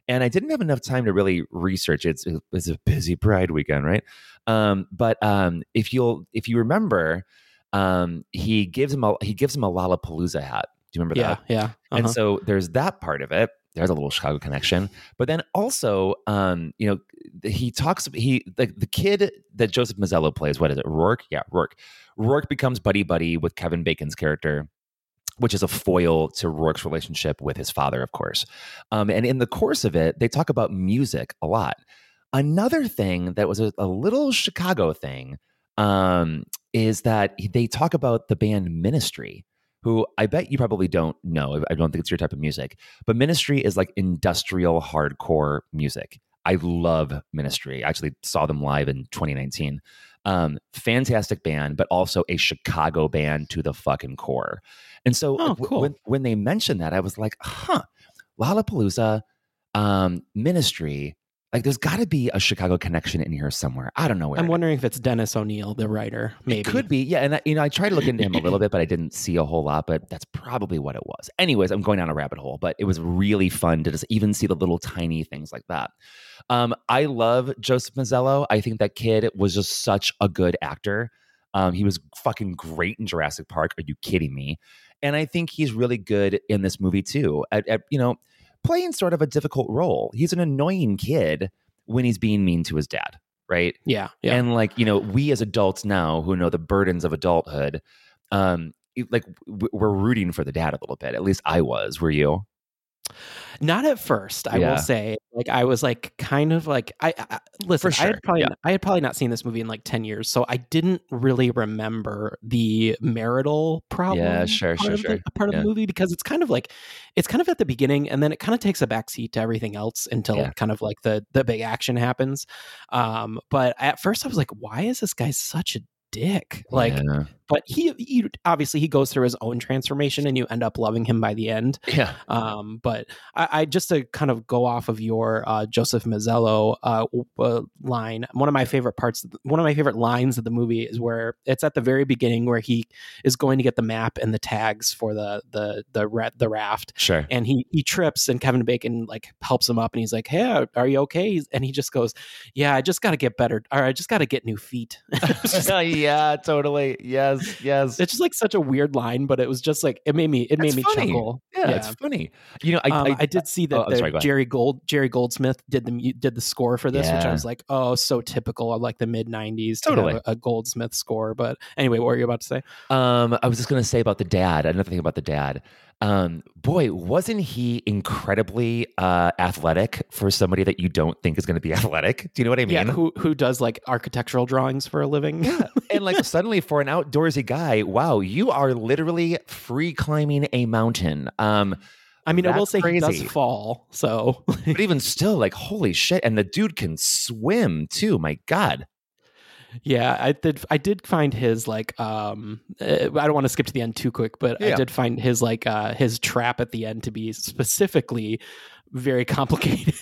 And I didn't have enough time to really research. It's, it's a busy Pride weekend, right? Um, but um, if you'll if you remember, um, he gives him a he gives him a Lollapalooza hat. Do you remember Yeah, that? yeah. And uh-huh. so there's that part of it. There's a little Chicago connection, but then also, um, you know, he talks. He like the kid that Joseph Mazzello plays. What is it? Rourke? Yeah, Rourke. Rourke becomes buddy buddy with Kevin Bacon's character, which is a foil to Rourke's relationship with his father, of course. Um, and in the course of it, they talk about music a lot. Another thing that was a, a little Chicago thing um, is that they talk about the band Ministry, who I bet you probably don't know. I don't think it's your type of music, but Ministry is like industrial hardcore music. I love Ministry. I actually saw them live in 2019. Um, fantastic band, but also a Chicago band to the fucking core. And so Oh, w- cool. when, when they mentioned that, I was like, huh, Lollapalooza, um, Ministry, like there's got to be a Chicago connection in here somewhere. I don't know where. I'm wondering if it's Denis O'Neill, the writer. Maybe it could be, yeah. And I, you know, I tried to look into him a little bit, but I didn't see a whole lot. But that's probably what it was. Anyways, I'm going down a rabbit hole, but it was really fun to just even see the little tiny things like that. Um, I love Joseph Mazzello. I think that kid was just such a good actor. Um, he was fucking great in Jurassic Park. Are you kidding me? And I think he's really good in this movie too. At, at you know, playing sort of a difficult role. He's an annoying kid when he's being mean to his dad, right? Yeah, yeah. And like, you know, we as adults now who know the burdens of adulthood, um, like we're rooting for the dad a little bit. At least I was. Were you? Not at first, I Yeah. will say. Like I was like kind of like I, I listen. For I had probably yeah. I had probably not seen this movie in like ten years, so I didn't really remember the marital problem. Yeah, sure, part sure, of sure. The, part of Yeah. the movie because it's kind of like it's kind of at the beginning, and then it kind of takes a backseat to everything else until kind of like the the big action happens. Um, but at first, I was like, why is this guy such a dick? Like. But he, he obviously he goes through his own transformation, and you end up loving him by the end. Yeah. Um, but I, I just to kind of go off of your uh, Joseph Mazzello uh, uh, line. One of my favorite parts, one of my favorite lines of the movie is where it's at the very beginning where he is going to get the map and the tags for the the the ra- the raft. Sure. And he he trips and Kevin Bacon like helps him up and he's like, "Hey, are you okay?" And he just goes, "Yeah, I just got to get better, or I just got to get new feet." yeah, totally. Yes, yes. It's just like such a weird line, but it was just like it made me it made It's me funny. chuckle. Yeah, it's funny. You know, I Um, I, I did see that oh, the sorry. Jerry Gold Jerry Goldsmith did the did the score for this, which I was like, oh, so typical of like the mid '90s to Totally. have a, a Goldsmith score. But anyway, what were you about to say? Um, I was just gonna say about the dad. Another thing about the dad. Um, boy, wasn't he incredibly uh, athletic for somebody that you don't think is going to be athletic? Do you know what I mean? Yeah, who who does like architectural drawings for a living? Yeah. and like suddenly for an outdoorsy guy, wow, you are literally free climbing a mountain. Um, I mean, I will say he does fall. So but even still, like holy shit! And the dude can swim too. My god. Yeah, I did I did find his like um uh, I don't want to skip to the end too quick, but I did find his like uh his trap at the end to be specifically very complicated.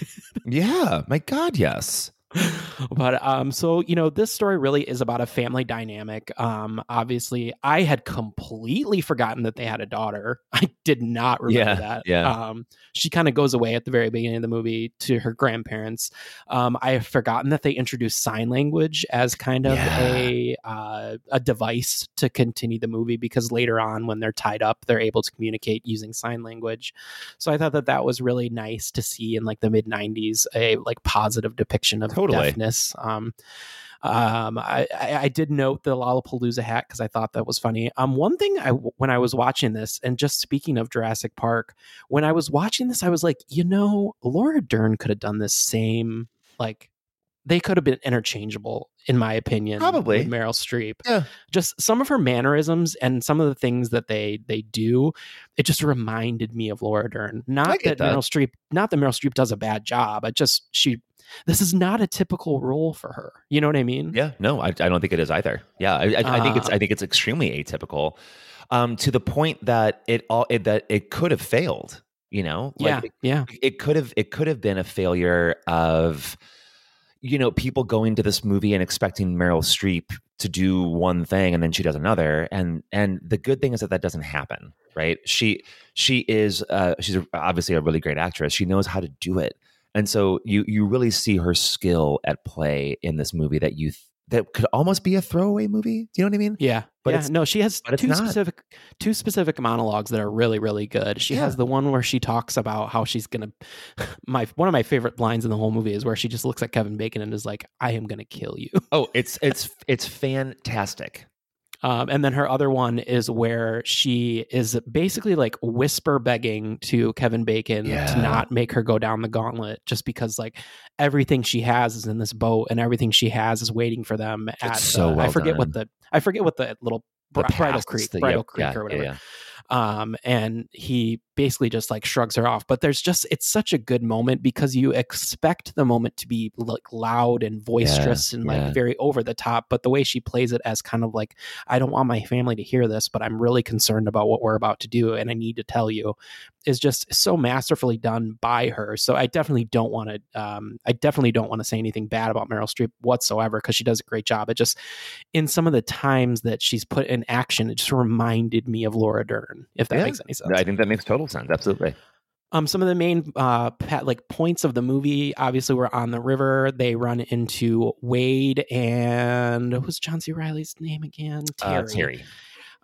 Yeah, my god, yes. but um so you know this story really is about a family dynamic. Um obviously i had completely forgotten that they had a daughter. I did not remember Yeah, that. yeah. um she kind of goes away at the very beginning of the movie to her grandparents. Um i have forgotten that they introduced sign language as kind of a uh, a device to continue the movie because later on when they're tied up they're able to communicate using sign language. So i thought that that was really nice to see in like the mid 90s a like positive depiction of Totally. deafness um um, I, I, did note the Lollapalooza hat because I thought that was funny. Um, one thing I when I was watching this, and just speaking of Jurassic Park, when I was watching this, I was like, you know, Laura Dern could have done this same like they could have been interchangeable in my opinion Probably. with meryl streep Yeah. just some of her mannerisms and some of the things that they they do it just reminded me of laura dern not that, that. meryl streep not that meryl streep does a bad job i just she this is not a typical role for her you know what i mean Yeah, no, I, I don't think it is either. Yeah, I, I, I think it's Uh, I think it's extremely atypical, um, to the point that it all it, that it could have failed. You know, yeah it, yeah it could have it could have been a failure of, you know, people going to this movie and expecting Meryl Streep to do one thing and then she does another, and and the good thing is that that doesn't happen, right? She she is uh, she's obviously a really great actress. She knows how to do it, and so you you really see her skill at play in this movie that you that could almost be a throwaway movie. Do you know what I mean? Yeah, But yeah. it's- no, she has two specific two specific monologues that are really really good. She Yeah. has the one where she talks about how she's gonna. My one of my favorite lines in the whole movie is where she just looks at Kevin Bacon and is like, "I am gonna kill you." Oh, it's it's it's fantastic. Um, and then her other one is where she is basically like whisper begging to Kevin Bacon Yeah. to not make her go down the gauntlet, just because like everything she has is in this boat and everything she has is waiting for them at. so I well forget what the I forget what the little The Bri- Bridal Creek, the- Bridal yep, Creek yeah, or whatever. yeah, Um, and he basically just like shrugs her off. But there's just it's such a good moment because you expect the moment to be like loud and boisterous and like yeah. very over the top. But the way she plays it as kind of like, I don't want my family to hear this, but I'm really concerned about what we're about to do, and I need to tell you, is just so masterfully done by her. So I definitely don't want to, um, I definitely don't want to say anything bad about Meryl Streep whatsoever because she does a great job. It just in some of the times that she's put in action, it just reminded me of Laura Dern, if that Yeah. makes any sense. I think that makes total sense. Absolutely. Um, some of the main uh like points of the movie, obviously, we're on the river. They run into Wade and what was John C. Reilly's name again? Uh, Terry.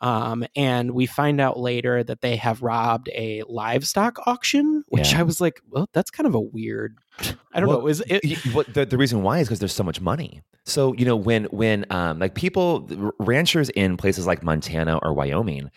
Um, and we find out later that they have robbed a livestock auction, which Yeah. I was like, well, that's kind of a weird. I don't Well, know. Is it? the, the reason why is because there's so much money. So you know when when um like people ranchers in places like Montana or Wyoming,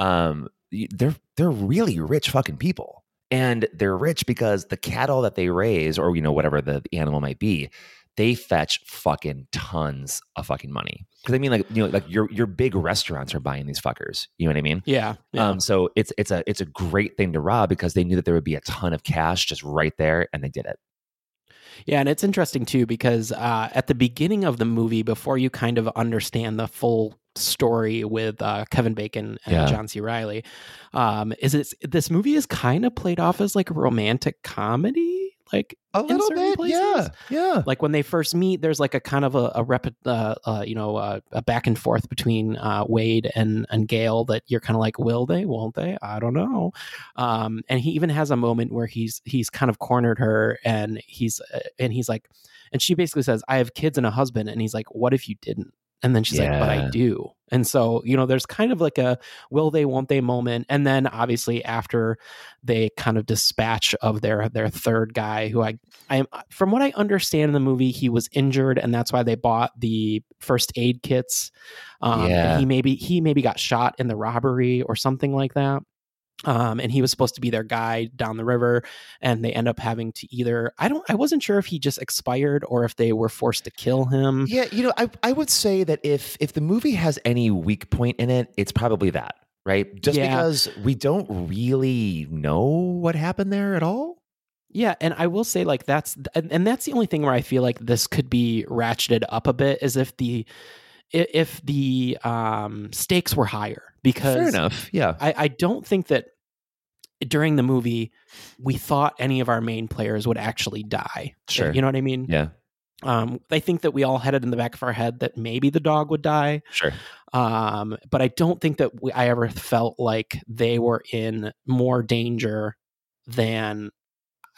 um they're they're really rich fucking people, and they're rich because the cattle that they raise or you know whatever the, the animal might be, they fetch fucking tons of fucking money. Because I mean like you know like your your big restaurants are buying these fuckers. You know what I mean? Yeah. yeah. Um, so it's it's a it's a great thing to rob because they knew that there would be a ton of cash just right there, and they did it. Yeah, and it's interesting too because uh, at the beginning of the movie, before you kind of understand the full story with uh, Kevin Bacon and Yeah. John C. Reilly, um, is it this movie is kind of played off as like a romantic comedy, like A little bit, places? yeah, yeah. Like when they first meet, there's like a kind of a, a rep, uh, uh, you know, uh, a back and forth between uh, Wade and and Gail that you're kind of like, will they, won't they? I don't know. Um, and he even has a moment where he's he's kind of cornered her, and he's uh, and he's like, and she basically says, "I have kids and a husband," and he's like, "What if you didn't?" And then she's like, "But I do." And so you know, there's kind of like a will they, won't they moment, and then obviously after they kind of dispatch of their their third guy, who I I am from what I understand in the movie, he was injured, and that's why they bought the first aid kits. Um, Yeah. he maybe he maybe got shot in the robbery or something like that. Um, and he was supposed to be their guide down the river, and they end up having to either I don't I wasn't sure if he just expired or if they were forced to kill him. Yeah, you know, I I would say that if if the movie has any weak point in it, it's probably that, right? Just Yeah. because we don't really know what happened there at all. Yeah, and I will say like that's and that's the only thing where I feel like this could be ratcheted up a bit is if the if the um stakes were higher because Fair enough. Yeah. I, I don't think that during the movie we thought any of our main players would actually die. Sure. You know what I mean? Yeah. Um, I think that we all had it in the back of our head that maybe the dog would die. Sure. Um, but I don't think that we, I ever felt like they were in more danger than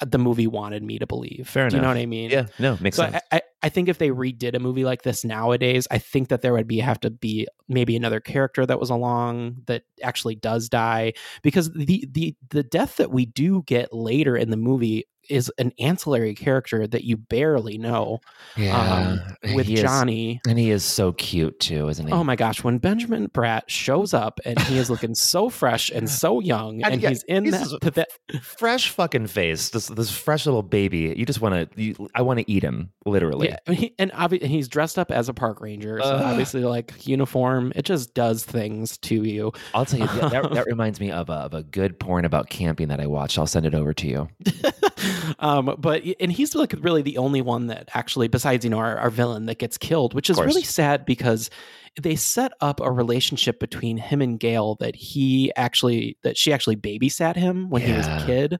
the movie wanted me to believe. Fair Do you know enough. what I mean? Yeah, no, makes so sense. I, I, I think if they redid a movie like this nowadays, I think that there would be have to be maybe another character that was along that actually does die. Because the the the death that we do get later in the movie is an ancillary character that you barely know. um, with he is- Johnny. and he is so cute too, isn't he? Oh my gosh, when Benjamin Bratt shows up and he is looking so fresh and so young, and, yeah, he's in he's that, this that fresh fucking face. This this fresh little baby. You just want to. I want to eat him, literally. Yeah, mean, he, and obvi- and he's dressed up as a park ranger, so Ugh. obviously, like uniform, it just does things to you. I'll tell you that, that, that reminds me of a, of a good porn about camping that I watched. I'll send it over to you. Um, but and he's like really the only one that actually, besides you know our, our villain, that gets killed, which is really sad because they set up a relationship between him and Gail that he actually that she actually babysat him when he was a kid,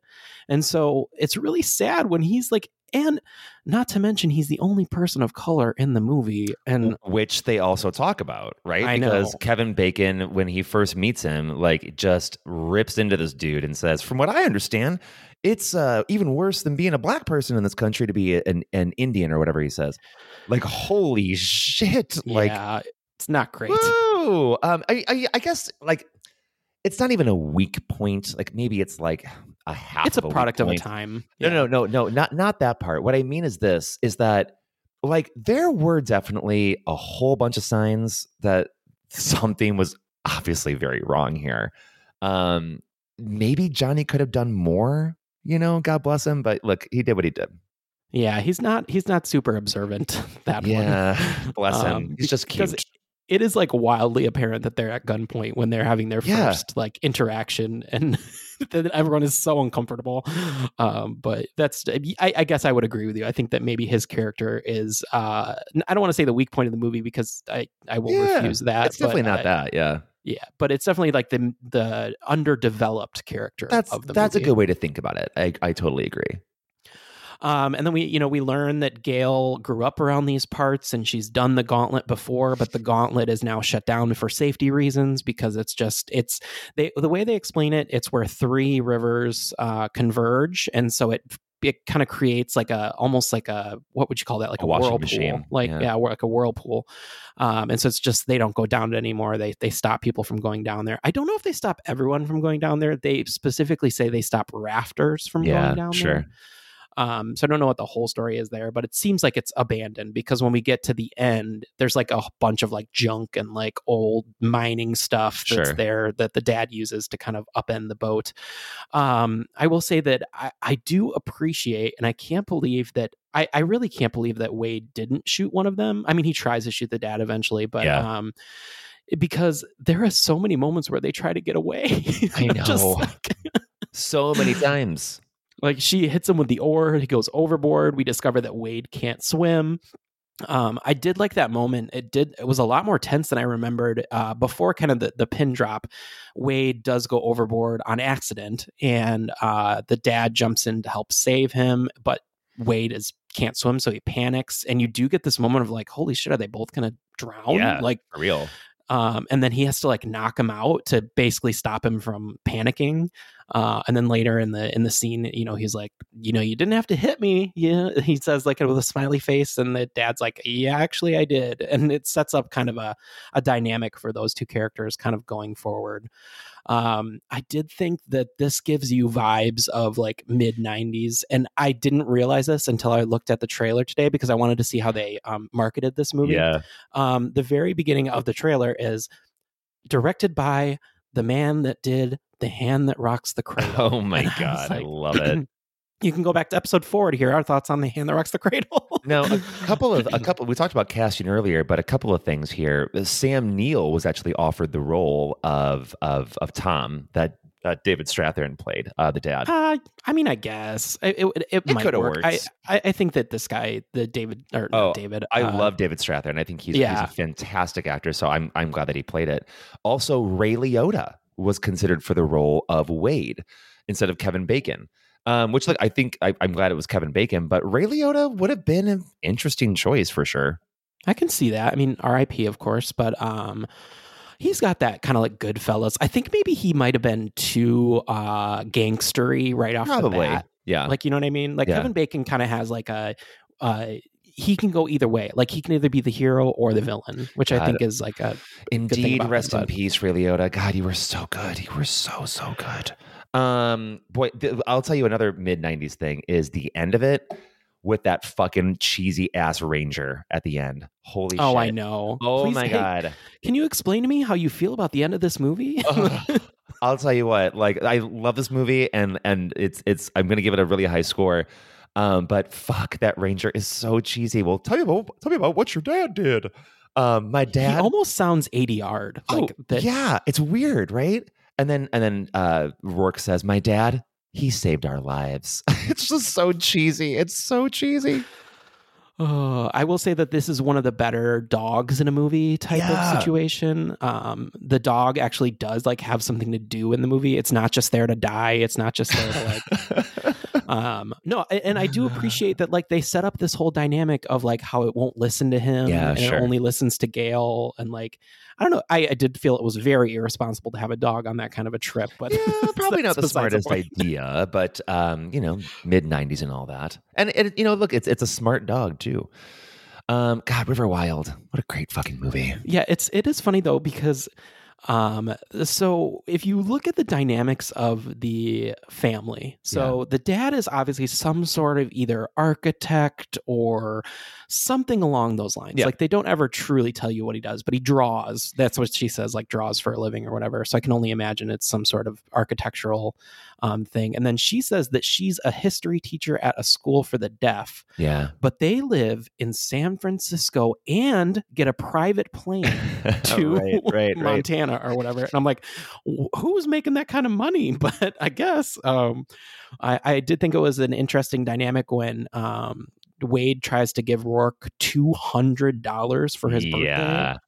and so it's really sad when he's like. And not to mention, he's the only person of color in the movie, and which they also talk about, right? I know. because Kevin Bacon, when he first meets him, like just rips into this dude and says, "From what I understand, it's uh, even worse than being a black person in this country to be an an Indian or whatever he says." Like, holy shit! Like, yeah, it's not great. Woo! Um, I, I, I guess like it's not even a weak point. Like maybe it's like a half. It's a weak product of a time. No, no, no, no, not not that part. What I mean is this: is that like there were definitely a whole bunch of signs that something was obviously very wrong here. Um, maybe Johnny could have done more. You know, God bless him, but look, he did what he did. Yeah, he's not he's not super observant. That Yeah, one. bless him. He's just cute. It is like wildly apparent that they're at gunpoint when they're having their Yeah. first like interaction, and that everyone is so uncomfortable. Um, but that's I, I guess I would agree with you. I think that maybe his character is uh, I don't want to say the weak point of the movie because I I will Yeah, refuse that. It's definitely not I- that. Yeah, Yeah, but it's definitely like the the underdeveloped character that's of the that's movie. a good way to think about it. I I totally agree. Um, and then we, you know, we learn that Gail grew up around these parts and she's done the gauntlet before, but the gauntlet is now shut down for safety reasons because it's just it's they the way they explain it, it's where three rivers uh, converge, and so it it kind of creates like a almost like a what would you call that like A a, washing whirlpool machine, like yeah. yeah. like a whirlpool um and so it's just they don't go down it anymore they they stop people from going down there i don't know if they stop everyone from going down there they specifically say they stop rafters from Yeah, going down sure. there um, so I don't know what the whole story is there, but it seems like it's abandoned because when we get to the end, there's like a bunch of like junk and like old mining stuff that's Sure. there that the dad uses to kind of upend the boat. Um, I will say that I, I do appreciate, and I can't believe that I, I really can't believe that Wade didn't shoot one of them. I mean, he tries to shoot the dad eventually, but Yeah. um, because there are so many moments where they try to get away. I know. like- so many times. Like she hits him with the oar, he goes overboard. We discover that Wade can't swim. Um, I did like that moment. It did. It was a lot more tense than I remembered. Uh, before kind of the, the pin drop, Wade does go overboard on accident, and uh, the dad jumps in to help save him. But Wade is can't swim, so he panics, and you do get this moment of like, "Holy shit, are they both gonna drown?" Yeah, Like for real. Um, and then he has to like knock him out to basically stop him from panicking. Uh, and then later in the in the scene, you know, he's like, you know, you didn't have to hit me. Yeah, he says like with a smiley face, and the dad's like, yeah, actually, I did. And it sets up kind of a a dynamic for those two characters, kind of going forward. Um, I did think that this gives you vibes of like mid '90s, and I didn't realize this until I looked at the trailer today because I wanted to see how they um, marketed this movie Yeah. um, the very beginning of the trailer is directed by the man that did the hand that rocks the cradle. Oh my I god, I love it. You can go back to episode four to hear our thoughts on the hand that rocks the cradle. Now, a couple of a couple. We talked about casting earlier, but a couple of things here. Sam Neill was actually offered the role of of of Tom that uh, David Strathairn played, uh, the dad. Uh, I mean, I guess it it, it, It work. I, worked. I I think that this guy, the David or Oh, David, I uh, love David Strathairn. I think he's, yeah. he's a fantastic actor. So I'm I'm glad that he played it. Also, Ray Liotta was considered for the role of Wade instead of Kevin Bacon. Um, which like I think I, I'm glad it was Kevin Bacon, but Ray Liotta would have been an interesting choice for sure. I can see that. I mean, R.I.P. of course, but um, he's got that kind of like Goodfellas. I think maybe he might have been too uh gangstery right off Probably. the bat. Yeah. Like you know what I mean? Like Yeah. Kevin Bacon kind of has like a uh he can go either way. Like he can either be the hero or the villain, which I think is like a Indeed, about him, rest in but- peace, Ray Liotta. God, you were so good. You were so so good. Um, boy, th- I'll tell you another mid '90s thing is the end of it with that fucking cheesy ass ranger at the end. Holy shit Oh, shit! I know. Oh Please, my hey, god! Can you explain to me how you feel about the end of this movie? I'll tell you what. Like, I love this movie, and and it's it's. I'm gonna give it a really high score. Um, but fuck, that ranger is so cheesy. Well, tell me about tell me about what your dad did. Um, my he dad almost sounds 80 yard. Like oh, that. yeah, it's weird, right? And then and then uh Rourke says, "My dad, he saved our lives." it's just so cheesy. It's so cheesy. Oh, I will say that this is one of the better dogs in a movie type Yeah. of situation. Um, the dog actually does like have something to do in the movie. It's not just there to die. It's not just there to like. um, no, and I do appreciate that like they set up this whole dynamic of like how it won't listen to him. Yeah, and sure. It only listens to Gail, and like I don't know. I, I did feel it was very irresponsible to have a dog on that kind of a trip, but Yeah, probably not the smartest point. idea, but um, you know, mid '90s and all that. And it, you know, look, it's it's a smart dog too. Um, God, River Wild, what a great fucking movie. Yeah, it's it is funny though because um so if you look at the dynamics of the family so the dad is obviously some sort of either architect or something along those lines. Yeah. like they don't ever truly tell you what he does but he draws. That's what she says like draws for a living or whatever. So i can only imagine it's some sort of architectural um, thing and then she says that she's a history teacher at a school for the deaf Yeah. but they live in San Francisco and get a private plane to Right, right, right. Montana or whatever. And I'm like, who's making that kind of money? But I guess um, I, I did think it was an interesting dynamic when um, Wade tries to give Rourke two hundred dollars for his birthday,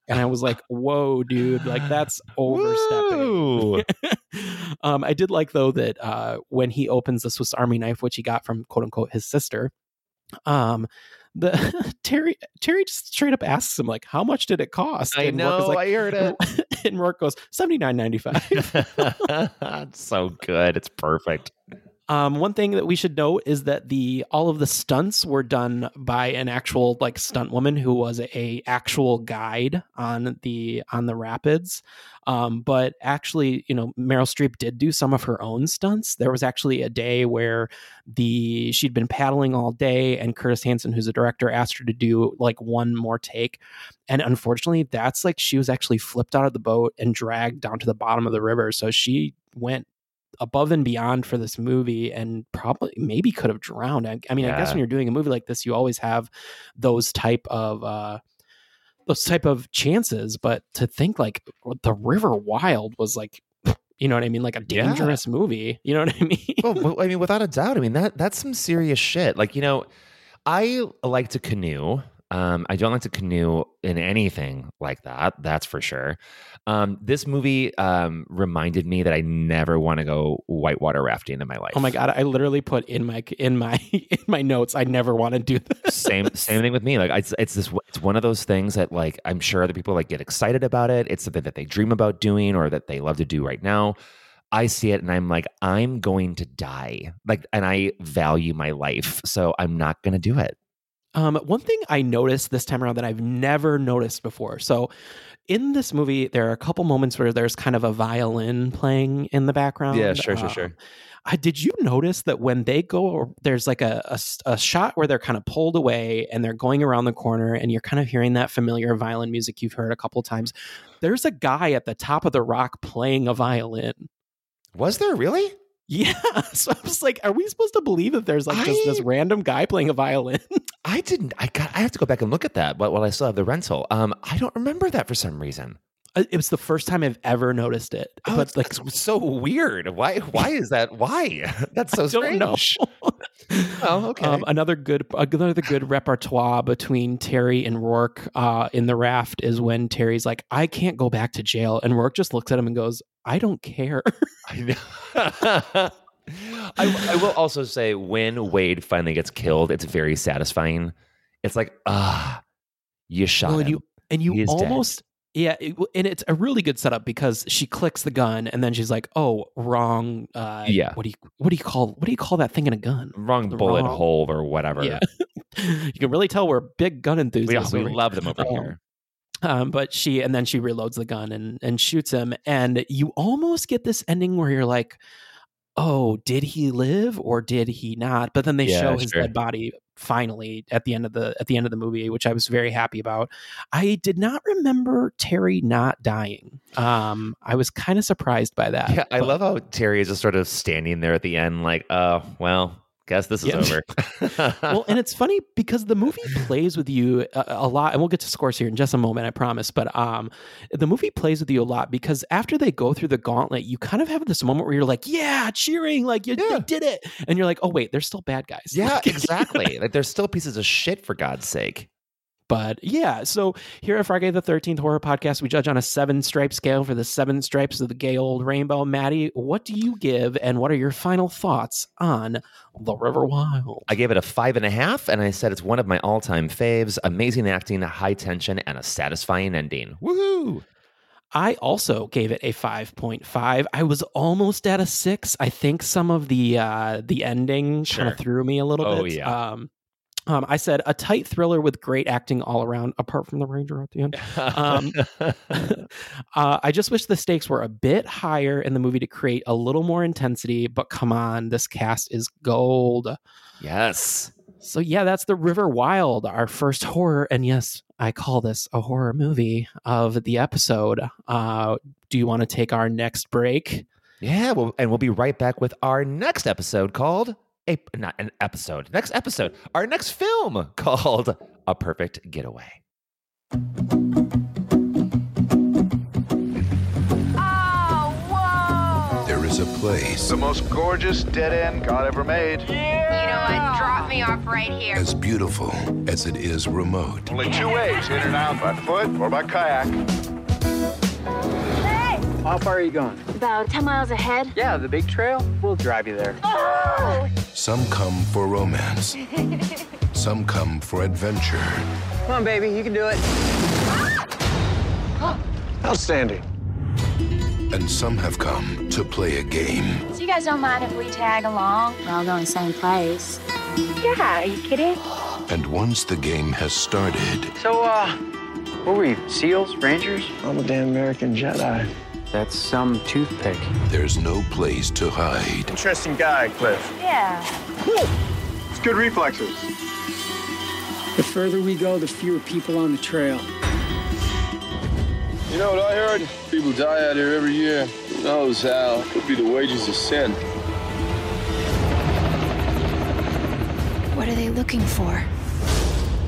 and I was like, "Whoa, dude! Like that's overstepping." Um, I did like though that uh, when he opens the Swiss Army knife, which he got from quote unquote his sister, um, the Terry Terry just straight up asks him like, "How much did it cost?" I And Rourke know, like- I heard it. and Rourke goes seventy nine ninety five. That's so good. It's perfect. Um, one thing that we should note is that the all of the stunts were done by an actual like stunt woman who was a, actual guide on the on the rapids. Um, but actually, you know, Meryl Streep did do some of her own stunts. There was actually a day where the she'd been paddling all day, and Curtis Hanson, who's a director, asked her to do like one more take. And unfortunately, that's like she was actually flipped out of the boat and dragged down to the bottom of the river. So she went above and beyond for this movie and probably maybe could have drowned. I, I mean, I guess when you're doing a movie like this, you always have those type of uh those type of chances, but to think like the River Wild was like you know what I mean, like a Yeah. dangerous movie. You know what I mean? well, well, I mean, without a doubt. I mean that that's some serious shit. Like you know, I like to canoe. Um, I don't like to canoe in anything like that. That's for sure. Um, this movie um, reminded me that I never want to go whitewater rafting in my life. Oh my god, I literally put in my in my in my notes. I never want to do this. same same thing with me. Like it's it's this it's one of those things that like I'm sure other people like get excited about it. It's something that they dream about doing or that they love to do right now. I see it and I'm like I'm going to die. Like and I value my life, so I'm not going to do it. Um, one thing I noticed this time around that I've never noticed before. So, in this movie, there are a couple moments where there's kind of a violin playing in the background. Yeah, sure, sure, Um, sure. I, did you notice that when they go, there's like a a shot where they're kind of pulled away and they're going around the corner, and you're kind of hearing that familiar violin music you've heard a couple times. There's a guy at the top of the rock playing a violin. Was there really? Yeah. So I was like, are we supposed to believe that there's like just this random guy playing a violin? I didn't. I got. I have to go back and look at that. But while I still have the rental, um, I don't remember that for some reason. Uh, It was the first time I've ever noticed it. Oh, but it's, like, so weird. Why? Why is that? Why? That's so I don't strange. know. Oh, okay. Um, another good another good repertoire between Terry and Rourke uh, in the raft is when Terry's like, "I can't go back to jail," and Rourke just looks at him and goes, "I don't care." I know. I, I will also say when Wade finally gets killed, it's very satisfying. It's like, ah, you shot Well, him. and you and you is dead. almost yeah, it, and it's a really good setup because she clicks the gun and then she's like, "Oh, wrong." Uh, Yeah. What do you what do you call what do you call that thing in a gun? wrong The bullet wrong- hole or whatever. Yeah, you can really tell we're big gun enthusiasts. we here. love them over Um, here. Um, but she and then she reloads the gun and and shoots him, and you almost get this ending where you're like, "Oh, did he live or did he not?" But then they Yeah, show his sure. dead body finally at the end of the at the end of the movie, which I was very happy about. I did not remember Terry not dying. Um, I was kind of surprised by that. Yeah, I but- love how Terry is just sort of standing there at the end, like, oh, well, guess this is Yeah. over. well, and it's funny because the movie plays with you a, a lot, and we'll get to scores here in just a moment, I promise. But um, the movie plays with you a lot because after they go through the gauntlet, you kind of have this moment where you're like, "Yeah, cheering, like you they did it," and you're like, "Oh wait, they're still bad guys." yeah, Like- exactly. like, they're still pieces of shit, for God's sake. But yeah, so here at FriGay the 13th Horror Podcast, we judge on a seven stripe scale for the seven stripes of the gay old rainbow. Matty, what do you give, and what are your final thoughts on The River Wild? I gave it a five and a half, and I said it's one of my all time faves. Amazing acting, high tension, and a satisfying ending. Woohoo! I also gave it a 5.5. I was almost at a 6. I think some of the uh the ending kind of threw me a little Oh, bit. yeah. Um um, I said a tight thriller with great acting all around, apart from the ranger at the end. Um, uh, I just wish the stakes were a bit higher in the movie to create a little more intensity. But come on, this cast is gold. yes. So yeah, that's the River Wild, our first horror, and yes, I call this a horror movie of the episode. Uh, do you want to take our next break? Yeah, well, and we'll be right back with our next episode called a not an episode. Next episode, our next film called A Perfect Getaway. Oh whoa! There is a place The most gorgeous dead end God ever made. Yeah! You know what? Drop me off right here. as beautiful as it is remote. Only two ways, in and out by foot or by kayak. Hey! How far are you going? About 10 miles ahead. Yeah, the big trail. We'll drive you there. Oh! Some come for romance, some come for adventure. Come on, baby, you can do it. Outstanding. And some have come to play a game. So you guys don't mind if we tag along? We're all going the same place. Yeah, are you kidding? And once the game has started, So, uh, what were you? SEALs? Rangers? I'm a damn American Jedi. That's some toothpick. there's no place to hide. Interesting guy, Cliff. Yeah. It's good reflexes. The further we go, the fewer people on the trail. You know what I heard? People die out here every year. Who knows how? Could be the wages of sin. What are they looking for?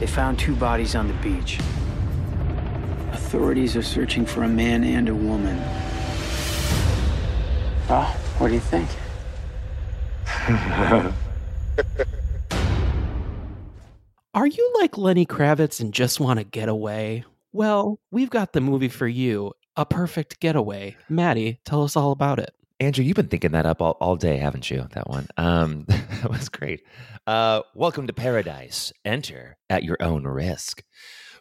They found two bodies on the beach. Authorities are searching for a man and a woman. Well, what do you think? Are you like Lenny Kravitz and just want to get away? Well, we've got the movie for you, A Perfect Getaway. Matty, tell us all about it. Andrew, you've been thinking that up all, all day, haven't you? That one. Um, that was great. Uh, welcome to paradise. Enter at your own risk.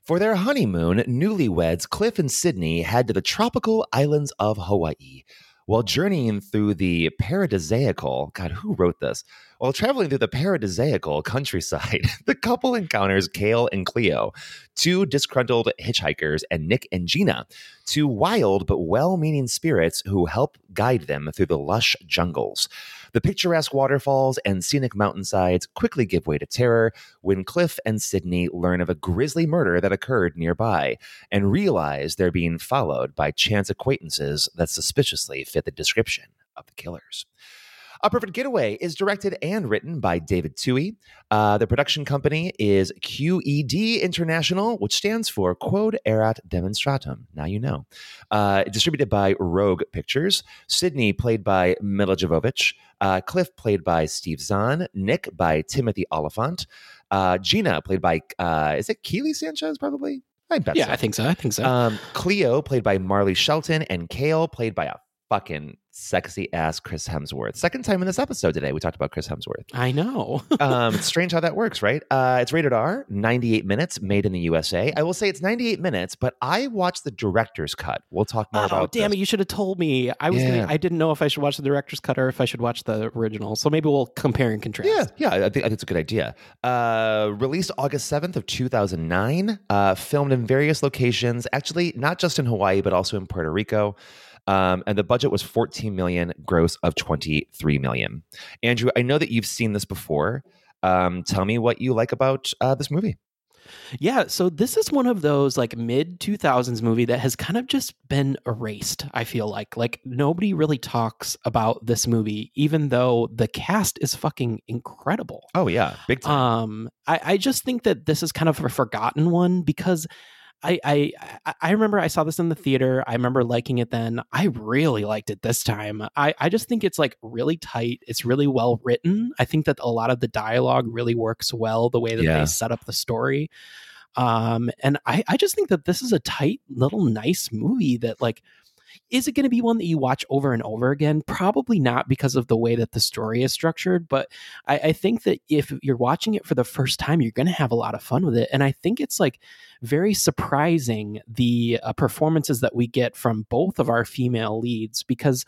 For their honeymoon, newlyweds Cliff and Sydney head to the tropical islands of Hawaii. While journeying through the paradisaical, God, who wrote this? While traveling through the paradisaical countryside, the couple encounters Kale and Cleo, two disgruntled hitchhikers, and Nick and Gina, two wild but well meaning spirits who help guide them through the lush jungles. The picturesque waterfalls and scenic mountainsides quickly give way to terror when Cliff and Sydney learn of a grisly murder that occurred nearby and realize they're being followed by chance acquaintances that suspiciously fit the description of the killers. A Perfect Getaway is directed and written by David Twohy. Uh, the production company is QED International, which stands for Quod Erat Demonstratum. Now you know. Uh, distributed by Rogue Pictures. Sydney, played by Milla Jovovich. Uh, Cliff, played by Steve Zahn. Nick, by Timothy Olyphant. Uh, Gina, played by, uh, is it Kiele Sanchez, probably? I bet Yeah, so. I think so. I think so. Um, Cleo, played by Marley Shelton, and Kale, played by a fucking sexy ass Chris Hemsworth. Second time in this episode today, we talked about Chris Hemsworth. I know. um, it's strange how that works, right? Uh, it's rated R, 98 minutes, made in the USA. I will say it's 98 minutes, but I watched the director's cut. We'll talk more Oh, about damn this. it! You should have told me. I was. Yeah. Gonna, I didn't know if I should watch the director's cut or if I should watch the original. So maybe we'll compare and contrast. Yeah, yeah, I think, I think it's a good idea. Uh, released August 7th of 2009, uh, filmed in various locations, actually not just in Hawaii, but also in Puerto Rico. Um, and the budget was 14 million, gross of 23 million. Andrew, I know that you've seen this before. Um, tell me what you like about uh, this movie. Yeah, so this is one of those like mid 2000s movie that has kind of just been erased, I feel like. Like nobody really talks about this movie even though the cast is fucking incredible. Oh yeah, big time. Um I I just think that this is kind of a forgotten one because I I- I remember I saw this in the theater. I remember liking it then. I really liked it this time. I, I just think it's like really tight. It's really well written. I think that a lot of the dialogue really works well the way that Yeah. they set up the story. Um, and I, I just think that this is a tight little nice movie that like is it going to be one that you watch over and over again? Probably not because of the way that the story is structured, but I, I think that if you're watching it for the first time, you're going to have a lot of fun with it. And I think it's like very surprising the uh, performances that we get from both of our female leads because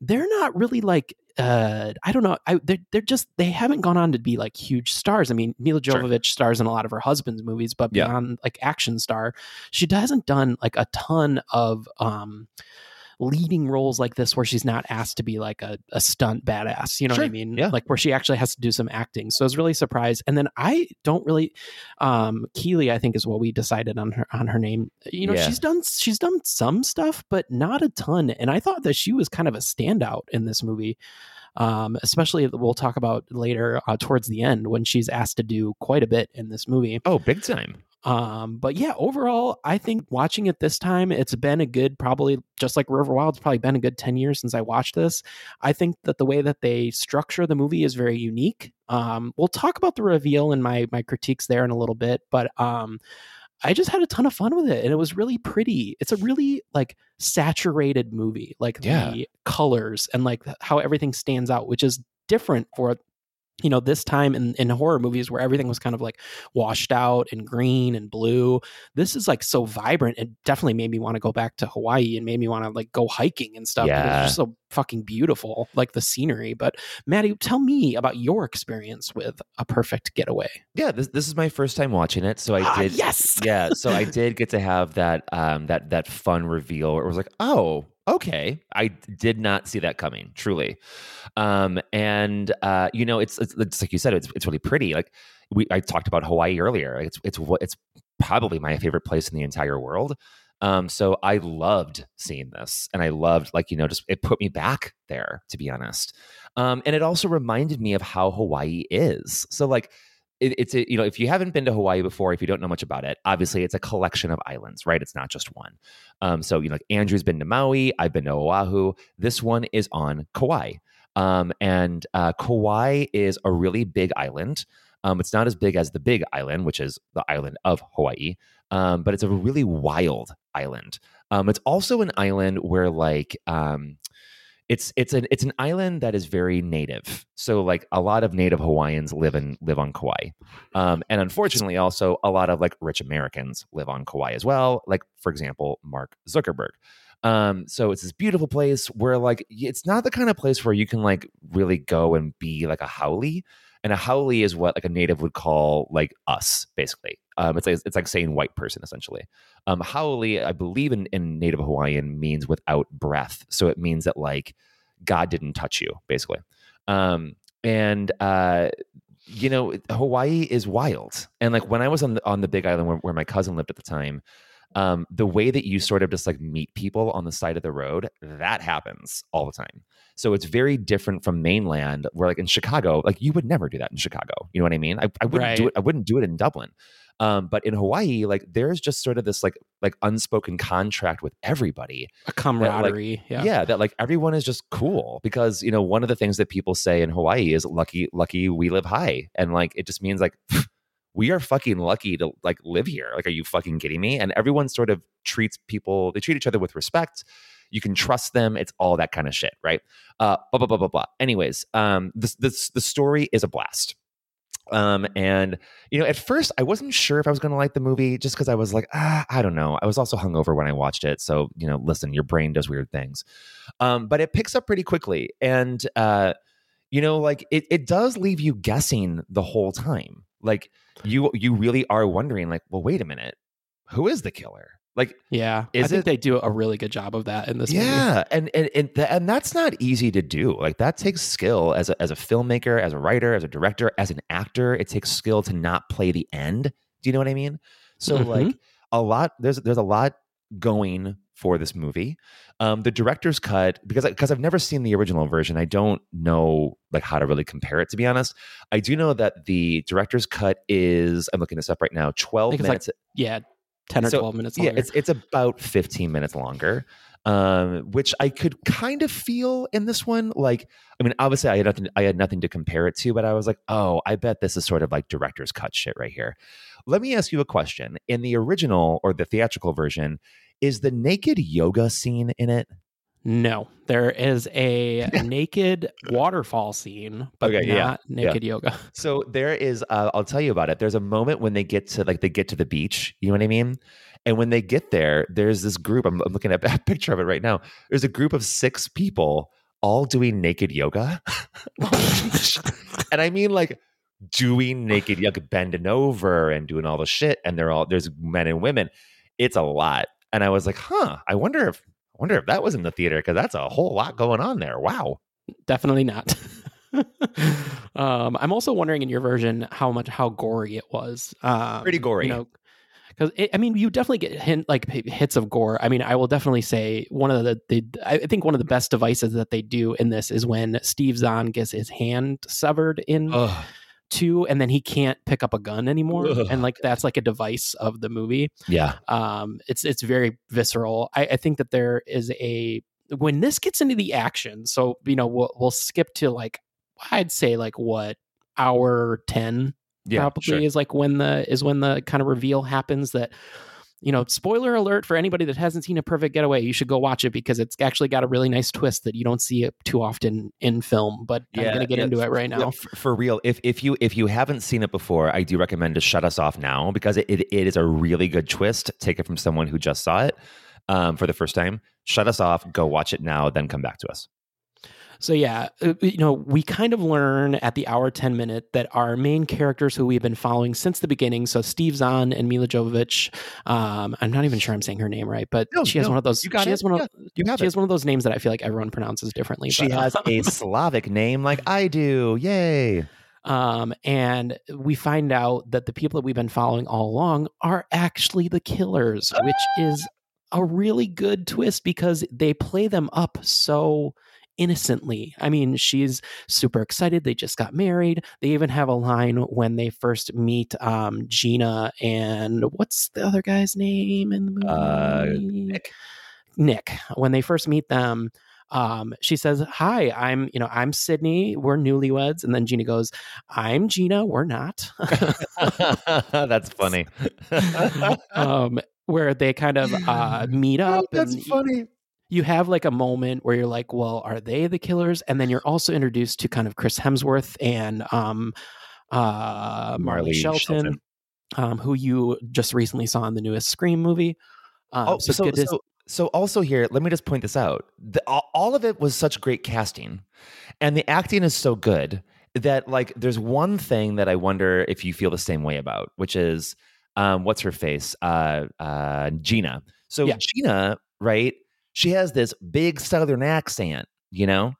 they're not really like uh I don't know I they're, they're just they haven't gone on to be like huge stars. I mean Milla Jovovich stars in a lot of her husband's movies but Yeah. beyond like action star she hasn't done like a ton of um leading roles like this where she's not asked to be like a, a stunt badass you know what i mean Yeah. like where she actually has to do some acting so i was really surprised and then i don't really um keely i think is what we decided on her on her name you know Yeah. she's done she's done some stuff but not a ton and i thought that she was kind of a standout in this movie um, especially we'll talk about later uh, towards the end when she's asked to do quite a bit in this movie. Oh, big time. Um, but yeah, overall, I think watching it this time, it's been a good, probably just like River Wild, it's probably been a good 10 years since I watched this. I think that the way that they structure the movie is very unique. Um, we'll talk about the reveal and my my critiques there in a little bit, but um, I just had a ton of fun with it and it was really pretty. It's a really like saturated movie, like Yeah. the colors and like how everything stands out, which is different for you know this time in, in horror movies where everything was kind of like washed out and green and blue this is like so vibrant it definitely made me want to go back to hawaii and made me want to like go hiking and stuff Yeah. it's just so fucking beautiful like the scenery but matty tell me about your experience with a perfect getaway Yeah, this this is my first time watching it, so I Ah, did. yes! yeah, so I did get to have that um that that fun reveal where it was like, oh, okay, I did not see that coming, truly. Um, and uh, you know, it's, it's it's like you said, it's it's really pretty. Like we, I talked about Hawaii earlier. It's it's it's probably my favorite place in the entire world. Um, so I loved seeing this, and I loved like you know, just it put me back there, to be honest. Um, and it also reminded me of how Hawaii is. So like it, it's a, you know if you haven't been to Hawaii before, if you don't know much about it, obviously it's a collection of islands, right? It's not just one. Um, so you know, like Andrew's been to Maui, I've been to Oahu. This one is on Kauai, um, and uh, Kauai is a really big island. Um, it's not as big as the Big Island, which is the island of Hawaii, um, but it's a really wild island. Um, it's also an island where like um, it's it's an it's an island that is very native. So like a lot of native Hawaiians live in live on Kauai. Um, and unfortunately also a lot of like rich Americans live on Kauai as well, like for example, Mark Zuckerberg. Um, so it's this beautiful place where like it's not the kind of place where you can like really go and be like a haole. And a haole is what like a native would call like us, basically. Um, it's like it's like saying white person essentially. Um, haole, I believe in, in Native Hawaiian means without breath. So it means that like God didn't touch you, basically. Um, and uh, you know, Hawaii is wild. And like when I was on the, on the Big Island where, where my cousin lived at the time, um, the way that you sort of just like meet people on the side of the road, that happens all the time. So it's very different from mainland, where like in Chicago, like you would never do that in Chicago. You know what I mean? I, I wouldn't do it. I wouldn't do it in Dublin. Um, but in Hawaii, like there's just sort of this like like unspoken contract with everybody. a that, like, camaraderie yeah yeah, that like everyone is just cool because you know one of the things that people say in Hawaii is lucky, lucky we live high, and like it just means like we are fucking lucky to like live here. Like, are you fucking kidding me? And everyone sort of treats people, they treat each other with respect. You can trust them. It's all that kind of shit, right? Uh, blah blah blah blah blah. Anyways, um, this this the story is a blast. Um, and you know, at first I wasn't sure if I was going to like the movie just because I was like, ah, I don't know. I was also hungover when I watched it, so you know, listen, your brain does weird things. Um, but it picks up pretty quickly, and uh, you know, like it it does leave you guessing the whole time. Like you you really are wondering, like, well, wait a minute, who is the killer? Like, Yeah, I think it- they do a really good job of that in this movie. yeah, and and and, th- and that's not easy to do. Like that takes skill as a as a filmmaker, as a writer, as a director, as an actor. It takes skill to not play the end. Do you know what I mean? So Mhm. like a lot there's there's a lot going for this movie. Um, the director's cut because because I've never seen the original version, I don't know like how to really compare it. To be honest, I do know that the director's cut is I'm looking this up right now. Twelve it's like minutes. yeah, ten or So, twelve minutes. Yeah, it's it's about 15 minutes longer. Um, which I could kind of feel in this one. Like, I mean, obviously I had nothing I had nothing to compare it to, but I was like, oh, I bet this is sort of like director's cut shit right here. Let me ask you a question. In the original or the theatrical version, is the naked yoga scene in it? No, there is a naked waterfall scene, but Okay, yeah, not naked yeah. yoga. So there is, uh, I'll tell you about it. There's a moment when they get to like they get to the beach. You know what I mean? And when they get there, there's this group. I'm, I'm looking at a picture of it right now. There's a group of six people all doing naked yoga, and I mean like doing naked yoga, bending over and doing all the shit. And they're all there's men and women. It's a lot. And I was like, huh. I wonder if I wonder if that was in the theater because that's a whole lot going on there. Wow. Definitely not. um, I'm also wondering in your version how much how gory it was. Um, Pretty gory. you know, because I mean, you definitely get hint like hits of gore. I mean, I will definitely say one of the, the I think one of the best devices that they do in this is when Steve Zahn gets his hand severed in Ugh. Two, and then he can't pick up a gun anymore, Ugh. and like that's like a device of the movie. Yeah. um it's it's very visceral i, I think that there is a when this gets into the action so you know we'll, we'll skip to like i'd say like what hour 10 Yeah, probably sure. is like when the is when the kind of reveal happens that you know spoiler alert for anybody that hasn't seen a perfect getaway you should go watch it because it's actually got a really nice twist that you don't see it too often in film but i'm gonna get yeah, into it right yeah, now for real, if if you if you haven't seen it before, I do recommend to shut us off now because it, it, it is a really good twist. Take it from someone who just saw it um, for the first time. Shut us off. Go watch it now. Then come back to us. So yeah, uh, you know, we kind of learn at the hour 10 minute that our main characters who we've been following since the beginning, so Steve Zahn and Milla Jovovich, um, I'm not even sure I'm saying her name right, but No, she has no, one of those you got she it. has one of Yeah, you have she it. has one of those names that I feel like everyone pronounces differently. She but, uh, has a Slavic name like I do. Yay! Um, and we find out that the people that we've been following all along are actually the killers, which is a really good twist because they play them up so innocently. I mean, she's super excited. They just got married. They even have a line when they first meet um, Gina and what's the other guy's name in the movie? Uh, Nick. Nick. When they first meet them, um, she says, "Hi, I'm you know I'm Sydney. We're newlyweds." And then Gina goes, "I'm Gina. We're not." That's funny. um, where they kind of uh, meet up. That's and funny. You have like a moment where you're like, "Well, are they the killers?" And then you're also introduced to kind of Chris Hemsworth and um, uh, Marley, Shelton, Shelton. Um, who you just recently saw in the newest Scream movie. Um, Oh, so, so, to- so, so also here, let me just point this out. The, all, all of it was such great casting, and the acting is so good that like there's one thing that I wonder if you feel the same way about, which is um, what's her face, uh, uh, Gina. So Yeah. Gina, right? She has this big Southern accent, you know,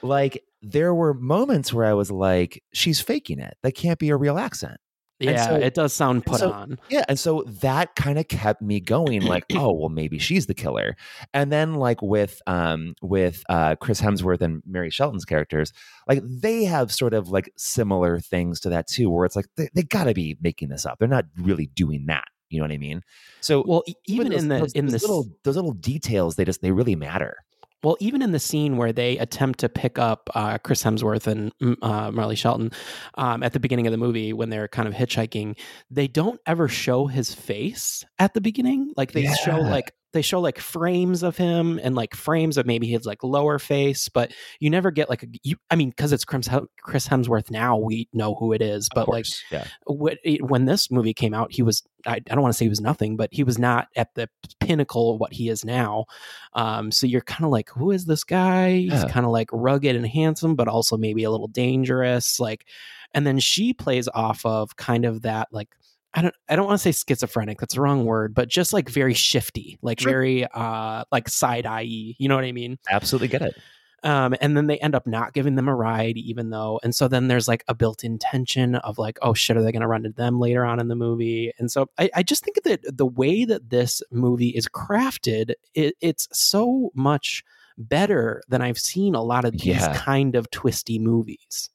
like there were moments where I was like, she's faking it. That can't be a real accent. Yeah, so- it does sound put so- on. Yeah, and so that kind of kept me going, like, oh, well, maybe she's the killer. And then, like with um with uh Chris Hemsworth and Mary Shelton's characters, like they have sort of like similar things to that too, where it's like they, they got to be making this up. They're not really doing that. You know what I mean? So, well, even those, in the those, in those this little those little details, they just they really matter. Well, even in the scene where they attempt to pick up uh, Chris Hemsworth and mm, uh, Marley Shelton um, at the beginning of the movie when they're kind of hitchhiking, they don't ever show his face at the beginning. Like they show like they show like frames of him and like frames of maybe his like lower face, but you never get like a. You, I mean, because it's Chris Hemsworth now, we know who it is. But like, yeah. when this movie came out, he was I, I don't want to say he was nothing, but he was not at the pinnacle of what he is now. Um, so you're kind of like, who is this guy? He's kind of like rugged and handsome, but also maybe a little dangerous. Like, and then she plays off of kind of that like. I don't I don't want to say schizophrenic, that's the wrong word, but just like very shifty, like Sure. very uh like side eye, you know what I mean? Absolutely get it. Um, and then they end up not giving them a ride, even though, and so then there's like a built-in tension of like, oh shit, are they going to run into them later on in the movie? And so I, I just think that the way that this movie is crafted, it, it's so much better than I've seen a lot of these Yeah. kind of twisty movies.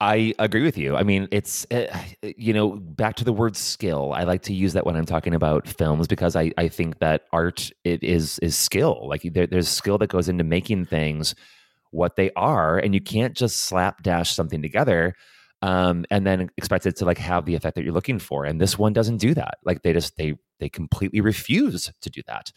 I agree with you. I mean, it's uh, you know back to the word skill. I like to use that when I'm talking about films because I I think that art it is is skill. Like there, there's skill that goes into making things what they are, and you can't just slapdash something together um, and then expect it to like have the effect that you're looking for. And this one doesn't do that. Like they just they they completely refuse to do that,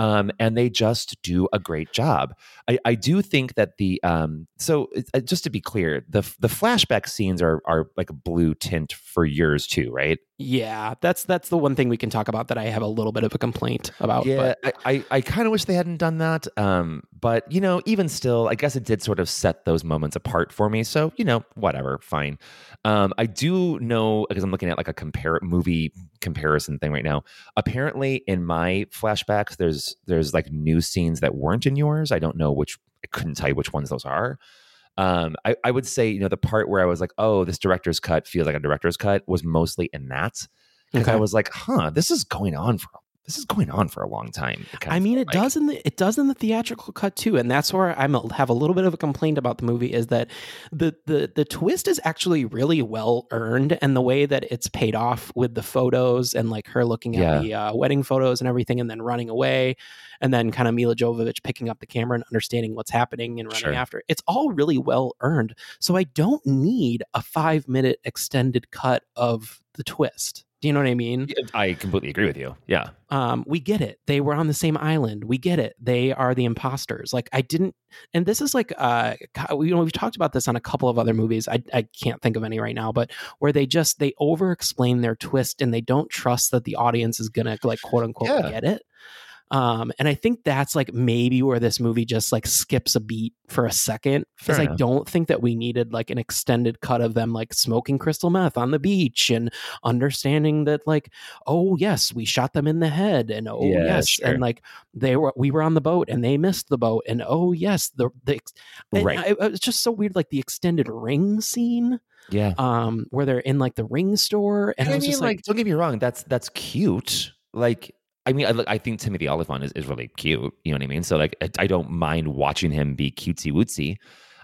um, and they just do a great job. I, I do think that the um, so uh, just to be clear, the the flashback scenes are are like a blue tint for yours too, right? Yeah, that's that's the one thing we can talk about that I have a little bit of a complaint about. Yeah, but I, I, I kind of wish they hadn't done that. Um, but you know, even still, I guess it did sort of set those moments apart for me. So you know, whatever, fine. Um, I do know because I'm looking at like a compare movie comparison thing right now. Apparently, in my flashbacks, there's there's like new scenes that weren't in yours. I don't know which. I couldn't tell you which ones those are. Um, I, I would say, you know, the part where I was like, oh, this director's cut feels like a director's cut was mostly in that. Because I was like, huh, this is going on for this is going on for a long time. I mean, it like. does in the it does in the theatrical cut too, and that's where I'm a, have a little bit of a complaint about the movie is that the the the twist is actually really well earned, and the way that it's paid off with the photos and like her looking at Yeah. the uh, wedding photos and everything, and then running away, and then kind of Milla Jovovich picking up the camera and understanding what's happening and running Sure. after. It's all really well earned, so I don't need a five minute extended cut of the twist. Do you know what I mean? I completely agree with you. Yeah. um, we get it. They were on the same island. We get it. They are the imposters. Like I didn't, and this is like, uh, you know, we've talked about this on a couple of other movies. I, I can't think of any right now, but where they just they over explain their twist and they don't trust that the audience is gonna like quote unquote Yeah. get it. Um, and I think that's like maybe where this movie just like skips a beat for a second because I don't think that we needed like an extended cut of them like smoking crystal meth on the beach and understanding that like oh yes we shot them in the head and oh Yeah, yes sure. and like they were we were on the boat and they missed the boat and oh yes the the Right. I- it's just so weird like the extended ring scene Yeah. um where they're in like the ring store and And I I was mean, just like, like, don't get me wrong, that's that's cute. Like, I mean, I, I think Timothy Olyphant is, is really cute. You know what I mean? So, like, I, I don't mind watching him be cutesy wootsy.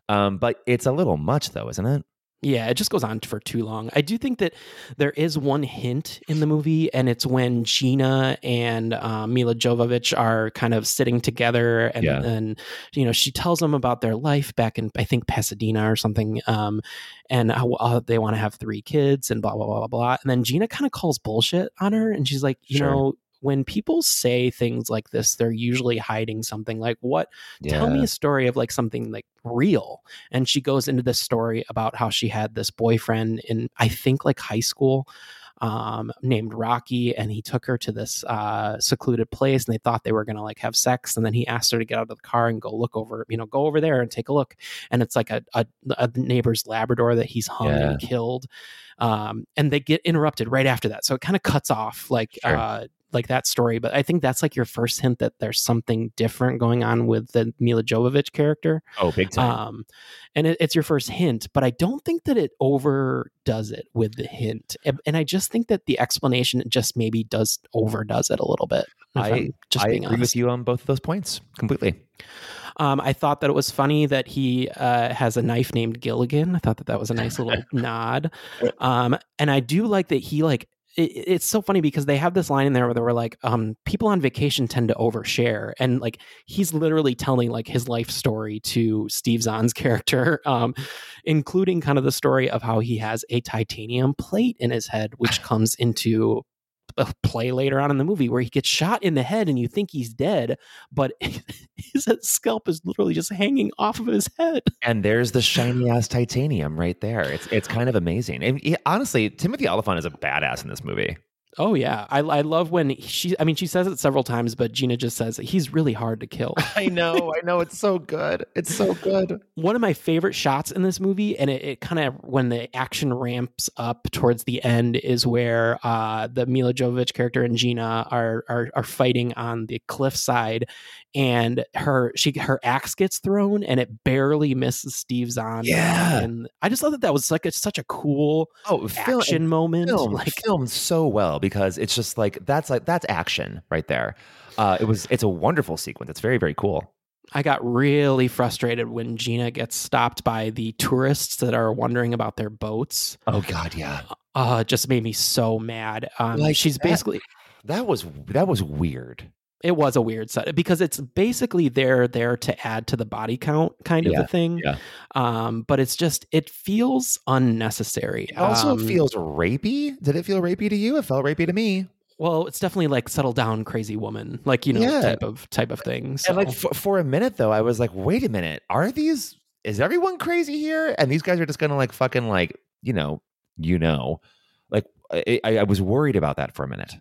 Um, but it's a little much, though, isn't it? Yeah, it just goes on for too long. I do think that there is one hint in the movie, and it's when Gina and uh, Milla Jovovich are kind of sitting together, and Yeah. and you know she tells them about their life back in I think Pasadena or something, um, and how uh, they want to have three kids and blah blah blah blah blah. And then Gina kind of calls bullshit on her, and she's like, you Sure. know. When people say things like this, they're usually hiding something. Like, what? Tell me a story of like something like real. And she goes into this story about how she had this boyfriend in, I think, like high school um named Rocky and he took her to this uh secluded place and they thought they were going to like have sex and then he asked her to get out of the car and go look over you know go over there and take a look and it's like a a, a neighbor's labrador that he's hung Yeah. and killed um and they get interrupted right after that so it kind of cuts off like Sure. uh like that story but i think that's like your first hint that there's something different going on with the milla jovovich character Oh, big time. um and it, it's your first hint but i don't think that it overdoes it with the hint and, and i just think that the explanation just maybe does overdoes it a little bit I, I'm just I being agree honest with you on both of those points completely. um, I thought that it was funny that he uh, has a knife named Gilligan. I thought that that was a nice little nod. Um, and I do like that he like. It, it's so funny because they have this line in there where they were like, um, "People on vacation tend to overshare," and like he's literally telling like his life story to Steve Zahn's character, um, including kind of the story of how he has a titanium plate in his head, which comes into a play later on in the movie where he gets shot in the head and you think he's dead, but his scalp is literally just hanging off of his head. And there's the shiny ass titanium right there. It's it's kind of amazing. And he, honestly, Timothy Olyphant is a badass in this movie. Oh yeah, I, I love when she. I mean, she says it several times, but Gina just says he's really hard to kill. I know, I know. It's so good. It's so good. One of my favorite shots in this movie, and it, it kind of when the action ramps up towards the end, is where uh, the Milla Jovovich character and Gina are, are are fighting on the cliffside, and her she her axe gets thrown, and it barely misses Steve Zahn. Yeah. and I just thought that that was like a, such a cool oh film, action moment. Film, like filmed so well because it's just like that's like that's action right there. Uh, it was it's a wonderful sequence. It's very very cool. I got really frustrated when Gina gets stopped by the tourists that are wondering about their boats. Oh God, yeah. Uh, it just made me so mad. Um, Like she's that- basically That was that was weird. It was a weird set because it's basically they're there to add to the body count kind of Yeah, a thing. yeah. Um, but it's just it feels unnecessary. It also Um, feels rapey. Did it feel rapey to you? It felt rapey to me. well. It's definitely like settle down, crazy woman, like you know Yeah. type of type of things So. And like for, for a minute though, I was like, wait a minute, are these? Is everyone crazy here? And these guys are just gonna like fucking like you know you know, like I, I was worried about that for a minute.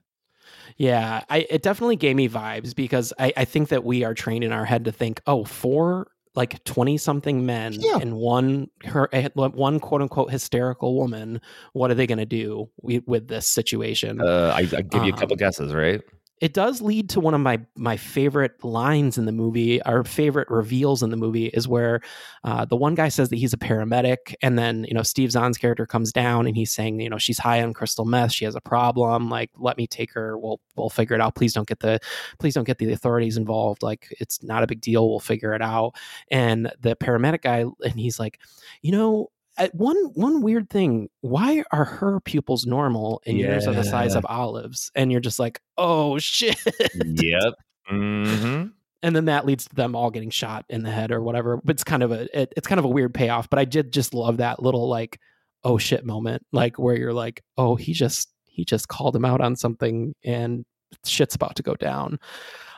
Yeah, I, it definitely gave me vibes because I, I think that we are trained in our head to think, oh, four like twenty something men and one her eh, one quote unquote hysterical woman. What are they going to do with, with this situation? Uh, I, I give you a couple Um, guesses, right? It does lead to one of my my favorite lines in the movie our favorite reveals in the movie is where uh, the one guy says that he's a paramedic and then you know steve zahn's character comes down and he's saying you know she's high on crystal meth. She has a problem. Like let me take her. We'll we'll figure it out. Please don't get the please don't get the authorities involved. Like it's not a big deal. We'll figure it out. And the paramedic guy and he's like you know one one weird thing why are her pupils normal and yours are the size of olives and you're just like oh shit yep. Mm-hmm. and then that leads to them all getting shot in the head or whatever but it's kind of a it, it's kind of a weird payoff but i did just love that little like oh shit moment like where you're like oh he just he just called him out on something and shit's about to go down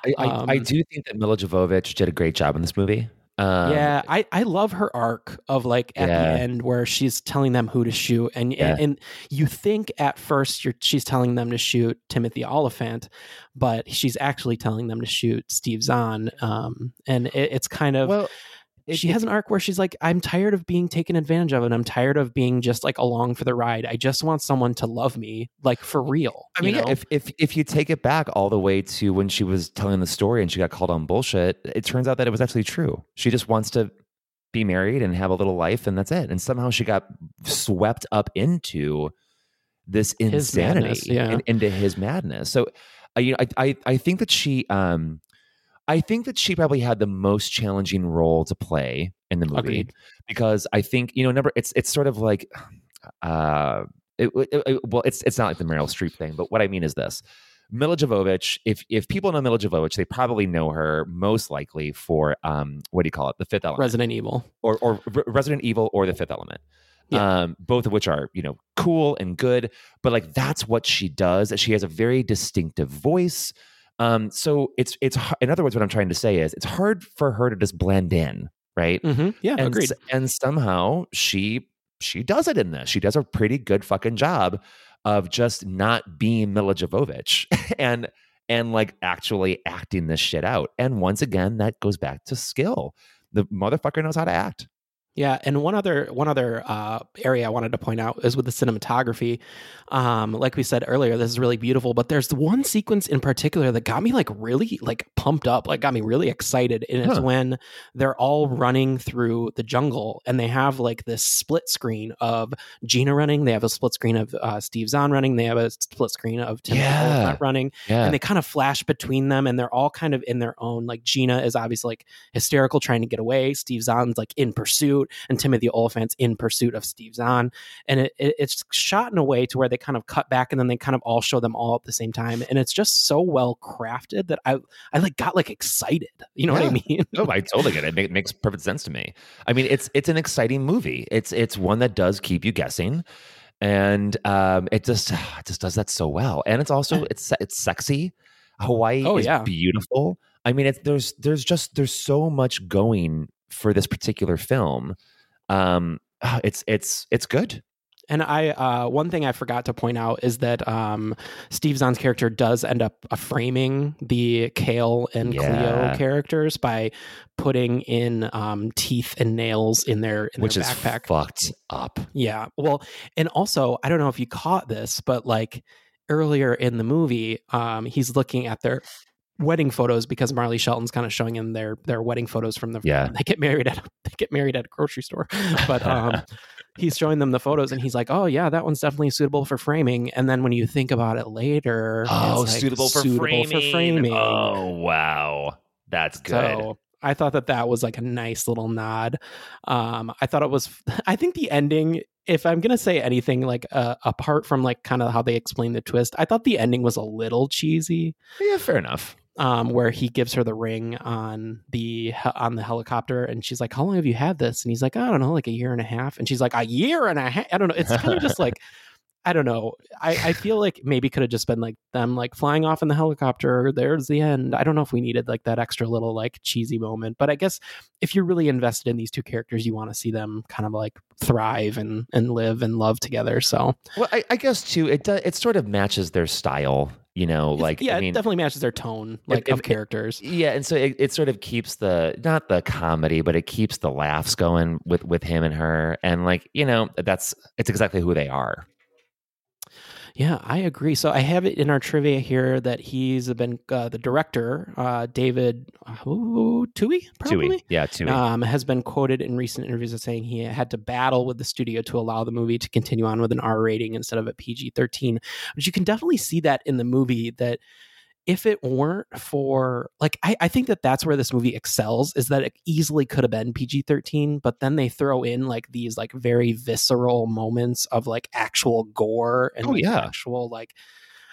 I, I, I Um, do think that Milla Jovovich did a great job in this movie. Um, yeah, I, I love her arc of like at Yeah. the end where she's telling them who to shoot, and Yeah. and, and you think at first you're she's telling them to shoot Timothy Olyphant, but she's actually telling them to shoot Steve Zahn, um, and it, it's kind of Well, she has an arc where she's like, I'm tired of being taken advantage of, and I'm tired of being just like along for the ride. I just want someone to love me, like for real. I mean, yeah, know? if if if you take it back all the way to when she was telling the story and she got called on bullshit, it turns out that it was actually true. She just wants to be married and have a little life, and that's it. And somehow she got swept up into this His insanity, madness, yeah. and into his madness. So, uh, you know, I, I I think that she, um, I think that she probably had the most challenging role to play in the movie Agreed. because I think you know, number it's it's sort of like, uh, it, it- it- well, it's it's not like the Meryl Streep thing, but what I mean is this: Milla Jovovich. If if people know Milla Jovovich, they probably know her most likely for um, what do you call it, The Fifth Element, Resident Evil. or or Re- Resident Evil, or The Fifth Element. Um, both of which are you know cool and good, but like that's what she does. She has a very distinctive voice. Um, so it's it's in other words, what I'm trying to say is it's hard for her to just blend in, right? Mm-hmm. Yeah, and, agreed. And somehow she she does it in this. She does a pretty good fucking job of just not being Milla Jovovich and and like actually acting this shit out. And once again, that goes back to skill. The motherfucker knows how to act. Yeah, and one other one other uh, area I wanted to point out is with the cinematography. Um, like we said earlier, this is really beautiful, but there's one sequence in particular that got me like really like pumped up, like got me really excited, and it's when they're all running through the jungle and they have like this split screen of Gina running, they have a split screen of uh, Steve Zahn running, they have a split screen of Tim Yeah. Running, Yeah. and they kind of flash between them, and they're all kind of in their own. Like Gina is obviously like hysterical, trying to get away. Steve Zahn's like in pursuit, and Timothy Olyphant's in pursuit of Steve Zahn. And it, it, it's shot in a way to where they kind of cut back, and then they kind of all show them all at the same time, and it's just so well crafted that I I like got like excited. You know what I mean? no, I totally get it. It, it makes perfect sense to me. I mean, it's it's an exciting movie. It's it's one that does keep you guessing. and um, it just it just does that so well. And it's also it's it's sexy. Hawaii Oh, is yeah. beautiful. I mean, it's there's there's just there's so much going for this particular film. Um, ah, it's it's it's good. And I, uh, one thing I forgot to point out is that um, Steve Zahn's character does end up framing the Kale and Yeah. Cleo characters by putting in um, teeth and nails in their in which their is backpack. fucked up. Yeah. Well, and also, I don't know if you caught this, but like earlier in the movie, um, he's looking at their wedding photos because Marley Shelton's kind of showing him their their wedding photos from the Yeah. they get married at a, they get married at a grocery store. But um he's showing them the photos and he's like, "Oh yeah, that one's definitely suitable for framing." And then when you think about it later, Oh, it's like suitable for suitable framing. for framing. Oh wow, that's good. So I thought that that was like a nice little nod. Um, I thought it was. I think the ending. If I'm gonna say anything, like uh, apart from like kind of how they explain the twist, I thought the ending was a little cheesy. Yeah, fair enough. Um, where he gives her the ring on the on the helicopter, and she's like, "How long have you had this?" And he's like, "I don't know, like a year and a half." And she's like, "A year and a half." I don't know. It's kind of just like. I don't know. I, I feel like maybe could have just been like them like flying off in the helicopter. There's the end. I don't know if we needed like that extra little like cheesy moment. But I guess if you're really invested in these two characters, you want to see them kind of like thrive and and live and love together. So Well, I, I guess too, it does. It sort of matches their style. You know, like yeah, I mean, it definitely matches their tone like if- of characters. Yeah, and so it, it sort of keeps the not the comedy, but it keeps the laughs going with with him and her, and like you know, that's it's exactly who they are. Yeah, I agree. So I have it in our trivia here that he's been uh, the director, uh, David uh, Twohy, probably. Twohy, yeah, Twohy. Um, has been quoted in recent interviews as saying he had to battle with the studio to allow the movie to continue on with an R rating instead of a PG 13. But you can definitely see that in the movie that if it weren't for like I, I think that that's where this movie excels is that it easily could have been pg-13 but then they throw in like these like very visceral moments of like actual gore and Oh, like, yeah. actual like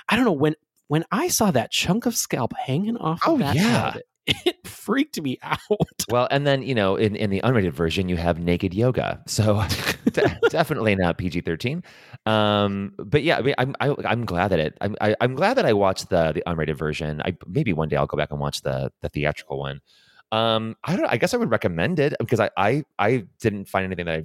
i don't know when when i saw that chunk of scalp hanging off of Oh, that yeah. head, it freaked me out Well, and then you know, in, in the unrated version, you have naked yoga, so de- definitely not PG thirteen. Um, but yeah, I mean, I'm I, I'm glad that it. I'm I, I'm glad that I watched the the unrated version. I maybe one day I'll go back and watch the the theatrical one. Um, I don't. I guess I would recommend it because I I I didn't find anything that I,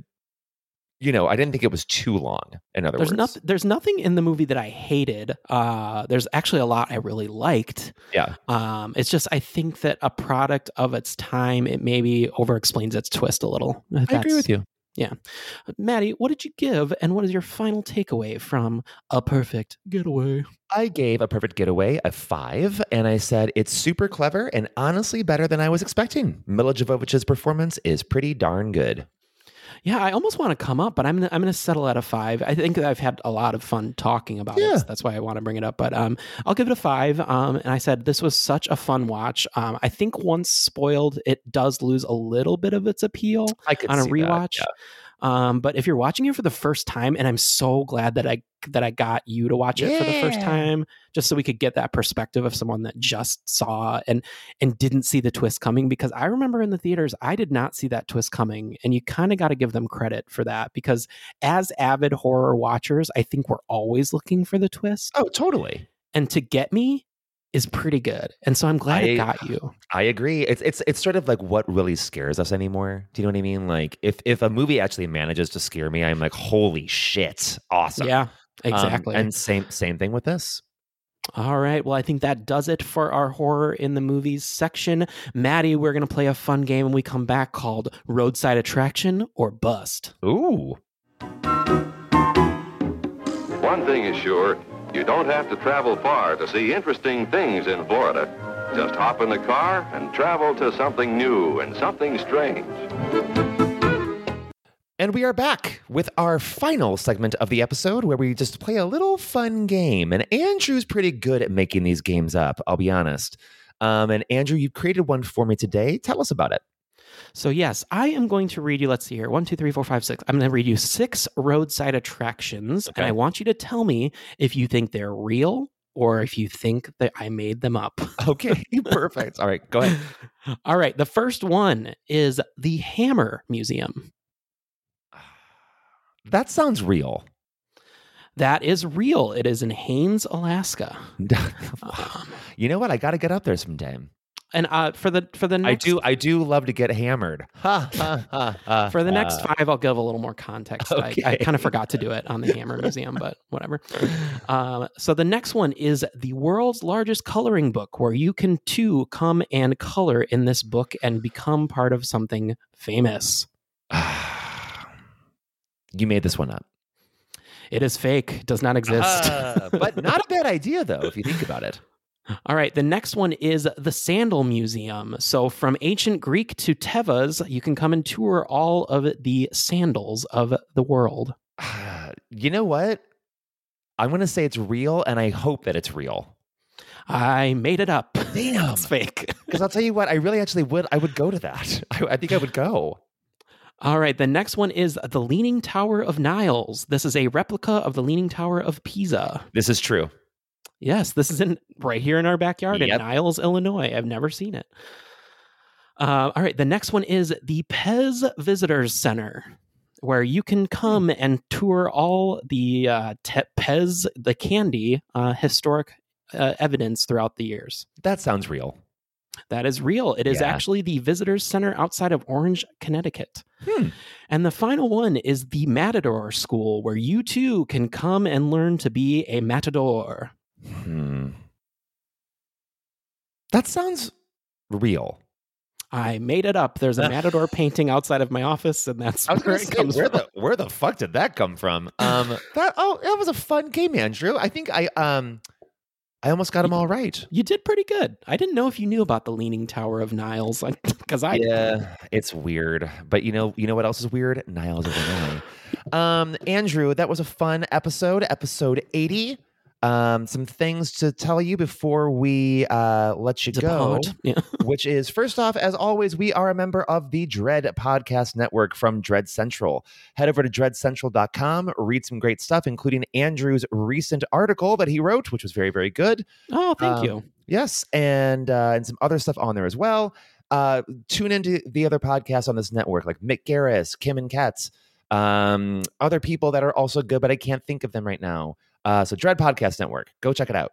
you know, I didn't think it was too long. In other there's words, there's nothing in the movie that i hated uh there's actually a lot i really liked yeah. Um, it's just I think that a product of its time, it maybe over explains its twist a little. I agree with you. Yeah, Matty, what did you give, and what is your final takeaway from a perfect getaway? I gave a perfect getaway a five, and I said it's super clever and honestly better than I was expecting. Milla Jovovich's performance is pretty darn good. Yeah, I almost want to come up, but I'm gonna, I'm going to settle at a five. I think I've had a lot of fun talking about Yeah. it. so that's why I want to bring it up. But um, I'll give it a five. Um, and I said this was such a fun watch. Um, I think once spoiled, it does lose a little bit of its appeal on a see that, rewatch. yeah. Um, but if you're watching it for the first time, and I'm so glad that I that I got you to watch it for the first time, just so we could get that perspective of someone that just saw and and didn't see the twist coming. Because I remember in the theaters, I did not see that twist coming, and you kind of got to give them credit for that because as avid horror watchers, I think we're always looking for the twist. Oh, totally. And to get me is pretty good, and so I'm glad I- it got you. I agree. It's it's it's sort of like what really scares us anymore. Do you know what I mean? Like if if a movie actually manages to scare me, I'm like, holy shit, awesome. Yeah, Um, exactly. and same same thing with this. All right. Well, I think that does it for our horror in the movies section. Matty, we're going to play a fun game when we come back called Roadside Attraction or Bust. Ooh. One thing is sure, you don't have to travel far to see interesting things in Florida. Just hop in the car and travel to something new and something strange. And we are back with our final segment of the episode where we just play a little fun game. And Andrew's pretty good at making these games up, I'll be honest. Um, and Andrew, you created one for me today. Tell us about it. So, yes, I am going to read you, let's see here, one, two, three, four, five, six. I'm going to read you six roadside attractions. And I want you to tell me if you think they're real or if you think that I made them up. Okay, perfect. All right, go ahead. All right. The first one is the Hammer Museum. That sounds real. That is real. It is in Haines, Alaska. Um, you know what? I got to get up there sometime. And uh, for the for the I next, do. I do love to get hammered. Ha, ha, ha, ha, for the next ha. five, I'll give a little more context. I, I kind of forgot to do it on the Hammer Museum, but whatever. Um, so the next one is the world's largest coloring book, where you can too come and color in this book and become part of something famous. You made this one up. It is fake. Does not exist. Ah, but not a bad idea, though, if you think about it. All right, the next one is the Sandal Museum. So, from ancient Greek to Tevas, you can come and tour all of the sandals of the world. You know what? I'm going to say it's real, and I hope that it's real. I made it up. Damn, it's fake. Because I'll tell you what, I really actually would. I would go to that. I, I think I would go. All right, the next one is the Leaning Tower of Niles. This is a replica of the Leaning Tower of Pisa. This is true. Yes, this is in right here in our backyard Yep. in Niles, Illinois. I've never seen it. Uh, all right, the next one is the Pez Visitors Center, where you can come and tour all the uh, te- Pez, the candy, uh, historic uh, evidence throughout the years. That sounds real. That is real. It is Yeah. actually the Visitors Center outside of Orange, Connecticut. And the final one is the Matador School, where you too can come and learn to be a matador. Hmm. That sounds real. I made it up. There's a matador painting outside of my office, and that's where it say, comes where from. the where the fuck did that come from? Um, that oh, that was a fun game, Andrew. I think I um, I almost got them all right. You did pretty good. I didn't know if you knew about the Leaning Tower of Niles, because I yeah, it's weird, but you know, you know what else is weird? Niles, Illinois. Um, Andrew, that was a fun episode, episode eighty. Um, some things to tell you before we uh let you go. Yeah. which is first off, as always, we are a member of the Dread Podcast Network from Dread Central. Head over to dreadcentral.com, read some great stuff, including Andrew's recent article that he wrote, which was very, very good. Oh, thank Um, you. Yes, and uh, and some other stuff on there as well. Uh, tune into the other podcasts on this network, like Mick Garris, Kim and Katz, um, other people that are also good, but I can't think of them right now. Uh, so Dread Podcast Network, go check it out.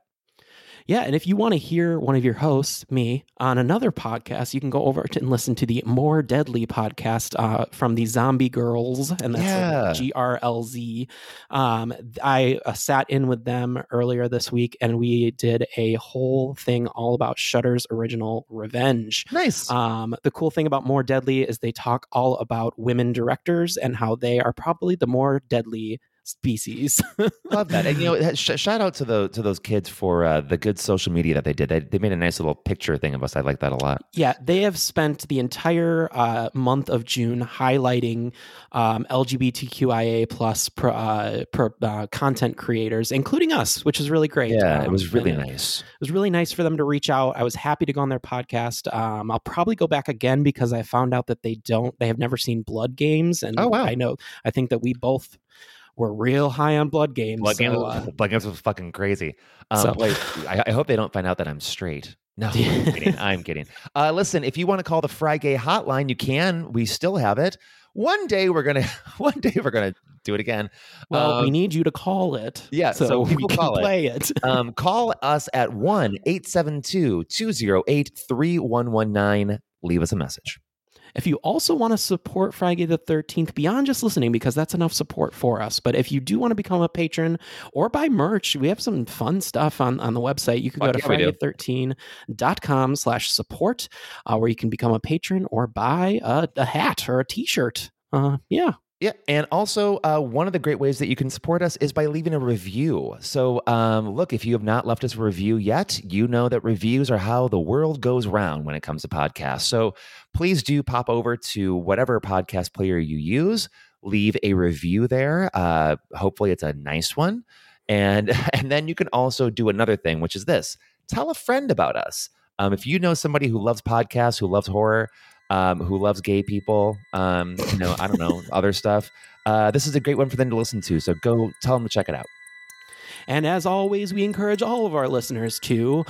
Yeah, and if you want to hear one of your hosts, me, on another podcast, you can go over and listen to the More Deadly podcast uh, from the Zombie Girls, and that's Yeah. G R L Z. Um, I uh, sat in with them earlier this week, and we did a whole thing all about Shudder's original Revenge. Nice. Um, the cool thing about More Deadly is they talk all about women directors and how they are probably the more deadly species. Love that, and you know, sh- shout out to the to those kids for uh, the good social media that they did. They, they made a nice little picture thing of us. I like that a lot. Yeah, they have spent the entire uh, month of June highlighting um, LGBTQIA plus pro, uh, pro, uh, content creators, including us, which is really great. Yeah, it Um, was really nice. It was really nice for them to reach out. I was happy to go on their podcast. Um, I'll probably go back again because I found out that they don't, they have never seen Blood Games, and Oh, wow. I know, I think that we both were real high on Blood Games. Blood so, Games, uh, Blood Games was fucking crazy. Um, So- I, I hope they don't find out that I'm straight. No, I'm kidding. I'm kidding. Uh, listen, if you want to call the FriGay hotline, you can. We still have it. One day we're gonna. One day we're gonna do it again. well, we Um, need you to call it. Yeah, so, so, we can call play it. it. um, call us at 1 872 208 3119. Leave us a message. If you also want to support FriGay the 13th beyond just listening, because that's enough support for us, but if you do want to become a patron or buy merch, we have some fun stuff on, on the website. You can go to yeah, we do. frigay13.com slash support, uh, where you can become a patron or buy a, a hat or a t-shirt. Uh, yeah. Yeah, and also uh, one of the great ways that you can support us is by leaving a review. So, um, look, if you have not left us a review yet, you know that reviews are how the world goes round when it comes to podcasts. So, please do pop over to whatever podcast player you use, leave a review there. Uh, hopefully, it's a nice one, and and then you can also do another thing, which is this: tell a friend about us. Um, if you know somebody who loves podcasts, who loves horror, um, who loves gay people, um, you know, I don't know, other stuff. Uh, this is a great one for them to listen to. So go tell them to check it out. And as always, we encourage all of our listeners to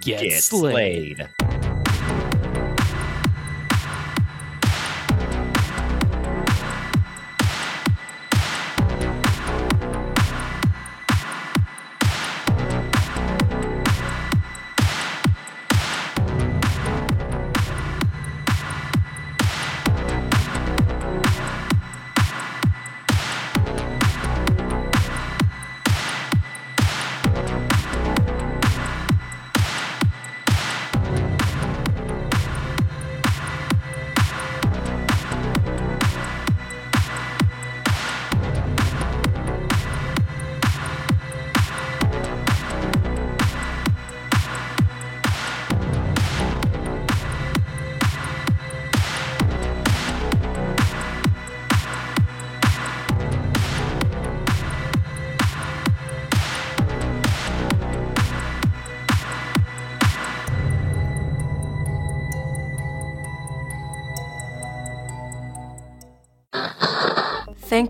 get, Get slayed. slayed.